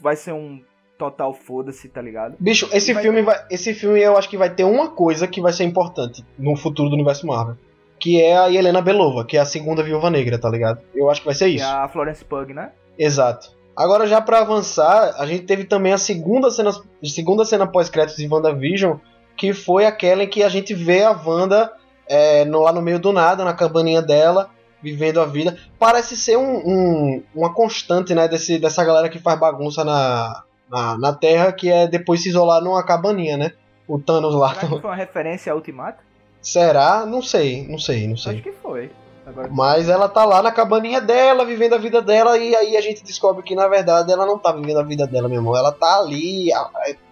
vai ser um total foda-se, tá ligado? Bicho, esse vai filme vai, esse filme eu acho que vai ter uma coisa que vai ser importante no futuro do universo Marvel, que é a Helena Belova, que é a segunda Viúva Negra, tá ligado? Eu acho que vai ser Que isso. é a Florence Pug, né? Exato. Agora já pra avançar, a gente teve também a segunda cena, segunda cena pós-créditos de WandaVision, que foi aquela em que a gente vê a Wanda é, no- lá no meio do nada, na cabaninha dela, vivendo a vida. Parece ser um, um- uma constante, né, desse, dessa galera que faz bagunça na, na, na Terra, que é depois se isolar numa cabaninha, né? O Thanos lá. Será que foi uma referência a Ultimato? Será? Não sei, não sei, não sei. Acho que foi. Agora, Mas ela tá lá na cabaninha dela, vivendo a vida dela, e aí a gente descobre que na verdade ela não tá vivendo a vida dela, meu irmão. Ela tá ali,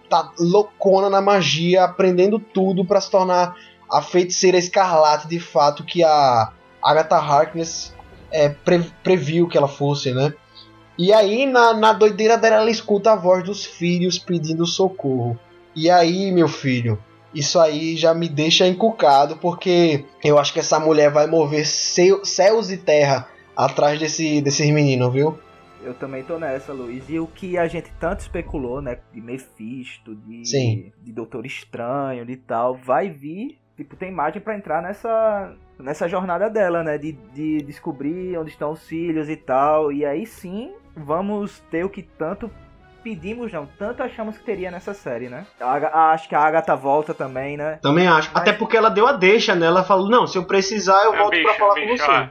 tá loucona na magia, aprendendo tudo pra se tornar a feiticeira escarlate de fato que a Agatha Harkness é, pre- previu que ela fosse, né? E aí, na, na doideira dela, ela escuta a voz dos filhos pedindo socorro. E aí, meu filho, isso aí já me deixa encucado, porque eu acho que essa mulher vai mover céu- céus e terra atrás desse, desses meninos, viu? Eu também tô nessa, Luiz. E o que a gente tanto especulou, né? De Mephisto, de, Sim. de Doutor Estranho, de tal, vai vir. Tipo, tem imagem pra entrar nessa, nessa jornada dela, né? De, de descobrir onde estão os filhos e tal. E aí sim, vamos ter o que tanto pedimos, não. Tanto achamos que teria nessa série, né? A acho que a Agatha volta também, né? Também acho. Mas- Até porque ela deu a deixa, né? Ela falou, não, se eu precisar, eu É, volto pra falar com bicho, você. ó,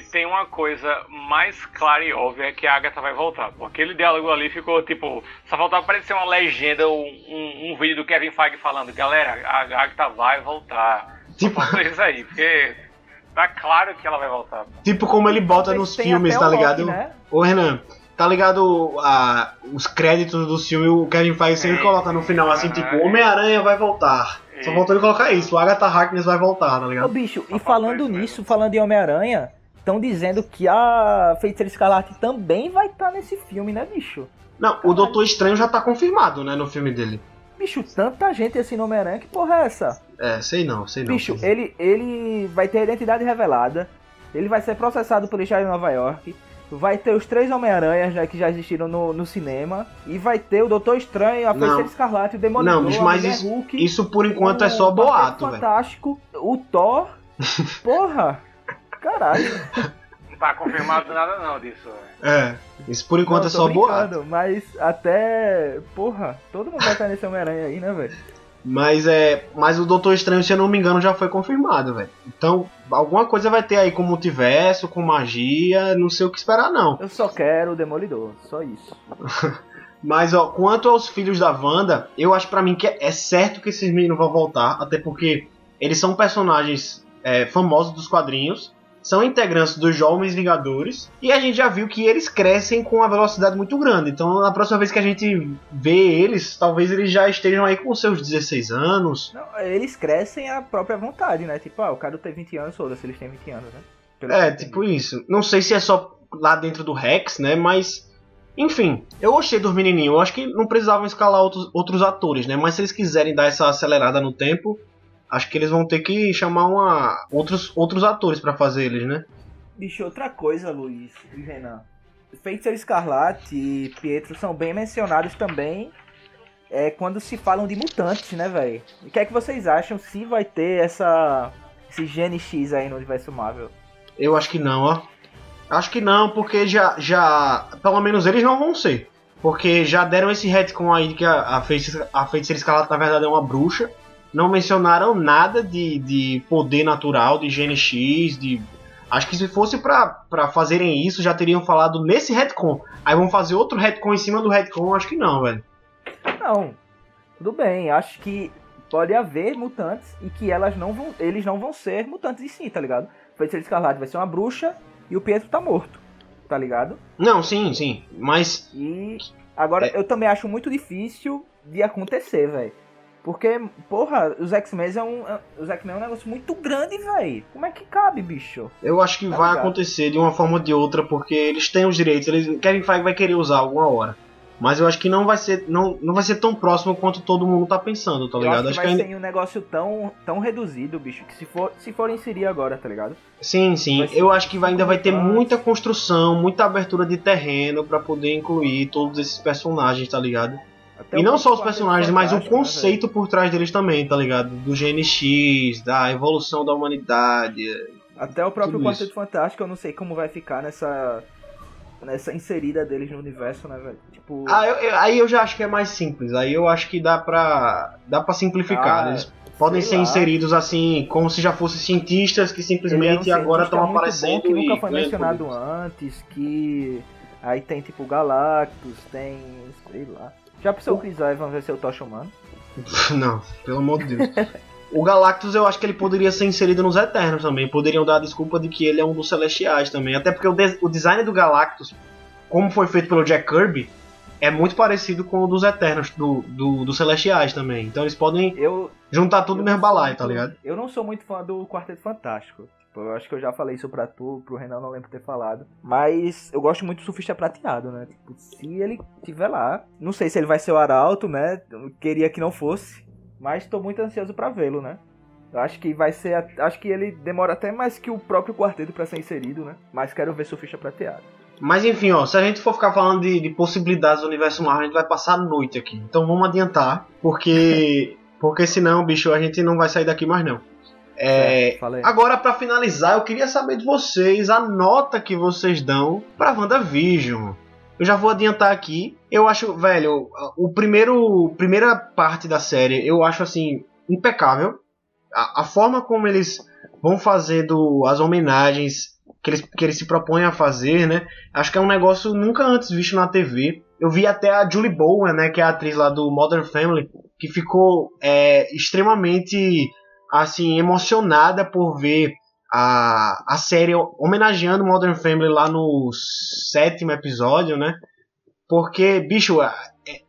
se tem uma coisa mais clara e óbvia é que a Agatha vai voltar. Porque aquele diálogo ali ficou tipo. Só faltava aparecer uma legenda, um, um, um vídeo do Kevin Feige falando: Galera, a Agatha vai voltar. Só Tipo- faltou isso aí, porque tá claro que ela vai voltar. Tipo como ele bota nos filmes, tá Loki, ligado? né? Ô Renan, tá ligado a, os créditos do filme, o Kevin Feige sempre coloca no final assim, tipo. Homem-Aranha vai voltar. Só faltou ele colocar isso, o Agatha Harkness vai voltar, tá Ô ligado? bicho, Só e falando mesmo. nisso, falando em Homem-Aranha, estão dizendo que a Feiticeira Escarlate também vai estar nesse filme, né, bicho? Não, o Doutor Estranho já tá confirmado, né, no filme dele. Bicho, tanta gente assim no Homem-Aranha, que porra é essa? É, sei não, sei não. bicho, sei. ele, ele vai ter a identidade revelada, ele vai ser processado pelo Estado de Nova York, vai ter os três Homem-Aranhas né, que já existiram no, no cinema, e vai ter o Doutor Estranho, a Não. Feiticeira Escarlate, o Demolidor, Não, mas isso- Hulk, Isso por enquanto é só boato, velho. Fantástico, o Thor, porra, caralho. Não tá confirmado nada não disso. velho. É, isso por enquanto Não, é só boato. Mas até. Porra, todo mundo vai estar nesse Homem-Aranha aí, né, velho? Mas é, mas o Doutor Estranho, se eu não me engano, já foi confirmado, velho. Então, alguma coisa vai ter aí com multiverso, com magia, não sei o que esperar não. Eu só quero o Demolidor, só isso. Mas ó, quanto aos filhos da Wanda, eu acho pra mim que é, é certo que esses meninos vão voltar, até porque eles são personagens é, famosos dos quadrinhos, são integrantes dos Jovens Vingadores, e a gente já viu que eles crescem com uma velocidade muito grande. Então, na próxima vez que a gente vê eles, talvez eles já estejam aí com seus 16 anos. Não, eles crescem à própria vontade, né? Tipo, ah, o cara tem 20 anos, foda-se, eles têm 20 anos, né? Pelo É, entendi. tipo isso. Não sei se é só lá dentro do Rex, né? Mas. Enfim, eu gostei dos menininhos. Eu acho que não precisavam escalar outros, outros atores, né? Mas se eles quiserem dar essa acelerada no tempo, acho que eles vão ter que chamar uma, outros, outros atores pra fazer eles, né? Bicho, outra coisa, Luiz e Renan. Feiticeiro Escarlate e Pietro são bem mencionados também é, quando se falam de mutantes, né, velho? O que é que vocês acham se vai ter essa esse gene X aí no universo Marvel? Eu acho que não, ó. Acho que não, porque já. já pelo menos eles não vão ser. Porque já deram esse retcon aí de que a, a, feiticeira, a feiticeira escarlate na verdade é uma bruxa. Não mencionaram nada de, de poder natural, de GNX, de. Acho que se fosse pra, pra fazerem isso, já teriam falado nesse retcon. Aí vão fazer outro retcon em cima do retcon, acho que não, velho. Não, tudo bem. Acho que pode haver mutantes e que elas não vão, eles não vão ser mutantes em si, tá ligado? Feiticeiro Escarlate vai ser uma bruxa e o Pietro tá morto, tá ligado? Não, sim, sim. Mas. E agora É. eu também acho muito difícil de acontecer, velho. Porque, porra, os X-Men é um. Os X-Men é um negócio muito grande, velho. Como é que cabe, bicho? Eu acho que Tá vai ligado. acontecer de uma forma ou de outra, porque eles têm os direitos. Eles, Kevin Feige vai querer usar alguma hora. Mas eu acho que não vai ser, não, não vai ser tão próximo quanto todo mundo tá pensando, tá Eu ligado? acho que Acho vai ainda... ser um negócio tão, tão reduzido, bicho, que se for, se for inserir agora, tá ligado? Sim, sim. ser Eu acho que vai, ainda vai ter muita construção, muita abertura de terreno pra poder incluir todos esses personagens, tá ligado? Até e não só os personagens, mas o né, conceito né, por trás deles também, tá ligado? Do GNX, da evolução da humanidade. Até o próprio Quarteto Fantástico, eu não sei como vai ficar nessa nessa inserida deles no universo, né, velho? Tipo... Ah, eu, eu, aí eu já acho que é mais simples. Aí eu acho que dá pra, dá pra simplificar. Ah, Eles podem ser lá. inseridos assim, como se já fossem cientistas que simplesmente é um agora estão aparecendo. Bom, que nunca foi mencionado antes, que aí tem tipo Galactus, tem. sei lá. Já pensou o Chris Evans vai ser o Tocha Humano? Não, pelo amor de Deus. o Galactus eu acho que ele poderia ser inserido nos Eternos também. Poderiam dar a desculpa de que ele é um dos Celestiais também. Até porque o, de o design do Galactus, como foi feito pelo Jack Kirby, é muito parecido com o dos Eternos, do, do, do Celestiais também. Então eles podem eu, juntar tudo no mesmo balaio, tá ligado? Eu não sou muito fã do Quarteto Fantástico. Eu acho que eu já falei isso pra tu, pro Renan, não lembro ter falado. Mas eu gosto muito do surfista prateado, né? Tipo, se ele tiver lá. Não sei se ele vai ser o Arauto, né? Eu queria que não fosse. Mas tô muito ansioso para vê-lo, né? Eu acho que vai ser. Acho que ele demora até mais que o próprio quarteto para ser inserido, né? Mas quero ver surfista prateado. Mas enfim, ó, se a gente for ficar falando de, de possibilidades do universo Marvel, a gente vai passar a noite aqui. Então vamos adiantar, porque porque senão, bicho, a gente não vai sair daqui mais não. É, agora, para finalizar, eu queria saber de vocês a nota que vocês dão pra WandaVision. Eu já vou adiantar aqui. Eu acho, velho, o primeiro primeira parte da série eu acho assim impecável. A, a forma como eles vão fazendo as homenagens que eles, que eles se propõem a fazer, né? Acho que é um negócio nunca antes visto na TV. Eu vi até a Julie Bowen, né, que é a atriz lá do Modern Family, que ficou é, extremamente assim emocionada por ver a, a série homenageando Modern Family lá no sétimo episódio, né? Porque, bicho, a,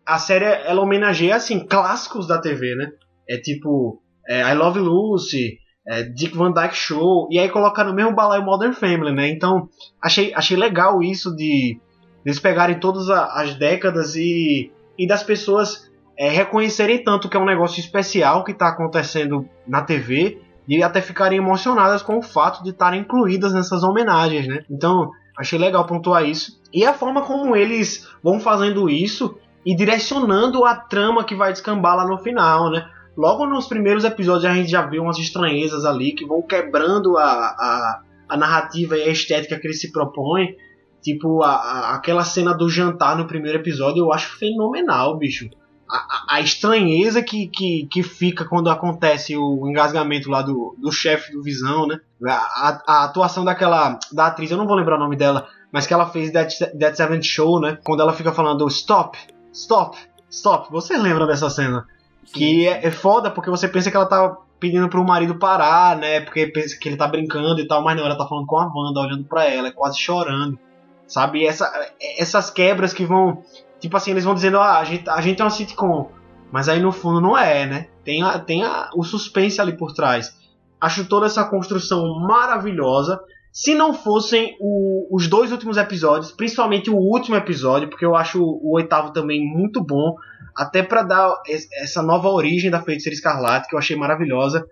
a série ela homenageia assim clássicos da TV, né? É tipo é, I Love Lucy, é, Dick Van Dyke Show, e aí colocar no mesmo balaio Modern Family, né? Então, achei, achei legal isso de eles pegarem todas as décadas e, e das pessoas é, reconhecerem tanto que é um negócio especial que está acontecendo na TV e até ficarem emocionadas com o fato de estarem incluídas nessas homenagens, né? Então, achei legal pontuar isso. E a forma como eles vão fazendo isso e direcionando a trama que vai descambar lá no final, né? Logo nos primeiros episódios a gente já viu umas estranhezas ali que vão quebrando a, a, a narrativa e a estética que eles se propõem. Tipo, a, a, aquela cena do jantar no primeiro episódio eu acho fenomenal, bicho a, a, estranheza que, que, que fica quando acontece o engasgamento lá do, do chefe do Visão, né? A, a, atuação daquela da atriz, eu não vou lembrar o nome dela, mas que ela fez That, That Seventh Show, né? Quando ela fica falando stop, stop, stop. Você lembra dessa cena? Sim. Que é, é foda porque você pensa que ela tá pedindo pro marido parar, né? Porque pensa que ele tá brincando e tal, mas não, ela tá falando com a Wanda, olhando para ela, quase chorando. Sabe? Essa, essas quebras que vão Tipo assim, eles vão dizendo, ah, a gente, a gente é uma sitcom. Mas aí no fundo não é, né? Tem, a, tem a, o suspense ali por trás. Acho toda essa construção maravilhosa. Se não fossem o, os dois últimos episódios, principalmente o último episódio, porque eu acho o, o oitavo também muito bom, até para dar essa nova origem da Feiticeira Escarlate, que eu achei maravilhosa.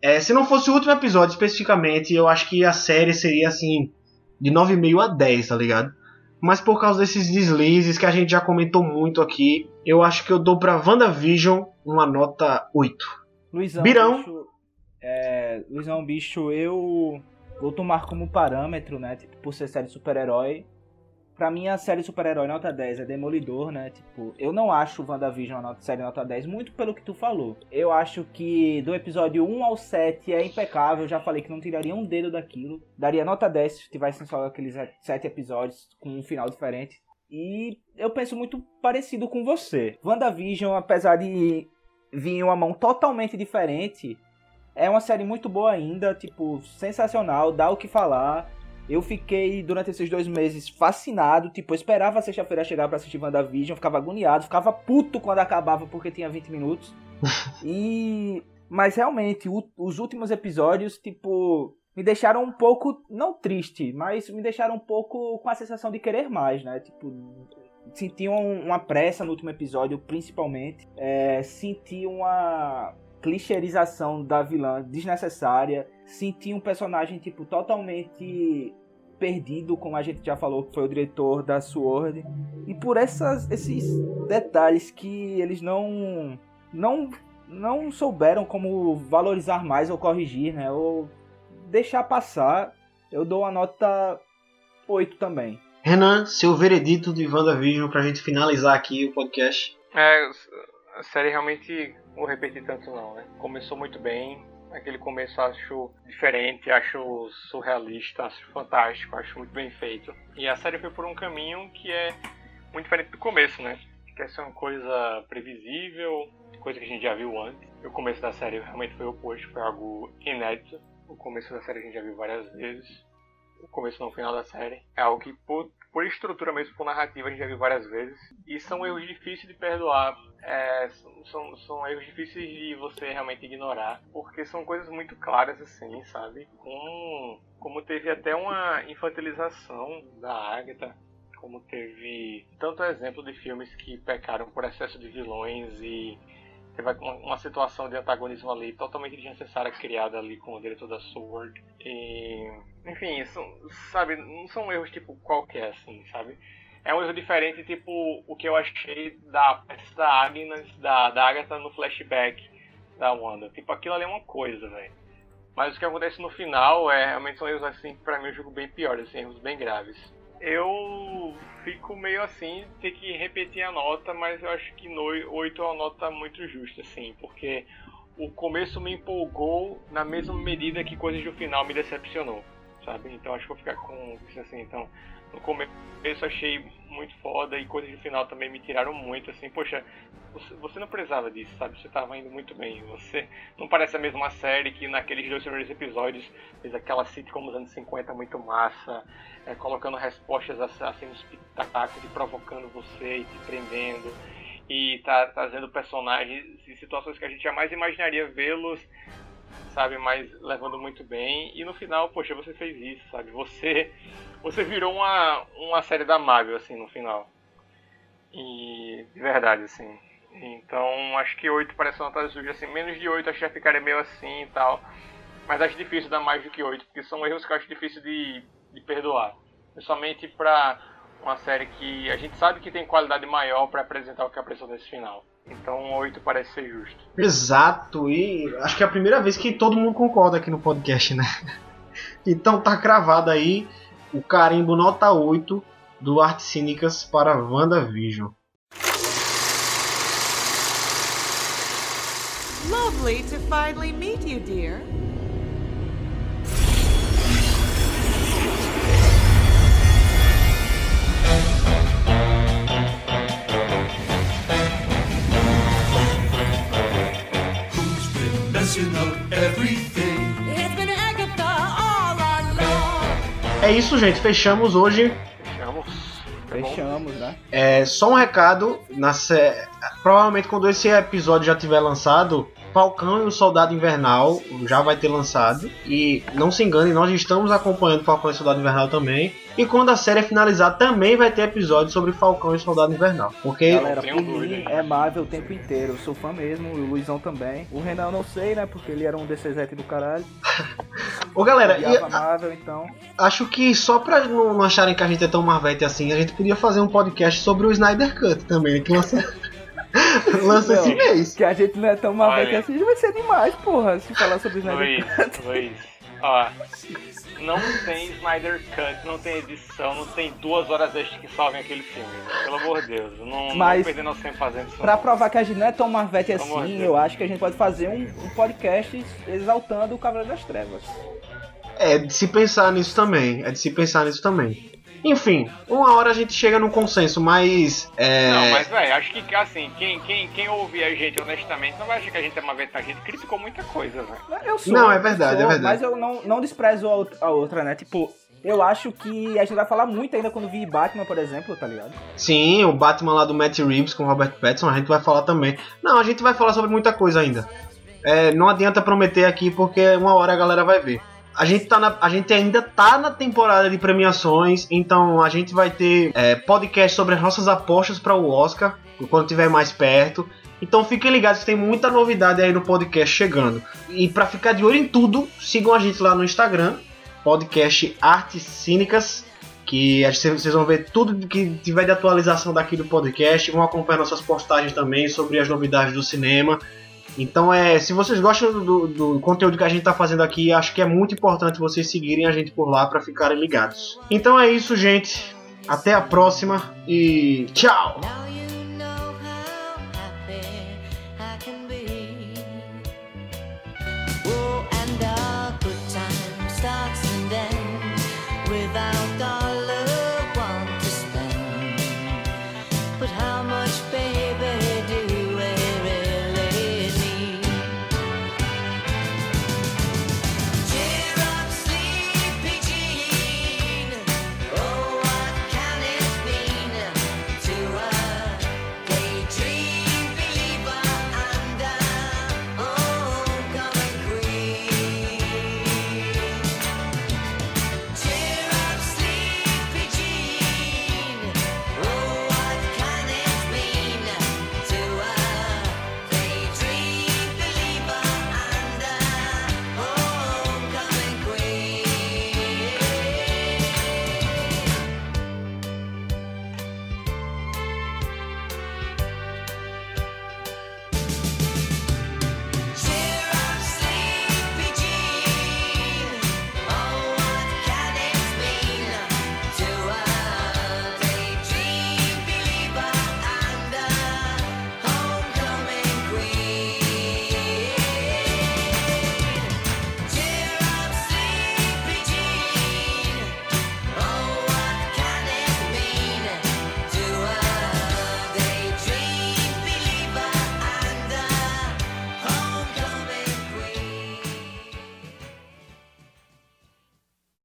É, se não fosse o último episódio especificamente, eu acho que a série seria assim, de 9,5 a 10, tá ligado? Mas por causa desses deslizes que a gente já comentou muito aqui, eu acho que eu dou pra WandaVision uma nota 8. Luizão, Birão. Bicho, é, Luizão, bicho, eu vou tomar como parâmetro, né? Tipo, por ser série super-herói, Pra mim, a série super-herói nota 10 é Demolidor, né? Tipo, eu não acho WandaVision uma série nota 10, muito pelo que tu falou. Eu acho que do episódio 1 ao 7 é impecável. Já falei que não tiraria um dedo daquilo. Daria nota 10 se tivessem só aqueles 7 episódios com um final diferente. E eu penso muito parecido com você. WandaVision, apesar de vir uma mão totalmente diferente, é uma série muito boa ainda, tipo, sensacional, dá o que falar. Eu fiquei, durante esses dois meses, fascinado. Tipo, eu esperava a sexta-feira chegar para assistir WandaVision, ficava agoniado, ficava puto quando acabava porque tinha 20 minutos. e. Mas realmente, o, os últimos episódios, tipo, me deixaram um pouco, não triste, mas me deixaram um pouco com a sensação de querer mais, né? Tipo, senti uma pressa no último episódio, principalmente. É, senti uma clichêrização da vilã desnecessária. Senti um personagem, tipo, totalmente perdido, como a gente já falou, que foi o diretor da Sword. E por essas, esses detalhes que eles não, não, não souberam como valorizar mais ou corrigir, né? Ou deixar passar, eu dou a nota 8 também. Renan, seu veredito de WandaVision pra gente finalizar aqui o podcast. É, a série realmente vou repetir tanto não, né? Começou muito bem, aquele começo acho diferente, acho surrealista, acho fantástico, acho muito bem feito. E a série foi por um caminho que é muito diferente do começo, né? Que é uma coisa previsível, coisa que a gente já viu antes. O começo da série realmente foi o oposto, foi algo inédito. O começo da série a gente já viu várias vezes o começo no final da série. É algo que, por, por estrutura mesmo, por narrativa, a gente já viu várias vezes. E são erros difíceis de perdoar. É, são, são erros difíceis de você realmente ignorar. Porque são coisas muito claras, assim, sabe? Como, como teve até uma infantilização da Agatha. Como teve tanto exemplo de filmes que pecaram por excesso de vilões e teve uma, situação de antagonismo ali totalmente desnecessária criada ali com o diretor da Sword. E, enfim, sabe, não são erros tipo qualquer, assim, sabe? É um erro diferente, tipo o que eu achei da da Agnes, da, da Agatha no flashback da Wanda. Tipo, aquilo ali é uma coisa, velho. Mas o que acontece no final é realmente são erros assim, pra mim, um jogo bem piores, assim, erros bem graves. Eu fico meio assim, ter que repetir a nota, mas eu acho que no 8 é uma nota muito justa, assim, porque o começo me empolgou na mesma medida que coisas do final me decepcionou, sabe? Então acho que vou ficar com isso assim, então no começo achei muito foda e coisas do final também me tiraram muito, assim, poxa, você não precisava disso, sabe? Você estava indo muito bem. Você não parece a mesma série que naqueles dois primeiros episódios fez aquela sitcom dos anos 50 muito massa, é, colocando respostas assim nos pitacos e provocando você e te prendendo. E tá trazendo personagens e situações que a gente jamais imaginaria vê-los, sabe? Mas levando muito bem. E no final, poxa, você fez isso, sabe? Você, você virou uma, uma série da Marvel, assim, no final. E de verdade, assim. Então acho que 8 parece uma nota suja assim. Menos de 8 acho que já ficaria meio assim e tal. Mas acho difícil dar mais do que 8, porque são erros que eu acho difícil de, de perdoar. Principalmente pra uma série que a gente sabe que tem qualidade maior para apresentar o que apresentou nesse final. Então 8 parece ser justo. Exato, e acho que é a primeira vez que todo mundo concorda aqui no podcast, né? Então tá cravado aí o carimbo nota 8 do Arte Cínicas para WandaVision. Lovely to finally meet you, dear. Been messing up everything? It's been Agatha all along. É isso, gente. Fechamos hoje. Fechamos. Fechamos, né? É, só um recado. Na sé... Provavelmente quando esse episódio já tiver lançado, Falcão e o Soldado Invernal já vai ter lançado. E não se engane, nós estamos acompanhando Falcão e o Soldado Invernal também. E quando a série é finalizar, também vai ter episódio sobre Falcão e o Soldado Invernal. Porque. Galera, por mim é Marvel o tempo inteiro. Eu sou fã mesmo, o Luizão também. O Renan eu não sei, né? Porque ele era um DCZ do caralho. Ô galera, e, Marvel, então. acho que só pra não acharem que a gente é tão marvete assim, a gente podia fazer um podcast sobre o Snyder Cut também, né? Que lança. Lança esse mês. Que a gente não é tão malvado assim, vai ser demais, porra, se falar sobre Snyder Cut. Luiz, ó, não tem Snyder Cut, não tem edição, não tem duas horas extras que salvem aquele filme. Pelo amor de Deus, não, Mas, não perder nosso tempo fazendo isso. Pra não. provar que a gente não é tão marvete assim, eu acho que a gente pode fazer um, um podcast exaltando o Cavaleiro das Trevas. É de se pensar nisso também. É de se pensar nisso também. Enfim, uma hora a gente chega num consenso, mas. É... Não, mas velho, acho que assim, quem, quem, quem ouve a gente honestamente não vai achar que a gente é uma vez, a gente criticou muita coisa, velho. Não, é verdade, sou, é verdade. Mas eu não, não desprezo a outra, né? Tipo, eu acho que a gente vai falar muito ainda quando vir Batman, por exemplo, tá ligado? Sim, o Batman lá do Matt Reeves com o Robert Pattinson, a gente vai falar também. Não, a gente vai falar sobre muita coisa ainda. É, não adianta prometer aqui porque uma hora a galera vai ver. A gente, tá na, a gente ainda tá na temporada de premiações, então a gente vai ter é, podcast sobre as nossas apostas para o Oscar, quando tiver mais perto. Então fiquem ligados tem muita novidade aí no podcast chegando. E para ficar de olho em tudo, sigam a gente lá no Instagram, podcast Artes Cínicas que vocês vão ver tudo que tiver de atualização daqui do podcast, vão acompanhar nossas postagens também sobre as novidades do cinema. Então é, se vocês gostam do, do conteúdo que a gente está fazendo aqui, acho que é muito importante vocês seguirem a gente por lá para ficarem ligados. Então é isso, gente. Até a próxima e tchau.